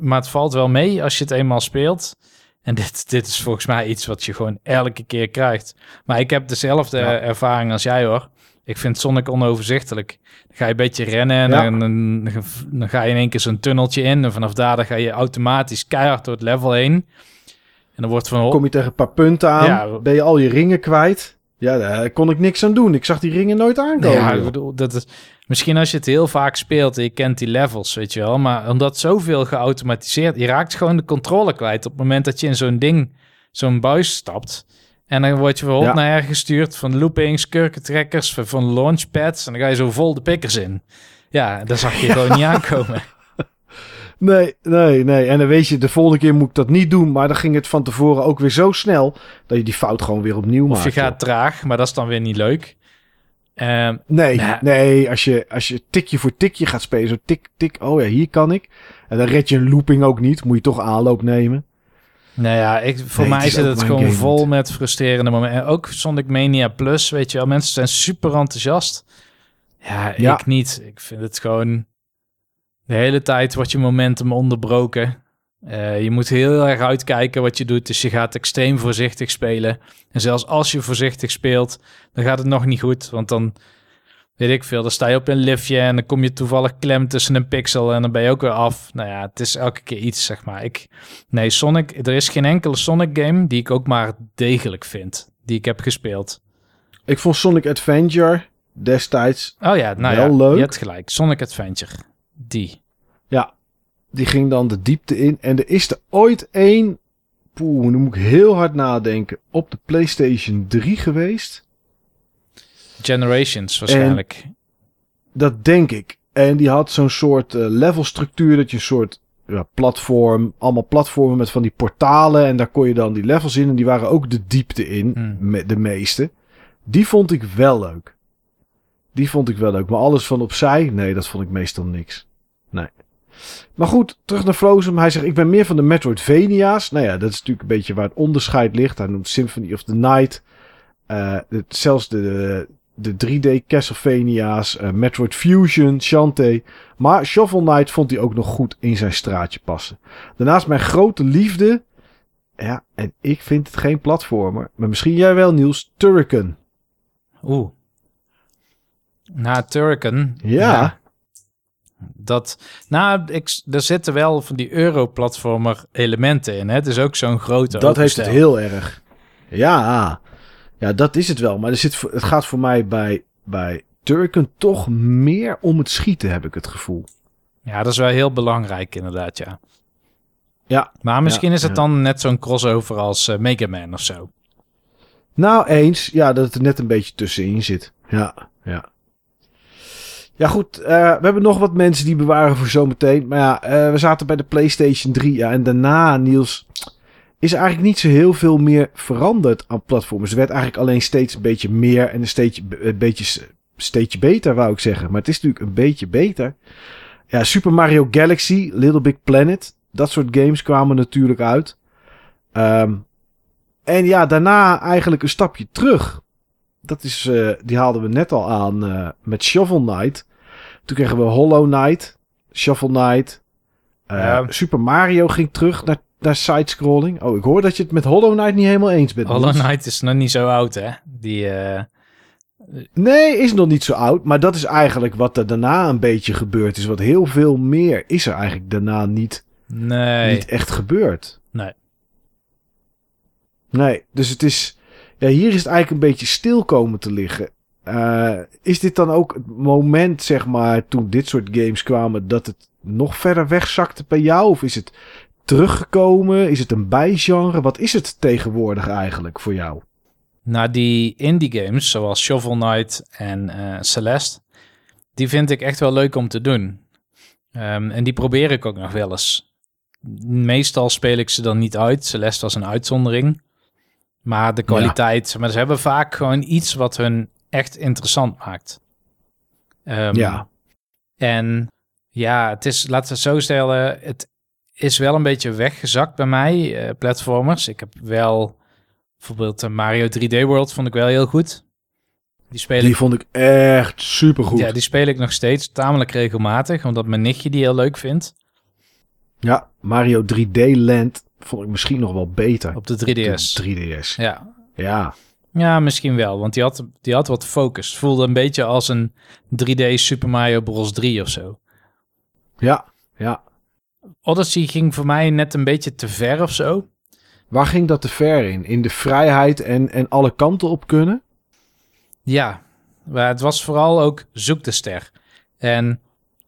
maar het valt wel mee als je het eenmaal speelt. En dit, dit is volgens mij iets wat je gewoon elke keer krijgt. Maar ik heb dezelfde ervaring als jij hoor. Ik vind Sonic onoverzichtelijk. Dan ga je een beetje rennen en dan, ga je in één keer zo'n tunneltje in. En vanaf daar dan ga je automatisch keihard door het level heen. En dan wordt van... Kom je tegen een paar punten aan, ben je al je ringen kwijt. Ja, daar kon ik niks aan doen. Ik zag die ringen nooit aankomen. Ja, ik bedoel, dat is, misschien als je het heel vaak speelt en je kent die levels, weet je wel. Maar omdat zoveel geautomatiseerd, je raakt gewoon de controle kwijt op het moment dat je in zo'n ding, zo'n buis stapt. En dan word je bijvoorbeeld ja. naar ergens gestuurd van loopings, kurkentrekkers, van launchpads. En dan ga je zo vol de pikkers in. Ja, daar zag je ja. gewoon niet aankomen. Nee, nee, nee. En dan weet je, de volgende keer moet ik dat niet doen. Maar dan ging het van tevoren ook weer zo snel dat je die fout gewoon weer opnieuw maakt. Of je gaat traag, maar dat is dan weer niet leuk. Uh, nee, nah. nee. Als je, als je tikje voor tikje gaat spelen, zo tik, tik. Oh ja, hier kan ik. En dan red je een looping ook niet. Moet je toch aanloop nemen. Nou ja, ik, voor nee, mij zit het gewoon vol met frustrerende momenten. En ook Sonic Mania Plus, weet je wel. Mensen zijn super enthousiast. Ja, ja, ik niet. Ik vind het gewoon... De hele tijd wordt je momentum onderbroken. Uh, je moet heel erg uitkijken wat je doet. Dus je gaat extreem voorzichtig spelen. En zelfs als je voorzichtig speelt, dan gaat het nog niet goed. Want dan, weet ik veel, dan sta je op een liftje en dan kom je toevallig klem tussen een pixel en dan ben je ook weer af. Nou ja, het is elke keer iets, zeg maar. Ik, nee, Sonic, er is geen enkele Sonic game die ik ook maar degelijk vind. Die ik heb gespeeld. Ik vond Sonic Adventure destijds oh ja, nou wel ja, leuk. Je hebt gelijk. Sonic Adventure. Die. Ja, die ging dan de diepte in. En er is er ooit één, poeh, nu moet ik heel hard nadenken, op de PlayStation 3 geweest. Generations waarschijnlijk. En dat denk ik. En die had zo'n soort uh, levelstructuur dat je een soort ja, platform, allemaal platformen met van die portalen en daar kon je dan die levels in en die waren ook de diepte in, hmm. met de meeste. Die vond ik wel leuk. Die vond ik wel leuk, maar alles van opzij, nee, dat vond ik meestal niks. Nee. Maar goed, terug naar Frozen. Hij zegt, ik ben meer van de Metroidvania's. Nou ja, dat is natuurlijk een beetje waar het onderscheid ligt. Hij noemt Symphony of the Night. Uh, zelfs de, de 3D Castlevania's, uh, Metroid Fusion, Shantae. Maar Shovel Knight vond hij ook nog goed in zijn straatje passen. Daarnaast mijn grote liefde. Ja, en ik vind het geen platformer. Maar misschien jij wel, Niels. Turrican. Oeh. Na Turrican. Ja. ja. Dat, nou, ik, er zitten wel van die Europlatformer elementen in. Hè? Het is ook zo'n grote. Dat heeft het heel erg. Ja, ja, dat is het wel. Maar er zit, het gaat voor mij bij, bij Turken toch meer om het schieten, heb ik het gevoel. Ja, dat is wel heel belangrijk inderdaad, ja. Ja. Maar misschien Ja, is het ja. dan net zo'n crossover als eh, Mega Man of zo. Nou, eens. Ja, dat het er net een beetje tussenin zit. Ja, ja. Ja, goed. eh, we hebben nog wat mensen die bewaren voor zometeen. Maar ja, eh, we zaten bij de PlayStation 3. Ja, en daarna, Niels, is er eigenlijk niet zo heel veel meer veranderd aan platforms. Er werd eigenlijk alleen steeds een beetje meer en een steeds, een beetje, steeds beter, wou ik zeggen. Maar het is natuurlijk een beetje beter. Ja, Super Mario Galaxy, Little Big Planet. Dat soort games kwamen natuurlijk uit. Ehm, en ja, daarna eigenlijk een stapje terug. Dat is, eh, die haalden we net al aan eh, met Shovel Knight. Toen kregen we Hollow Knight, Shovel Knight. eh, Ja. Super Mario ging terug naar, naar sidescrolling. Oh, ik hoor dat je het met Hollow Knight niet helemaal eens bent. Hollow. Knight is nog niet zo oud, hè? Die, eh, Nee, is nog niet zo oud. Maar dat is eigenlijk wat er daarna een beetje gebeurd is. Wat heel veel meer is er eigenlijk daarna niet, nee. niet echt gebeurd. Nee. Nee, dus het is. Ja, hier is het eigenlijk een beetje stil komen te liggen. Eh, is dit dan ook het moment, zeg maar, toen dit soort games kwamen, dat het nog verder wegzakte bij jou? Of is het teruggekomen? Is het een bijgenre? Wat is het tegenwoordig eigenlijk voor jou? Nou, die indie games, zoals Shovel Knight en eh, Celeste, die vind ik echt wel leuk om te doen. Ehm, en die probeer ik ook nog wel eens. Meestal speel ik ze dan niet uit. Celeste was een uitzondering. Maar de kwaliteit, maar ze hebben vaak gewoon iets wat hun echt interessant maakt. Ehm, Ja. En ja, het is, laten we het zo stellen, het is wel een beetje weggezakt bij mij, eh, platformers. Ik heb wel, bijvoorbeeld eh, Mario 3D World vond ik wel heel goed. Die speel, Die ik, vond ik echt supergoed. ja, die speel ik nog steeds tamelijk regelmatig, omdat mijn nichtje die heel leuk vindt Ja, Mario 3D Land vond ik misschien nog wel beter. op de De 3DS. 3DS. Ja. Ja. ja, misschien wel, want die had, die had wat focus. Voelde een beetje als een 3D Super Mario Bros. 3 of zo. Ja. Ja. Odyssey ging voor mij net een beetje te ver of zo. Waar ging dat te ver in? In de vrijheid en, en alle kanten op kunnen? Ja, maar het was vooral ook zoek de ster. En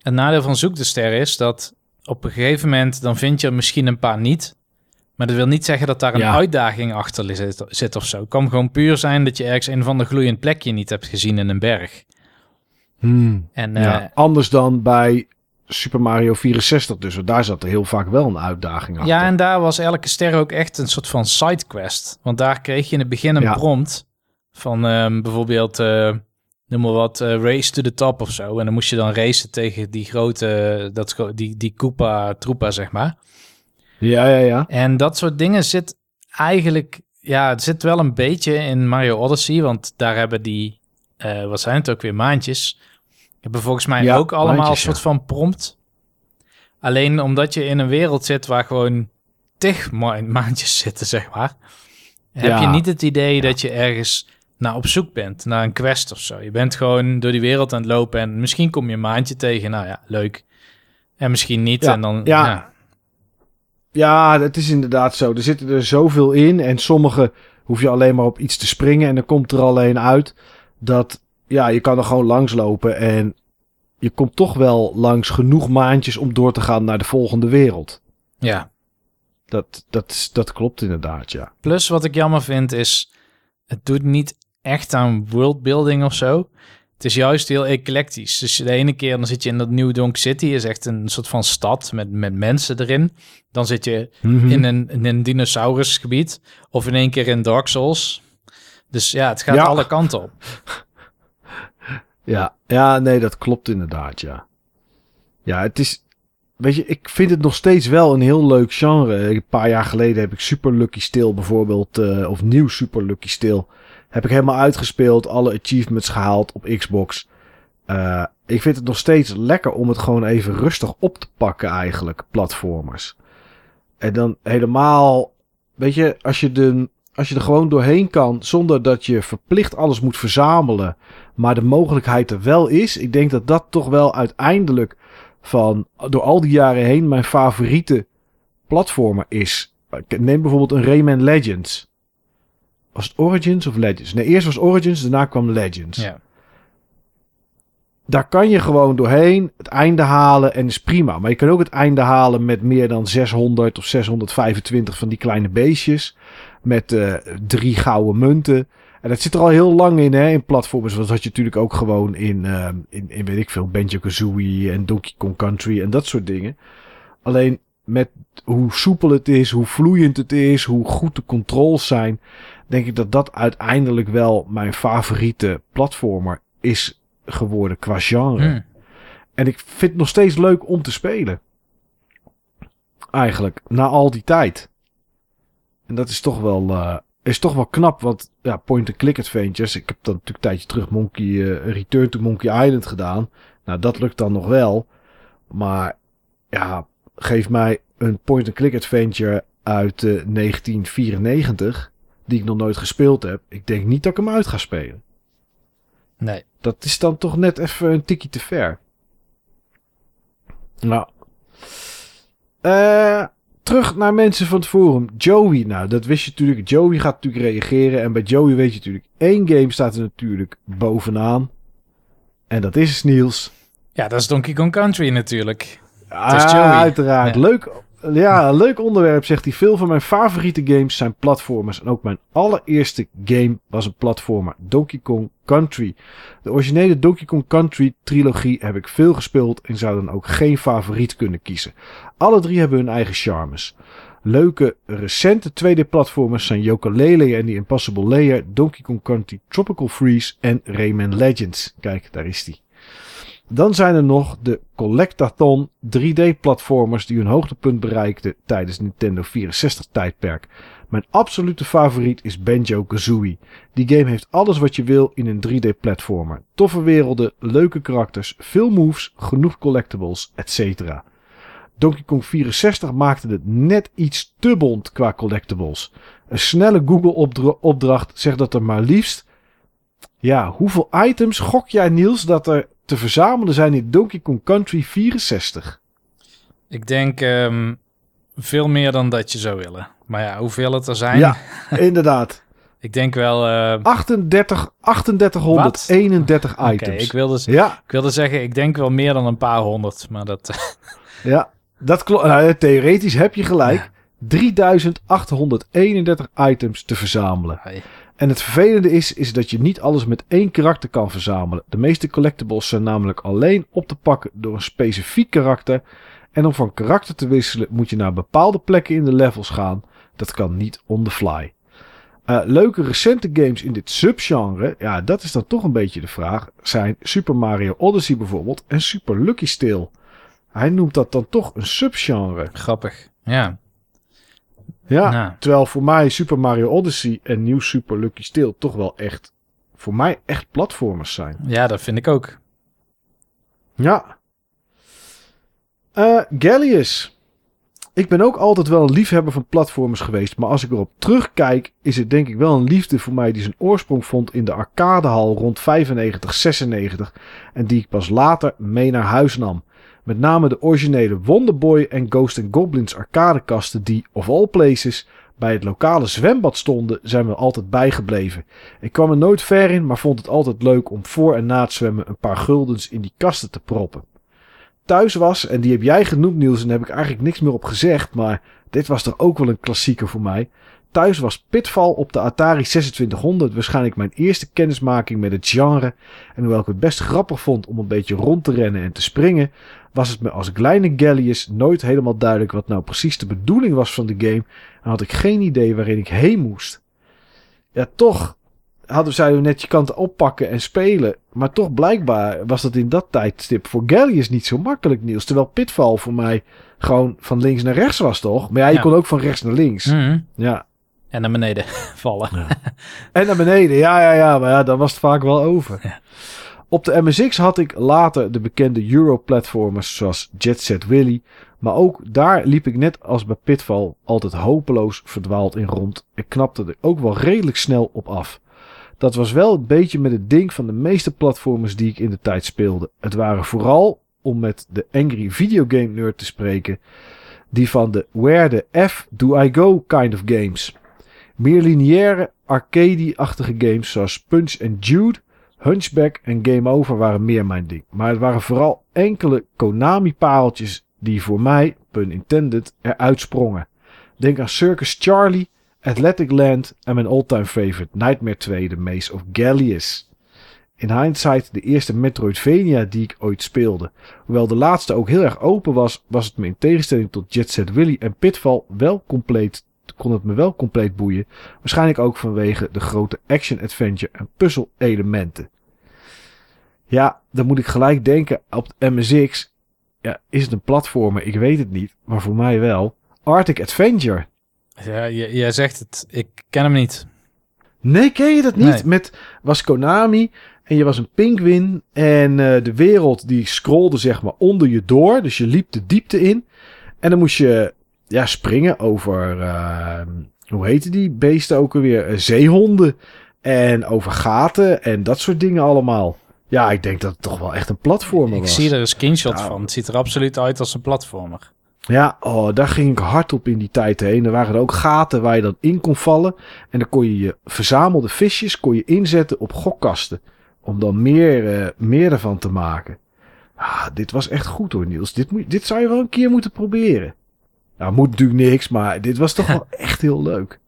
het nadeel van zoek de ster is dat op een gegeven moment dan vind je er misschien een paar niet. Maar dat wil niet zeggen dat daar een Ja. uitdaging achter zit, zit of zo. Het kan gewoon puur zijn dat je ergens een van de gloeiend plekje niet hebt gezien in een berg. Hmm. En Ja, eh, anders dan bij Super Mario 64 dus. Daar zat er heel vaak wel een uitdaging achter. ja, en daar was elke ster ook echt een soort van sidequest. Want daar kreeg je in het begin een Ja. prompt van ehm, bijvoorbeeld, eh, noem maar wat, eh, race to the top of zo. En dan moest je dan racen tegen die grote, dat, die, die Koopa Troopa, zeg maar. ja, ja. ja. En dat soort dingen zit eigenlijk, ja, het zit wel een beetje in Mario Odyssey, want daar hebben die, eh, wat zijn het ook weer, maandjes, hebben volgens mij Ja, ook allemaal een soort van prompt. Alleen omdat je in een wereld zit waar gewoon tig ma- maandjes zitten, zeg maar, heb Ja. je niet het idee dat je ergens naar op zoek bent, naar een quest of zo. Je bent gewoon door die wereld aan het lopen en misschien kom je een maandje tegen, nou ja, leuk. En misschien niet, Ja, en dan, ja. ja. Ja, het is inderdaad zo. Er zitten er zoveel in. En sommige hoef je alleen maar op iets te springen. En dan komt er alleen uit dat ja, je kan er gewoon langs lopen. En je komt toch wel langs genoeg maandjes om door te gaan naar de volgende wereld. ja. Dat, dat, dat klopt inderdaad, ja. Plus wat ik jammer vind is, het doet niet echt aan worldbuilding of zo. Het is juist heel eclectisch. Dus de ene keer dan zit je in dat New Donk City, is echt een soort van stad met, met mensen erin. Dan zit je Mhm. in een, in een dinosaurusgebied of in één keer in Dark Souls. Dus ja, het gaat Ja. alle kanten op. Ja, ja, nee, dat klopt inderdaad, ja. Ja, het is... Weet je, ik vind het nog steeds wel een heel leuk genre. Een paar jaar geleden heb ik Super Lucky Still bijvoorbeeld, eh, of nieuw Super Lucky Still, heb ik helemaal uitgespeeld, alle achievements gehaald op Xbox. Eh, ik vind het nog steeds lekker om het gewoon even rustig op te pakken eigenlijk, platformers. En dan helemaal, weet je, als je, de, als je er gewoon doorheen kan, zonder dat je verplicht alles moet verzamelen, maar de mogelijkheid er wel is. Ik denk dat dat toch wel uiteindelijk van door al die jaren heen mijn favoriete platformer is. Neem bijvoorbeeld een Rayman Legends. Was het Origins of Legends? Nee, eerst was Origins, daarna kwam Legends. Ja. daar kan je gewoon doorheen het einde halen en is prima. Maar je kan ook het einde halen met meer dan 600 of 625 van die kleine beestjes. Met uh, drie gouden munten. En dat zit er al heel lang in, hè, in platformers. Dat had je natuurlijk ook gewoon in, uh, in, in, weet ik veel, Banjo-Kazooie en Donkey Kong Country en dat soort dingen. Alleen met hoe soepel het is, hoe vloeiend het is, hoe goed de controls zijn, denk ik dat dat uiteindelijk wel mijn favoriete platformer is geworden qua genre. Hmm. En ik vind het nog steeds leuk om te spelen. Eigenlijk, na al die tijd. En dat is toch wel, uh, is toch wel knap, want ja, point-and-click adventures. Ik heb dan natuurlijk een tijdje terug Monkey, uh, Return to Monkey Island gedaan. Nou, dat lukt dan nog wel. Maar ja, geef mij een point-and-click adventure uit uh, 1994, die ik nog nooit gespeeld heb. Ik denk niet dat ik hem uit ga spelen. Nee. Dat is dan toch net even een tikje te ver. Nou. Uh, terug naar mensen van het forum. Joey, nou dat wist je natuurlijk. Joey gaat natuurlijk reageren. En bij Joey weet je natuurlijk. één game staat er natuurlijk bovenaan. En dat is Niels. Ja, dat is Donkey Kong Country natuurlijk. Ah, uiteraard. Ja. Leuk, ja, leuk onderwerp, zegt hij. Veel van mijn favoriete games zijn platformers. En ook mijn allereerste game was een platformer. Donkey Kong Country. De originele Donkey Kong Country trilogie heb ik veel gespeeld en zou dan ook geen favoriet kunnen kiezen. Alle drie hebben hun eigen charmes. Leuke, recente 2D-platformers zijn Yooka-Laylee en The Impossible Layer, Donkey Kong Country Tropical Freeze en Rayman Legends. Kijk, daar is die. Dan zijn er nog de Collectathon 3D-platformers die hun hoogtepunt bereikten tijdens Nintendo 64-tijdperk. Mijn absolute favoriet is Banjo-Kazooie. Die game heeft alles wat je wil in een 3D-platformer. Toffe werelden, leuke karakters, veel moves, genoeg collectibles, etc. Donkey Kong 64 maakte het net iets te bond qua collectibles. Een snelle Google-opdracht zegt dat er maar liefst... Ja, hoeveel items gok jij Niels dat er te verzamelen zijn in Donkey Kong Country 64? Ik denk um, veel meer dan dat je zou willen. Maar ja, hoeveel het er zijn? Ja, inderdaad. ik denk wel... Uh... 38, 3831 Wat? items. Ik, wilde, ja. ik wilde zeggen, ik denk wel meer dan een paar honderd. Maar dat... ja, dat klopt. Nou, theoretisch heb je gelijk. Ja. 3831 items te verzamelen. Hey. En het vervelende is, is dat je niet alles met één karakter kan verzamelen. De meeste collectibles zijn namelijk alleen op te pakken door een specifiek karakter. En om van karakter te wisselen moet je naar bepaalde plekken in de levels gaan. Dat kan niet on the fly. Uh, leuke recente games in dit subgenre, ja, dat is dan toch een beetje de vraag, zijn Super Mario Odyssey bijvoorbeeld en Super Lucky Steel. Hij noemt dat dan toch een subgenre. Grappig, ja. Ja, nou. terwijl voor mij Super Mario Odyssey en Nieuw Super Lucky Steel toch wel echt, voor mij echt platformers zijn. Ja, dat vind ik ook. Ja. Uh, Gallius. Ik ben ook altijd wel een liefhebber van platformers geweest, maar als ik erop terugkijk, is het denk ik wel een liefde voor mij die zijn oorsprong vond in de arcadehal rond 95, 96 en die ik pas later mee naar huis nam. Met name de originele Wonderboy en Ghost Goblins arcadekasten die, of all places, bij het lokale zwembad stonden, zijn me altijd bijgebleven. Ik kwam er nooit ver in, maar vond het altijd leuk om voor en na het zwemmen een paar guldens in die kasten te proppen. Thuis was, en die heb jij genoemd Niels, en daar heb ik eigenlijk niks meer op gezegd, maar dit was toch ook wel een klassieker voor mij. Thuis was Pitfall op de Atari 2600 waarschijnlijk mijn eerste kennismaking met het genre. En hoewel ik het best grappig vond om een beetje rond te rennen en te springen, was het me als kleine Gallius nooit helemaal duidelijk wat nou precies de bedoeling was van de game. En had ik geen idee waarin ik heen moest. Ja, toch hadden zeiden we net, je kan het oppakken en spelen. Maar toch blijkbaar was dat in dat tijdstip voor Gallius niet zo makkelijk, Niels. Terwijl Pitfall voor mij gewoon van links naar rechts was, toch? Maar ja, je Ja. kon ook van rechts naar links. Mhm. Ja. En naar beneden vallen. En naar beneden, ja, ja, ja. Maar ja, dan was het vaak wel over. Ja. Op de MSX had ik later de bekende Euro-platformers zoals Jet Set Willy. Maar ook daar liep ik net als bij Pitfall altijd hopeloos verdwaald in rond. Ik knapte er ook wel redelijk snel op af. Dat was wel een beetje met het ding van de meeste platformers die ik in de tijd speelde. Het waren vooral, om met de angry videogame nerd te spreken, die van de where the F do I go kind of games. Meer lineaire, arcade-achtige games zoals Punch and Jude, Hunchback en Game Over waren meer mijn ding. Maar het waren vooral enkele Konami-pareltjes die voor mij, pun intended, eruit sprongen. Denk aan Circus Charlie, Athletic Land en mijn all-time favorite Nightmare 2, The Maze of Gallius. In hindsight de eerste Metroidvania die ik ooit speelde. Hoewel de laatste ook heel erg open was, was het me in tegenstelling tot Jet Set Willy en Pitfall wel compleet, kon het me wel compleet boeien. Waarschijnlijk ook vanwege de grote action-adventure en puzzel-elementen. Ja, dan moet ik gelijk denken op MSX. Ja, is het een platformer? Ik weet het niet, maar voor mij wel. Arctic Adventure. Ja, jij zegt het. Ik ken hem niet. Nee, ken je dat niet? Nee. Met was Konami en je was een pinguïn en eh, de wereld die scrolde zeg maar onder je door, dus je liep de diepte in en dan moest je ja springen over eh, hoe heette die beesten ook alweer Eh, zeehonden en over gaten en dat soort dingen allemaal. Ja, ik denk dat het toch wel echt een platformer Ik was. zie er een screenshot Nou. van. Het ziet er absoluut uit als een platformer. Ja, oh, daar ging ik hard op in die tijd heen. Er waren er ook gaten waar je dan in kon vallen. En dan kon je je verzamelde visjes kon je inzetten op gokkasten. Om dan meer, eh, meer ervan te maken. Ah, dit was echt goed hoor Niels. Dit, moet, dit zou je wel een keer moeten proberen. Nou, moet natuurlijk niks, maar dit was toch wel echt heel leuk.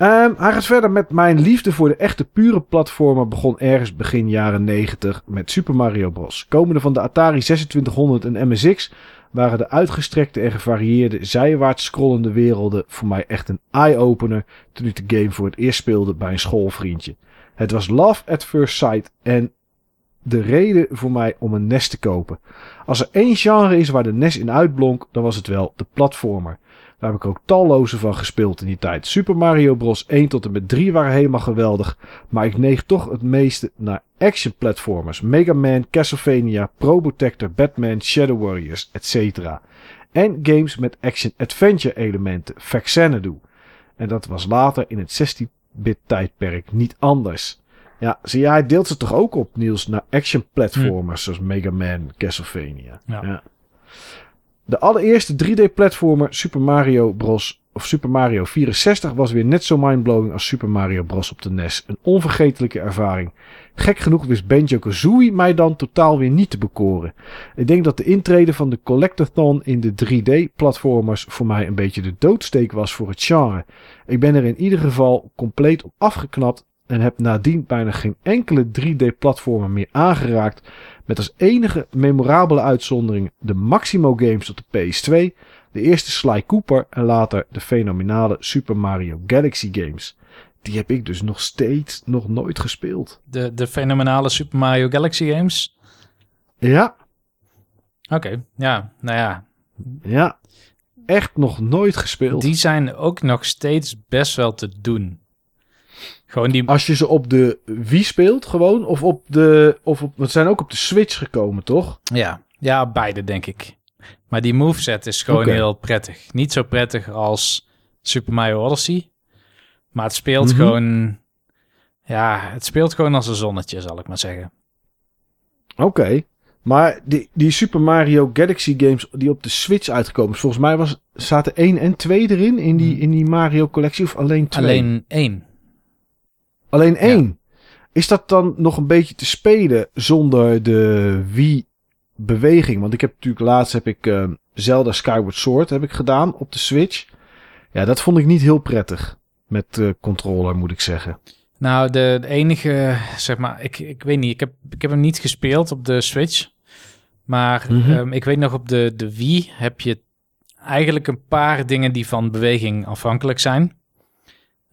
Ehm, hij gaat verder met mijn liefde voor de echte pure platformer begon ergens begin jaren 90 met Super Mario Bros. Komende van de Atari 2600 en MSX waren de uitgestrekte en gevarieerde zijwaarts scrollende werelden voor mij echt een eye-opener toen ik de game voor het eerst speelde bij een schoolvriendje. Het was love at first sight en de reden voor mij om een NES te kopen. Als er één genre is waar de NES in uitblonk, dan was het wel de platformer. Daar heb ik ook talloze van gespeeld in die tijd. Super Mario Bros. 1 tot en met 3 waren helemaal geweldig. Maar ik neig toch het meeste naar action platformers. Mega Man, Castlevania, Probotector, Batman, Shadow Warriors, etc. En games met action-adventure elementen. Xanadu. En dat was later in het 16-bit tijdperk niet anders. Ja, zie jij, deelt ze toch ook op, Niels, naar action platformers zoals Mega Man, Castlevania. Ja. De allereerste 3D-platformer Super Mario Bros. of Super Mario 64 was weer net zo mindblowing als Super Mario Bros. op de NES. Een onvergetelijke ervaring. Gek genoeg wist Banjo-Kazooie mij dan totaal weer niet te bekoren. Ik denk dat de intrede van de Collectathon in de 3D-platformers voor mij een beetje de doodsteek was voor het genre. Ik ben er in ieder geval compleet op afgeknapt en heb nadien bijna geen enkele 3D-platformer meer aangeraakt. Met als enige memorabele uitzondering de Maximo games op de PS2, de eerste Sly Cooper en later de fenomenale Super Mario Galaxy games. Die heb ik dus nog steeds nog nooit gespeeld. De, de fenomenale Super Mario Galaxy games. Ja, Oké, ja, nou ja. ja. Echt nog nooit gespeeld. Die zijn ook nog steeds best wel te doen. Gewoon die... Als je ze op de Wii speelt gewoon, of op de... Of op, het zijn ook op de Switch gekomen, toch? Ja, ja, beide denk ik. Maar die moveset is gewoon heel prettig. Niet zo prettig als Super Mario Odyssey. Maar het speelt Mhm. gewoon... Ja, het speelt gewoon als een zonnetje, zal ik maar zeggen. Oké. Maar die, die Super Mario Galaxy games die op de Switch uitgekomen is, volgens mij was, zaten 1 en 2 erin in die, in die Mario collectie of alleen 2? Alleen één. Alleen 1. Is dat dan nog een beetje te spelen zonder de Wii beweging? Want ik heb natuurlijk laatst heb ik eh, Zelda Skyward Sword heb ik gedaan op de Switch. Ja, dat vond ik niet heel prettig met de controller moet ik zeggen. Nou, de, de enige, zeg maar, ik, ik weet niet, ik heb, ik heb hem niet gespeeld op de Switch. Maar Mhm. ehm, ik weet nog, op de, de Wii heb je eigenlijk een paar dingen die van beweging afhankelijk zijn.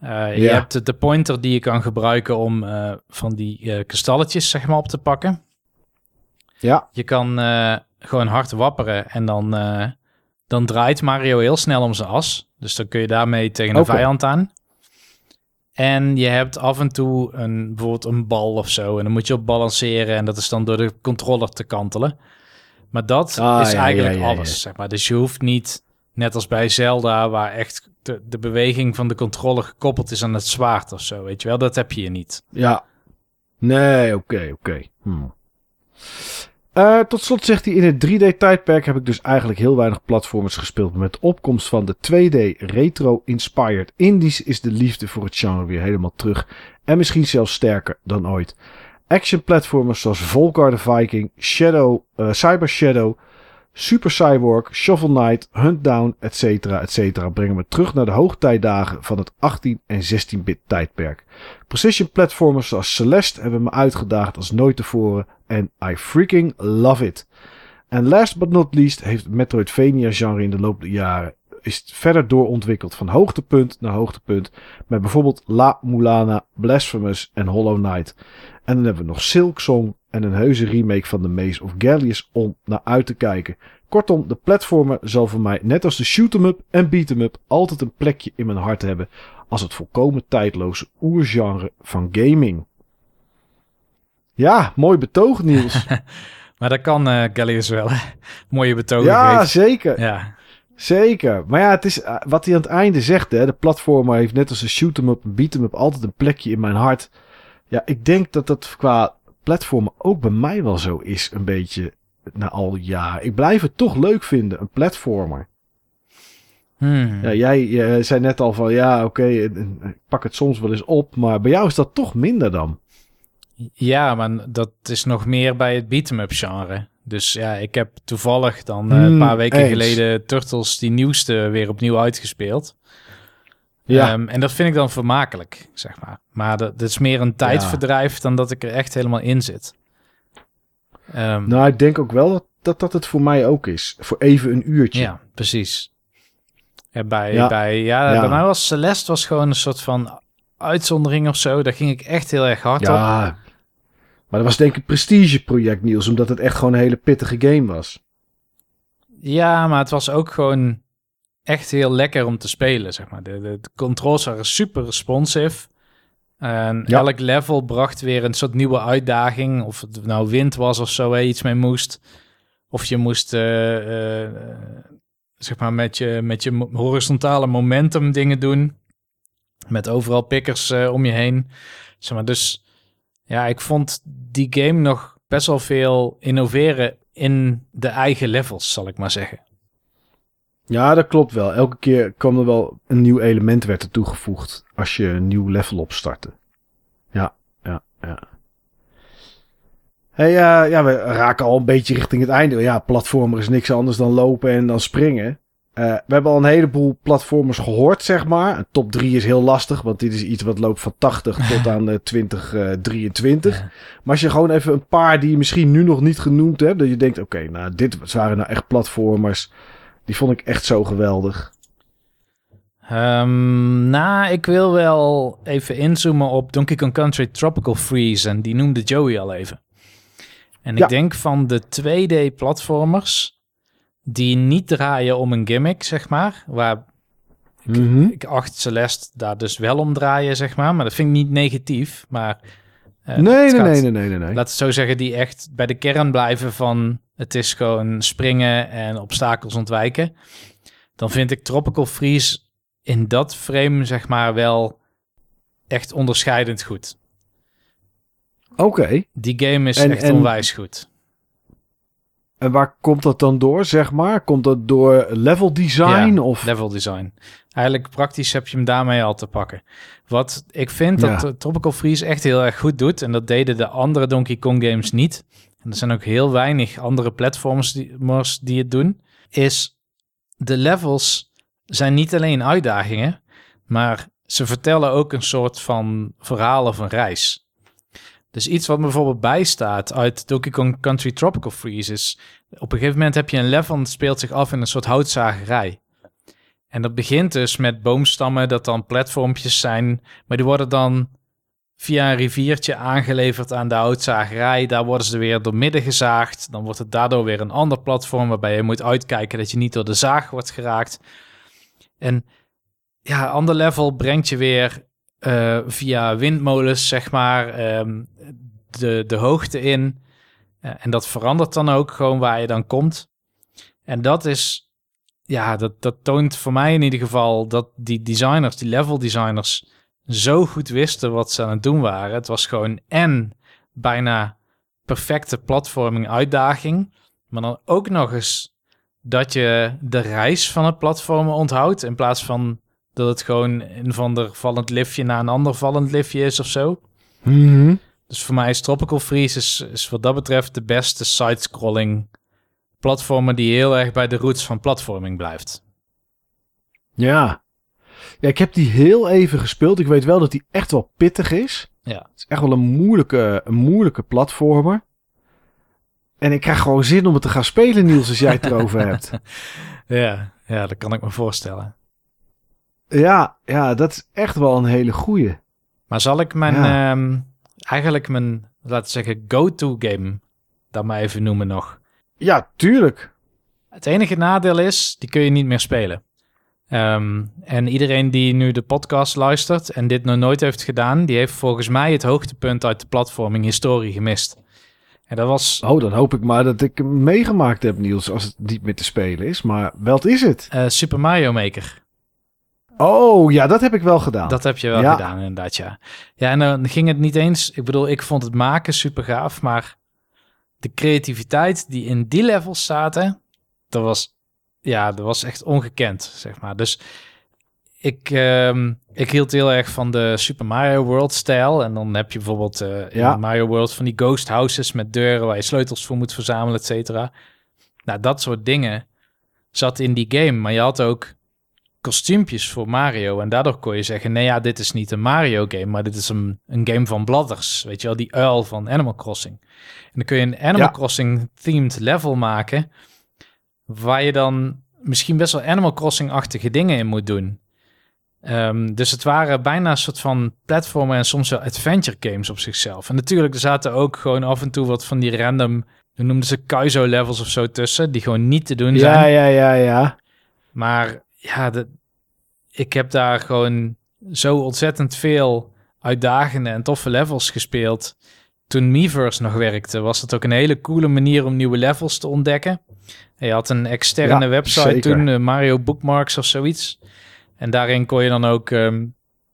Eh, Je hebt de, pointer die je kan gebruiken om eh, van die eh, kristalletjes, zeg maar, op te pakken. Ja, Je kan gewoon hard wapperen en dan, dan draait Mario heel snel om zijn as. Dus dan kun je daarmee tegen een vijand aan. En je hebt af en toe een, bijvoorbeeld een bal of zo. En dan moet je op balanceren en dat is dan door de controller te kantelen. Maar dat Ah, is ja, eigenlijk ja, alles, zeg maar. Dus je hoeft niet, net als bij Zelda, waar echt de, de beweging van de controller gekoppeld is aan het zwaard of zo, weet je wel. Dat heb je hier niet. Ja. Nee, oké, oké. Hmm. Eh, tot slot zegt hij, in het 3D-tijdperk heb ik dus eigenlijk heel weinig platformers gespeeld. Met de opkomst van de 2D retro-inspired indies is de liefde voor het genre weer helemaal terug. En misschien zelfs sterker dan ooit. action platformers zoals Volcar the Viking, Shadow, uh, Cyber Shadow, Super Cyborg, Shovel Knight, Huntdown, etc. etc. brengen me terug naar de hoogtijdagen van het 18 en 16-bit tijdperk. Precision platformers zoals Celeste hebben me uitgedaagd als nooit tevoren en I freaking love it. En last but not least heeft het Metroidvania-genre in de loop der jaren is verder doorontwikkeld van hoogtepunt naar hoogtepunt. Met bijvoorbeeld La Mulana, Blasphemous en Hollow Knight. En dan hebben we nog Silk Song en een heuse remake van The Maze of Gallius om naar uit te kijken. Kortom, de platformer zal voor mij net als de shoot-em-up en beat-em-up altijd een plekje in mijn hart hebben als het volkomen tijdloze oergenre van gaming. Ja, mooi betoog Niels. maar dat kan uh, Gallius wel. Mooie betoog. Ja, zeker. Ja. Zeker. Maar ja, het is uh, wat hij aan het einde zegt. Hè, de platformer heeft net als de shoot-em-up en beat-em-up altijd een plekje in mijn hart. Ja, ik denk dat dat qua platformen ook bij mij wel zo is. Een beetje na al jaren. Ik blijf het toch leuk vinden, een platformer. Hmm. Ja, jij, jij zei net al van ja, oké, okay, ik pak het soms wel eens op. Maar bij jou is dat toch minder dan? Ja, maar dat is nog meer bij het beat-em-up genre. Dus ja, ik heb toevallig dan uh, een paar weken eens. geleden Turtles, die nieuwste, weer opnieuw uitgespeeld. Ja. Um, en dat vind ik dan vermakelijk, zeg maar. Maar dat, dat is meer een tijdverdrijf ja. dan dat ik er echt helemaal in zit. Um, nou, ik denk ook wel dat, dat dat het voor mij ook is. Voor even een uurtje. Ja, precies. Bij, ja. Bij, ja, ja. bij mij was Celeste was gewoon een soort van uitzondering of zo. Daar ging ik echt heel erg hard ja. op. Maar dat was denk ik een prestigeproject, Niels. Omdat het echt gewoon een hele pittige game was. Ja, maar het was ook gewoon echt heel lekker om te spelen, zeg maar. De, de, de controls waren super responsive. En ja. elk level bracht weer een soort nieuwe uitdaging. Of het nou wind was of zo, iets mee moest. Of je moest, uh, uh, zeg maar, met je, met je horizontale momentum dingen doen. Met overal pikkers uh, om je heen. Zeg maar, dus ja, ik vond die game nog best wel veel innoveren in de eigen levels, zal ik maar zeggen. Ja, dat klopt wel. Elke keer kwam er wel een nieuw element werd er toegevoegd als je een nieuw level opstartte. Ja, ja, ja. Hey, uh, ja, we raken al een beetje richting het einde. Ja, platformer is niks anders dan lopen en dan springen. Uh, we hebben al een heleboel platformers gehoord, zeg maar. Een top 3 is heel lastig, want dit is iets wat loopt van 80 tot aan uh, 2023. Uh, ja. Maar als je gewoon even een paar die je misschien nu nog niet genoemd hebt, dat je denkt, oké, okay, nou, dit waren nou echt platformers. Die vond ik echt zo geweldig. Um, nou, ik wil wel even inzoomen op Donkey Kong Country Tropical Freeze. En die noemde Joey al even. En ik ja. denk van de 2D-platformers die niet draaien om een gimmick, zeg maar. Waar ik, mm -hmm. ik acht Celeste daar dus wel om draaien, zeg maar. Maar dat vind ik niet negatief. Maar nee, nee, nee, nee, nee, nee, nee. Laat het zo zeggen, die echt bij de kern blijven van... het is gewoon springen en obstakels ontwijken. Dan vind ik Tropical Freeze in dat frame, zeg maar, wel echt onderscheidend goed. Oké. Okay. Die game is en, echt en... onwijs goed. En waar komt dat dan door, zeg maar? Komt dat door level design? Ja, of? level design. Eigenlijk praktisch heb je hem daarmee al te pakken. Wat ik vind ja. dat Tropical Freeze echt heel erg goed doet... en dat deden de andere Donkey Kong games niet... en er zijn ook heel weinig andere platforms die, die het doen... is de levels zijn niet alleen uitdagingen... maar ze vertellen ook een soort van verhaal of een reis... Dus iets wat me bijvoorbeeld bijstaat uit Donkey Kong Country Tropical Freeze is... op een gegeven moment heb je een level dat speelt zich af in een soort houtzagerij. En dat begint dus met boomstammen dat dan platformpjes zijn... maar die worden dan via een riviertje aangeleverd aan de houtzagerij. Daar worden ze weer door midden gezaagd. Dan wordt het daardoor weer een ander platform... waarbij je moet uitkijken dat je niet door de zaag wordt geraakt. En ja, ander level brengt je weer uh, via windmolens, zeg maar, um, de, de hoogte in. Uh, en dat verandert dan ook gewoon waar je dan komt. En dat is, ja, dat, dat toont voor mij in ieder geval dat die designers, die level designers, zo goed wisten wat ze aan het doen waren. Het was gewoon en bijna perfecte platforming uitdaging, maar dan ook nog eens dat je de reis van het platformen onthoudt in plaats van dat het gewoon een van de vallend liftje naar een ander vallend liftje is of zo. Mm -hmm. Dus voor mij is Tropical Freeze is, is wat dat betreft de beste side-scrolling platformer die heel erg bij de roots van platforming blijft. Ja. Ja, ik heb die heel even gespeeld. Ik weet wel dat die echt wel pittig is. Ja. Het is echt wel een moeilijke, een moeilijke platformer. En ik krijg gewoon zin om het te gaan spelen, Niels, als jij het erover hebt. Ja, ja, dat kan ik me voorstellen. Ja, ja, dat is echt wel een hele goeie. Maar zal ik mijn, Ja. ehm, eigenlijk mijn, laten we zeggen, go-to game dan maar even noemen nog. Ja, tuurlijk. Het enige nadeel is, die kun je niet meer spelen. Ehm, en iedereen die nu de podcast luistert en dit nog nooit heeft gedaan, die heeft volgens mij het hoogtepunt uit de platforming historie gemist. En dat was Oh, dan hoop ik maar dat ik hem meegemaakt heb, Niels, als het niet meer te spelen is. Maar wat is het? eh, Super Mario Maker. Oh, ja, dat heb ik wel gedaan. Dat heb je wel Ja. gedaan, inderdaad, ja. Ja, en dan ging het niet eens... Ik bedoel, ik vond het maken super gaaf, maar de creativiteit die in die levels zaten, dat was, ja, dat was echt ongekend, zeg maar. Dus ik, ehm, ik hield heel erg van de Super Mario World-stijl. En dan heb je bijvoorbeeld Ja. in Mario World van die ghost houses met deuren waar je sleutels voor moet verzamelen, et cetera. Nou, dat soort dingen zat in die game. Maar je had ook kostuumpjes voor Mario. En daardoor kon je zeggen, nee ja, dit is niet een Mario game, maar dit is een, een game van Bladders. Weet je wel, die uil van Animal Crossing. En dan kun je een Animal Ja. Crossing themed level maken, waar je dan misschien best wel Animal Crossing-achtige dingen in moet doen. Ehm, dus het waren bijna een soort van platformen en soms wel adventure games op zichzelf. En natuurlijk, er zaten ook gewoon af en toe wat van die random, hoe noemden ze Kaizo levels of zo tussen, die gewoon niet te doen zijn. ja, ja, ja, ja. Maar ja, de, ik heb daar gewoon zo ontzettend veel uitdagende en toffe levels gespeeld. Toen Miiverse nog werkte, was dat ook een hele coole manier om nieuwe levels te ontdekken. En je had een externe Ja, website zeker. toen, eh, Mario Bookmarks of zoiets. En daarin kon je dan ook ehm,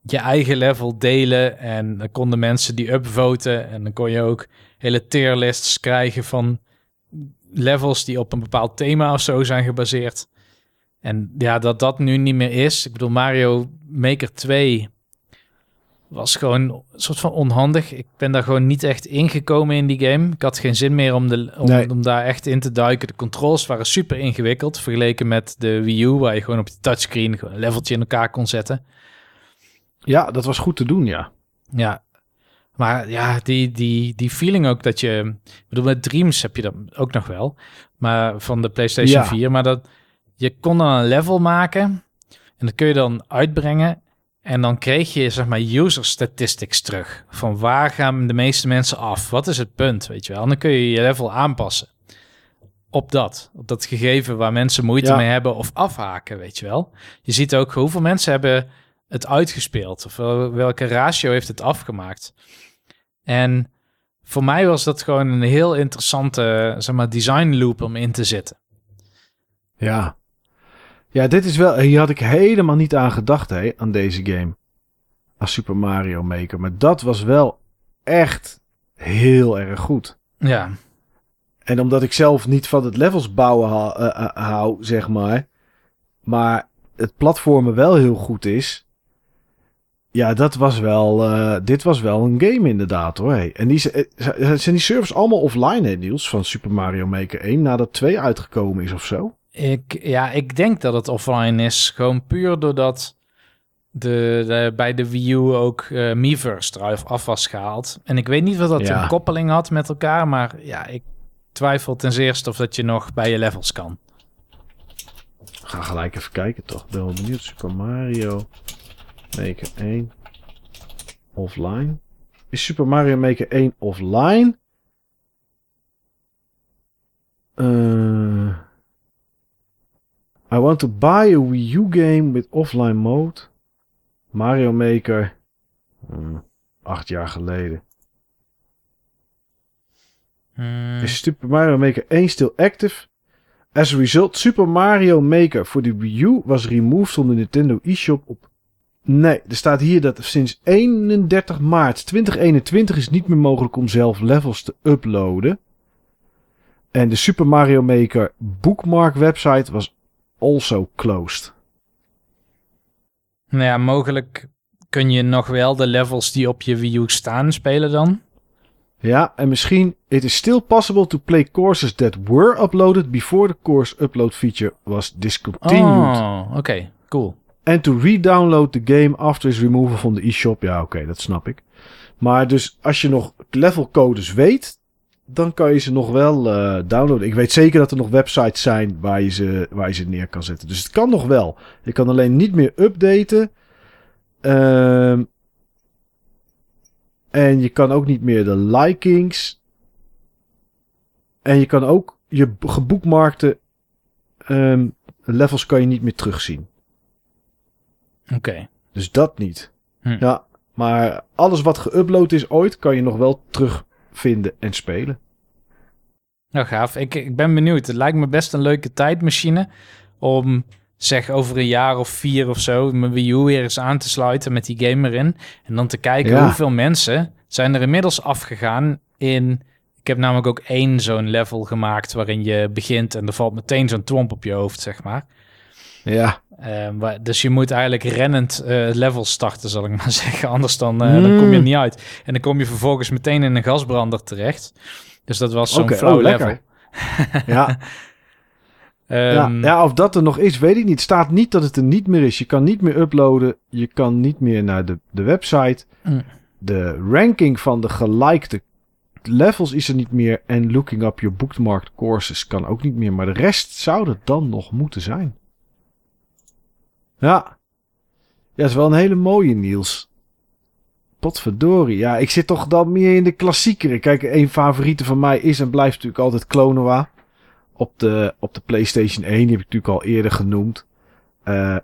je eigen level delen. En dan konden mensen die upvoten. En dan kon je ook hele tierlists krijgen van levels die op een bepaald thema of zo zijn gebaseerd. En ja, dat dat nu niet meer is. Ik bedoel, Mario Maker 2 was gewoon een soort van onhandig. Ik ben daar gewoon niet echt ingekomen in die game. Ik had geen zin meer om, de, om, Nee. om daar echt in te duiken. De controls waren super ingewikkeld vergeleken met de Wii U, waar je gewoon op de touchscreen een leveltje in elkaar kon zetten. Ja, dat was goed te doen, ja. Ja, maar ja, die, die, die feeling ook dat je... Ik bedoel, met Dreams heb je dat ook nog wel. Maar van de PlayStation Ja. 4. Maar dat je kon dan een level maken. En dat kun je dan uitbrengen. En dan kreeg je, zeg maar, user statistics terug. Van waar gaan de meeste mensen af? Wat is het punt, weet je wel? En dan kun je je level aanpassen. Op dat. Op dat gegeven waar mensen moeite Ja. mee hebben of afhaken, weet je wel. Je ziet ook hoeveel mensen hebben het uitgespeeld. Of wel- welke ratio heeft het afgemaakt. En voor mij was dat gewoon een heel interessante, zeg maar, design loop om in te zitten. Ja. Ja, dit is wel... Hier had ik helemaal niet aan gedacht, hè, aan deze game. Als Super Mario Maker. Maar dat was wel echt heel erg goed. Ja, En omdat ik zelf niet van het levels bouwen eh, eh, hou, zeg maar. Maar het platformen wel heel goed is. Ja, dat was wel... eh, dit was wel een game inderdaad, hoor. Hey. En die, zijn die servers allemaal offline, hè, Niels? Van Super Mario Maker 1, nadat 2 uitgekomen is of zo? Ik, ja, ik denk dat het offline is. Gewoon puur doordat de, de, bij de Wii U ook eh Miiverse eruit af was gehaald. En ik weet niet wat dat Ja. een koppeling had met elkaar, maar ja, ik twijfel ten zeerste of dat je nog bij je levels kan. Ga gelijk even kijken, toch? Ben wel benieuwd. Super Mario Maker 1 offline. Is Super Mario Maker 1 offline? Eh, I want to buy a Wii U game with offline mode. Mario Maker. Hmm, acht jaar geleden. Hmm, Is Super Mario Maker 1 still active? As a result, Super Mario Maker voor de Wii U was removed from de Nintendo eShop op... Nee, er staat hier dat sinds 31 maart 2021 is het niet meer mogelijk om zelf levels te uploaden. En de Super Mario Maker bookmark website was also closed. Nou ja, mogelijk kun je nog wel de levels die op je Wii U staan spelen dan. Ja, en misschien... It is still possible to play courses that were uploaded before the course upload feature was discontinued. Oh, oké. Cool. And to re-download the game after its removal from the eShop. Ja, oké, dat snap ik. Maar dus als je nog levelcodes weet, dan kan je ze nog wel eh, downloaden. Ik weet zeker dat er nog websites zijn waar je, ze, waar je ze neer kan zetten. Dus het kan nog wel. Je kan alleen niet meer updaten. Ehm, en je kan ook niet meer de likings. En je kan ook je geboekmarkte ehm, levels kan je niet meer terugzien. Oké. Dus dat niet. Hm. Ja, maar alles wat geüpload is ooit, kan je nog wel terugvinden en spelen. Nou, gaaf. Ik, ik ben benieuwd. Het lijkt me best een leuke tijdmachine om, zeg, over een jaar of vier of zo, mijn Wii U weer eens aan te sluiten met die game erin. En dan te kijken Ja. hoeveel mensen zijn er inmiddels afgegaan in... Ik heb namelijk ook één zo'n level gemaakt waarin je begint en er valt meteen zo'n tromp op je hoofd, zeg maar. Ja, Eh, waar- dus je moet eigenlijk rennend eh level starten, zal ik maar zeggen. Anders dan, eh, dan kom je er Mm. niet uit. En dan kom je vervolgens meteen in een gasbrander terecht. Dus dat was zo'n flow oh, level. ja, ja, Ehm, ja, of dat er nog is, weet ik niet. Staat niet dat het er niet meer is. Je kan niet meer uploaden. Je kan niet meer naar de, de website. Mm. De ranking van de gelikte levels is er niet meer. En looking up your bookmarked courses kan ook niet meer. Maar de rest zou er dan nog moeten zijn. Ja. Ja, is wel een hele mooie, Niels. Potverdorie. Ja, ik zit toch dan meer in de klassiekeren. Kijk, een favoriete van mij is en blijft natuurlijk altijd Klonoa. Op de, op de PlayStation 1, die heb ik natuurlijk al eerder genoemd. Eh,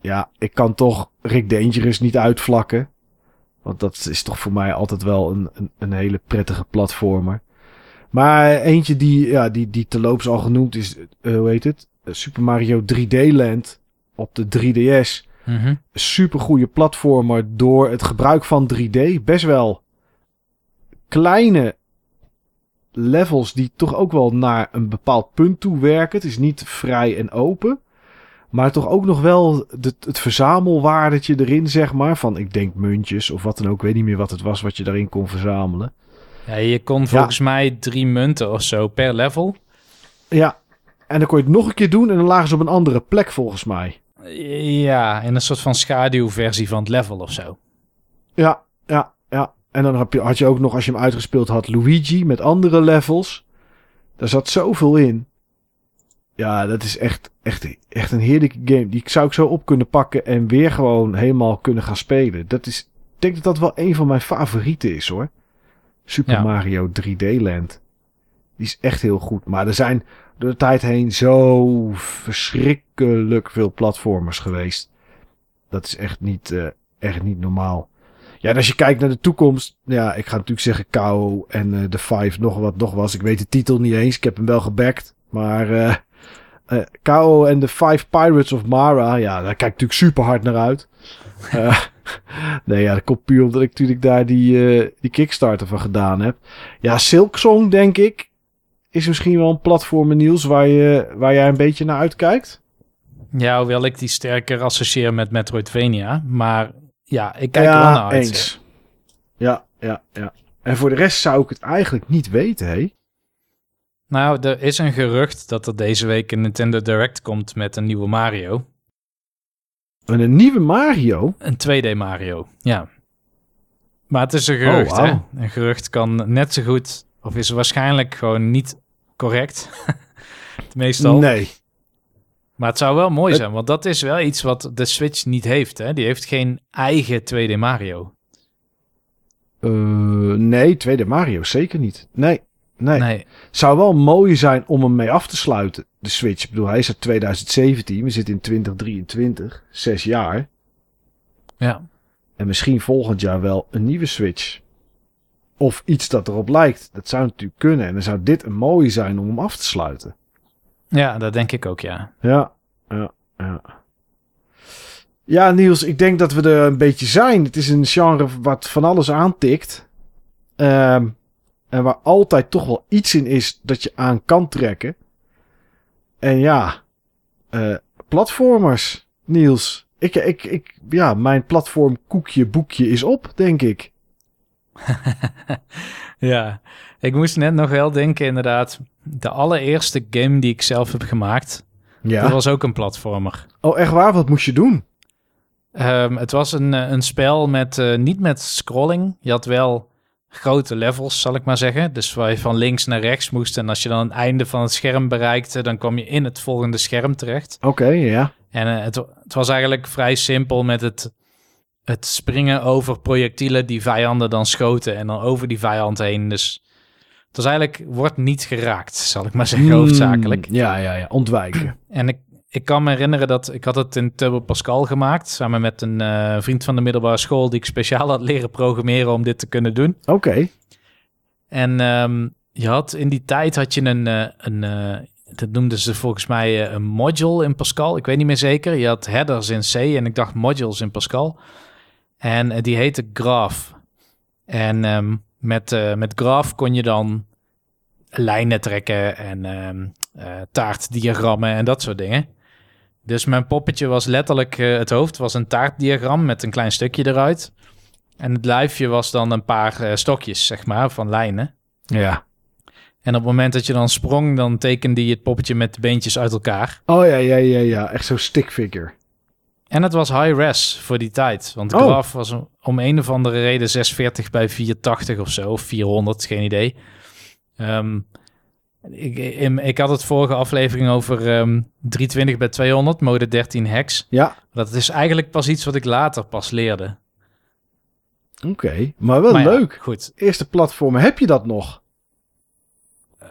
ja, ik kan toch Rick Dangerous niet uitvlakken. Want dat is toch voor mij altijd wel een, een, een hele prettige platformer. Maar eentje die, ja, die, die terloops al genoemd is, eh, hoe heet het? Super Mario 3D Land op de 3DS mhm. super goede platformer door het gebruik van 3D. Best wel kleine levels die toch ook wel naar een bepaald punt toe werken. Het is niet vrij en open. Maar toch ook nog wel de, het verzamelwaardetje erin, zeg maar. Van ik denk muntjes of wat dan ook. Ik weet niet meer wat het was wat je daarin kon verzamelen. Ja, je kon volgens mij drie munten of zo per level. Ja, en dan kon je het nog een keer doen en dan lagen ze op een andere plek volgens mij. Ja, in een soort van schaduwversie van het level of zo. Ja, ja, ja. En dan heb je, had je ook nog, als je hem uitgespeeld had, Luigi met andere levels. Daar zat zoveel in. Ja, dat is echt, echt, echt een heerlijke game. Die zou ik zo op kunnen pakken en weer gewoon helemaal kunnen gaan spelen. Dat is, ik denk dat dat wel een van mijn favorieten is hoor. Super Ja. Mario 3D Land. Die is echt heel goed. Maar er zijn door de tijd heen zo verschrikkelijk veel platformers geweest. Dat is echt niet, eh, echt niet normaal. Ja, en als je kijkt naar de toekomst. Ja, ik ga natuurlijk zeggen KO en eh, de Five nog wat nog was. Ik weet de titel niet eens. Ik heb hem wel gebackt. Maar eh eh, KO en de Five Pirates of Mara. Ja, daar kijk ik natuurlijk super hard naar uit. Nee, ja, dat komt puur omdat ik natuurlijk daar die, die Kickstarter van gedaan heb. Ja, Silksong denk ik. Is misschien wel een platform, Niels, waar, je, waar jij een beetje naar uitkijkt. Ja, hoewel ik die sterker associeer met Metroidvania. Maar ja, ik kijk er wel naar uit. eens. Ja, ja, ja. En voor de rest zou ik het eigenlijk niet weten, hé. Nou, er is een gerucht dat er deze week een Nintendo Direct komt met een nieuwe Mario. En een nieuwe Mario. Een 2D Mario, ja. Maar het is een gerucht, Oh, hè? Een gerucht kan net zo goed, of is waarschijnlijk gewoon niet correct. Meestal. Nee. Maar het zou wel mooi zijn, want dat is wel iets wat de Switch niet heeft, hè? Die heeft geen eigen 2D Mario. Eh, nee, tweede Mario zeker niet. Nee, nee. Nee. Zou wel mooi zijn om hem mee af te sluiten, de Switch. Ik bedoel, hij is uit 2017. We zitten in 2023. Zes jaar. Ja. En misschien volgend jaar wel een nieuwe Switch. Of iets dat erop lijkt. Dat zou natuurlijk kunnen. En dan zou dit een mooie zijn om hem af te sluiten. ja, dat denk ik ook, ja. Ja, ja, ja. Ja, Niels, ik denk dat we er een beetje zijn. Het is een genre wat van alles aantikt. Ehm, en waar altijd toch wel iets in is dat je aan kan trekken. En ja, eh, platformers, Niels. Ik, ik, ik, ja, mijn platform koekje boekje is op, denk ik. ja, ik moest net nog wel denken inderdaad. De allereerste game die ik zelf heb gemaakt, Ja. dat was ook een platformer. Oh, echt waar? Wat moest je doen? Ehm, het was een, eh, een spel met eh, niet met scrolling. Je had wel grote levels, zal ik maar zeggen. Dus waar je van links naar rechts moest. En als je dan het einde van het scherm bereikte, dan kwam je in het volgende scherm terecht. Oké, ja. En eh, het, het was eigenlijk vrij simpel met het, het springen over projectielen die vijanden dan schoten. En dan over die vijand heen. Dus het was eigenlijk, wordt niet geraakt, zal ik maar zeggen, hoofdzakelijk. Hmm, ja, ja, ja. Ontwijken. En ik, ik kan me herinneren dat ik had het in Turbo Pascal gemaakt. Samen met een eh, vriend van de middelbare school die ik speciaal had leren programmeren om dit te kunnen doen. Oké. En ehm, je had in die tijd had je een, eh, een eh, dat noemden ze volgens mij een module in Pascal. Ik weet niet meer zeker. Je had headers in C en ik dacht modules in Pascal. En eh, die heette Graph. En ehm, met, eh, met Graph kon je dan lijnen trekken en ehm, eh, taartdiagrammen en dat soort dingen. Dus mijn poppetje was letterlijk, het hoofd was een taartdiagram met een klein stukje eruit. En het lijfje was dan een paar stokjes, zeg maar, van lijnen. Ja. En op het moment dat je dan sprong, dan tekende je het poppetje met de beentjes uit elkaar. Oh ja, ja, ja, ja. Echt zo'n stickfigure. En het was high res voor die tijd. Want Oh. Graf was om- een of andere reden 640 bij 480 of zo. Of 400, geen idee. Ehm, ik, ik, ik had het vorige aflevering over ehm 320 bij 200, mode 13 hex. Ja. Dat is eigenlijk pas iets wat ik later pas leerde. Oké. Maar wel Maar ja, leuk. goed. Eerste platformen. Heb je dat nog?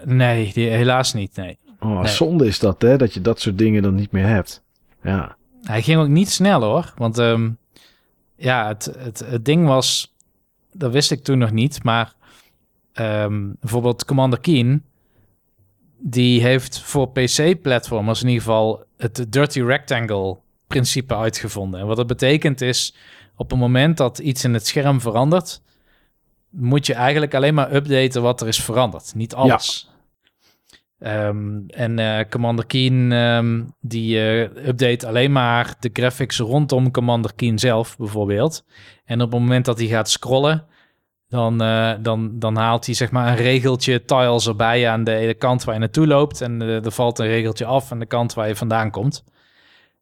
Nee, die, helaas niet, nee. Oh, Nee. zonde is dat, hè? Dat je dat soort dingen dan niet meer hebt. Ja. Hij ging ook niet snel hoor. Want ehm, ja, het, het, het ding was, dat wist ik toen nog niet, maar ehm, bijvoorbeeld Commander Keen, die heeft voor PC-platformers in ieder geval het Dirty Rectangle principe uitgevonden. En wat dat betekent is, op het moment dat iets in het scherm verandert, moet je eigenlijk alleen maar updaten wat er is veranderd, niet alles. Ehm, en eh, Commander Keen ehm, die eh, update alleen maar de graphics rondom Commander Keen zelf bijvoorbeeld. En op het moment dat hij gaat scrollen, dan, eh, dan, dan haalt hij zeg maar een regeltje tiles erbij aan de, kant waar je naartoe loopt. En er valt een regeltje af aan de kant waar je vandaan komt.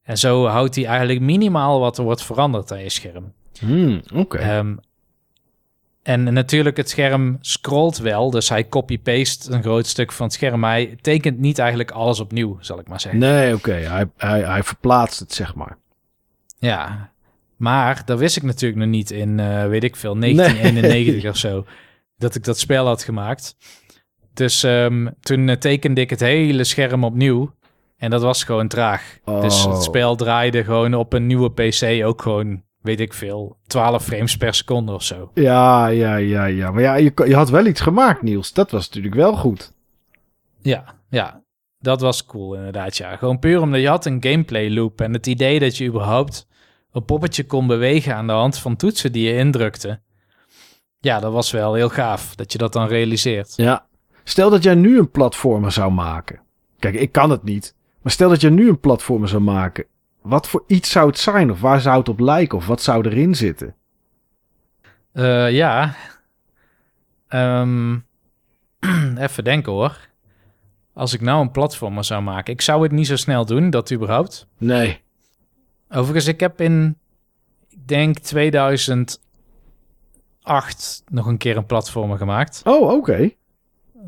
En zo houdt hij eigenlijk minimaal wat er wordt veranderd aan je scherm. Hmm, Oké. Ehm, en natuurlijk, het scherm scrolt wel, dus hij copy-paste een groot stuk van het scherm. Maar hij tekent niet eigenlijk alles opnieuw, zal ik maar zeggen. nee, oké. Hij, hij, hij verplaatst het, zeg maar. Ja, maar dat wist ik natuurlijk nog niet in, eh, weet ik veel, 1991 of zo, dat ik dat spel had gemaakt. Dus ehm, toen eh, tekende ik het hele scherm opnieuw en dat was gewoon traag. Dus Oh. het spel draaide gewoon op een nieuwe PC ook gewoon, weet ik veel, 12 frames per seconde of zo. Ja, ja, ja, ja. Maar ja, je, je had wel iets gemaakt, Niels. Dat was natuurlijk wel goed. Ja, ja. Dat was cool inderdaad, ja. Gewoon puur omdat je had een gameplay loop en het idee dat je überhaupt een poppetje kon bewegen aan de hand van toetsen die je indrukte. Ja, dat was wel heel gaaf dat je dat dan realiseert. Ja. Stel dat jij nu een platformer zou maken. Kijk, ik kan het niet. Maar stel dat jij nu een platformer zou maken. Wat voor iets zou het zijn? Of waar zou het op lijken? Of wat zou erin zitten? Eh, ja. Ehm, even denken hoor. Als ik nou een platformer zou maken. Ik zou het niet zo snel doen, dat überhaupt. Nee. Overigens, ik heb in, ik denk 2008 nog een keer een platformer gemaakt. Oh, oké.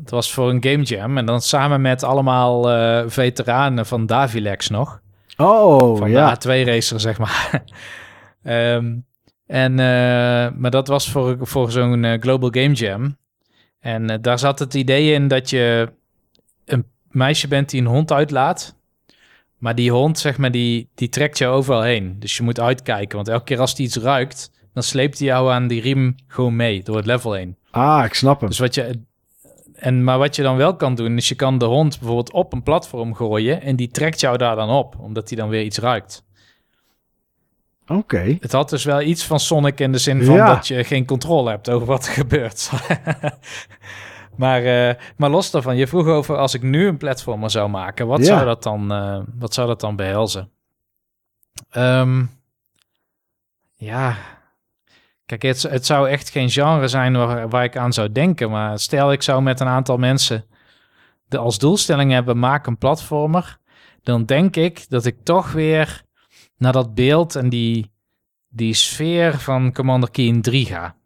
Het was voor een game jam en dan samen met allemaal eh, veteranen van Davilex nog. Oh, Van ja. de A2-racer, zeg maar. Ehm, en, eh, maar dat was voor, voor zo'n eh, Global Game Jam. En eh, daar zat het idee in dat je een meisje bent die een hond uitlaat. Maar die hond, zeg maar, die, die trekt je overal heen. Dus je moet uitkijken, want elke keer als die iets ruikt... dan sleept hij jou aan die riem gewoon mee door het level heen. Ah, ik snap hem. Dus wat je. En, maar wat je dan wel kan doen, is je kan de hond bijvoorbeeld op een platform gooien en die trekt jou daar dan op, omdat hij dan weer iets ruikt. Oké. Het had dus wel iets van Sonic in de zin van Ja. dat je geen controle hebt over wat er gebeurt. maar, eh, maar los daarvan, je vroeg over als ik nu een platformer zou maken, wat, Ja. zou, dat dan, eh, wat zou dat dan behelzen? Ehm, ja, Kijk, het, het zou echt geen genre zijn waar, waar ik aan zou denken. Maar stel ik zou met een aantal mensen de als doelstelling hebben, maak een platformer. Dan denk ik dat ik toch weer naar dat beeld en die, die sfeer van Commander Keen 3 ga.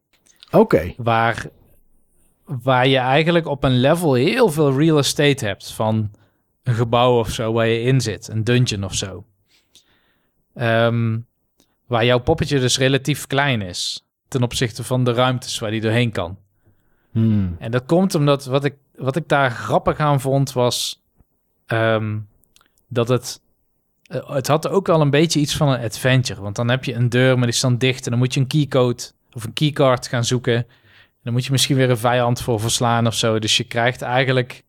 Oké. Waar, waar je eigenlijk op een level heel veel real estate hebt van een gebouw of zo waar je in zit. Een dungeon of zo. Ehm, waar jouw poppetje dus relatief klein is ten opzichte van de ruimtes waar die doorheen kan. Hmm. En dat komt omdat wat ik, wat ik daar grappig aan vond was ehm, dat het. eh, het had ook wel een beetje iets van een adventure. Want dan heb je een deur, maar die is dan dicht. En dan moet je een keycode of een keycard gaan zoeken. En dan moet je misschien weer een vijand voor verslaan of zo. Dus je krijgt eigenlijk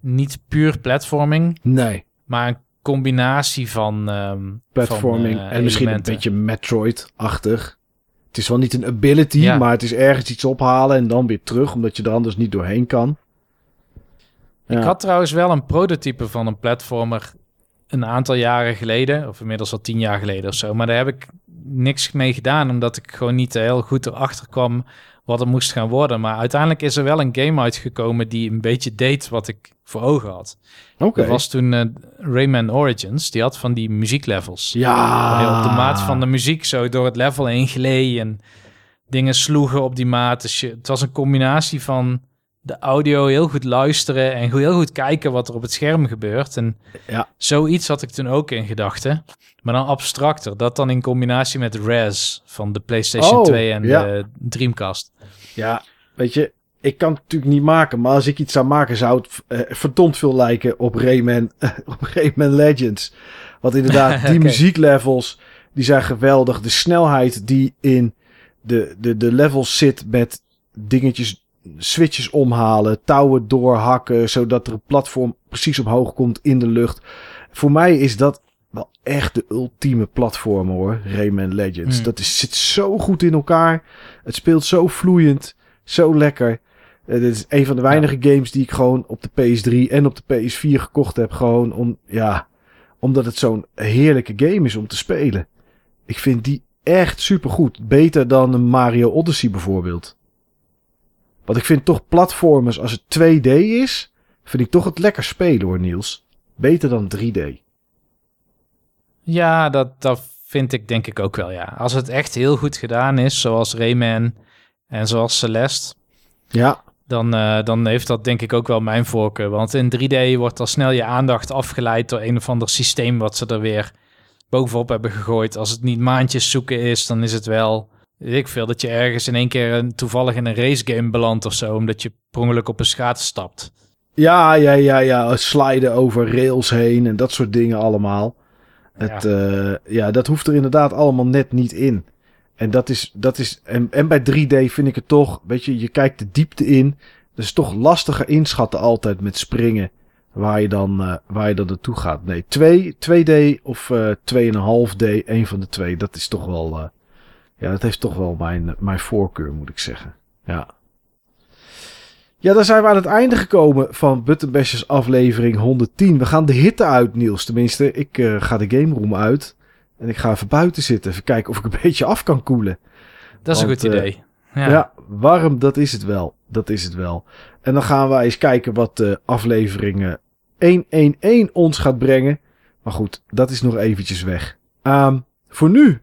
niet puur platforming, Nee. maar een combinatie van. ehm, Platforming van, eh, en misschien een beetje Metroid-achtig. Het is wel niet een ability, Ja. maar het is ergens iets ophalen en dan weer terug, omdat je er anders niet doorheen kan. Ja. Ik had trouwens wel een prototype van een platformer een aantal jaren geleden, of inmiddels al tien jaar geleden of zo. Maar daar heb ik niks mee gedaan, omdat ik gewoon niet heel goed erachter kwam wat het moest gaan worden. Maar uiteindelijk is er wel een game uitgekomen die een beetje deed wat ik voor ogen had. Oké. Dat was toen eh, Rayman Origins. Die had van die muzieklevels. Ja. Op de maat van de muziek zo door het level heen gleed en dingen sloegen op die maat. Dus je, het was een combinatie van de audio heel goed luisteren en heel goed kijken wat er op het scherm gebeurt. En Ja. zoiets had ik toen ook in gedachten. Maar dan abstracter. Dat dan in combinatie met Res van de PlayStation Oh, 2 en ja. de Dreamcast. Ja, weet je, ik kan het natuurlijk niet maken, maar als ik iets zou maken, zou het eh, verdomd veel lijken op Rayman, op Rayman Legends. Want inderdaad, die muzieklevels, die zijn geweldig. De snelheid die in de, de, de levels zit met dingetjes, switches omhalen, touwen doorhakken, zodat er een platform precies omhoog komt in de lucht. Voor mij is dat wel echt de ultieme platformer hoor, Rayman Legends. Hmm. Dat is, zit zo goed in elkaar. Het speelt zo vloeiend, zo lekker. Eh, dit is een van de weinige games die ik gewoon op de PS3 en op de PS4 gekocht heb. Gewoon om, ja, omdat het zo'n heerlijke game is om te spelen. Ik vind die echt supergoed. Beter dan een Mario Odyssey bijvoorbeeld. Want ik vind toch platformers als het 2D is, vind ik toch het lekker spelen hoor Niels. Beter dan 3D. Ja, dat, dat vind ik denk ik ook wel, ja. Als het echt heel goed gedaan is, zoals Rayman en zoals Celeste, Ja, dan, eh, dan heeft dat denk ik ook wel mijn voorkeur. Want in 3D wordt al snel je aandacht afgeleid door een of ander systeem wat ze er weer bovenop hebben gegooid. Als het niet maandjes zoeken is, dan is het wel, ik veel, dat je ergens in één keer een, toevallig in een racegame belandt of zo, omdat je per ongeluk op een schaats stapt. Ja, ja, ja, ja. Sliden over rails heen en dat soort dingen allemaal. Het, ja. ja, dat hoeft er inderdaad allemaal net niet in. En dat is, dat is, en, en bij 3D vind ik het toch, weet je, je kijkt de diepte in. Dat is toch lastiger inschatten altijd met springen. Waar je dan, uh, waar je dan naartoe gaat. Nee, 2, 2D of uh, 2,5D, een van de twee. Dat is toch wel, uh, ja, dat heeft toch wel mijn, mijn voorkeur, moet ik zeggen. Ja. Ja, dan zijn we aan het einde gekomen van Buttonbashers aflevering 110. We gaan de hitte uit, Niels. Tenminste, ik uh, ga de game room uit. En ik ga even buiten zitten. Even kijken of ik een beetje af kan koelen. Dat is Want, een goed idee. Uh, ja. ja. warm, dat is het wel. Dat is het wel. En dan gaan wij eens kijken wat de aflevering 111 ons gaat brengen. Maar goed, dat is nog eventjes weg. Um, voor nu,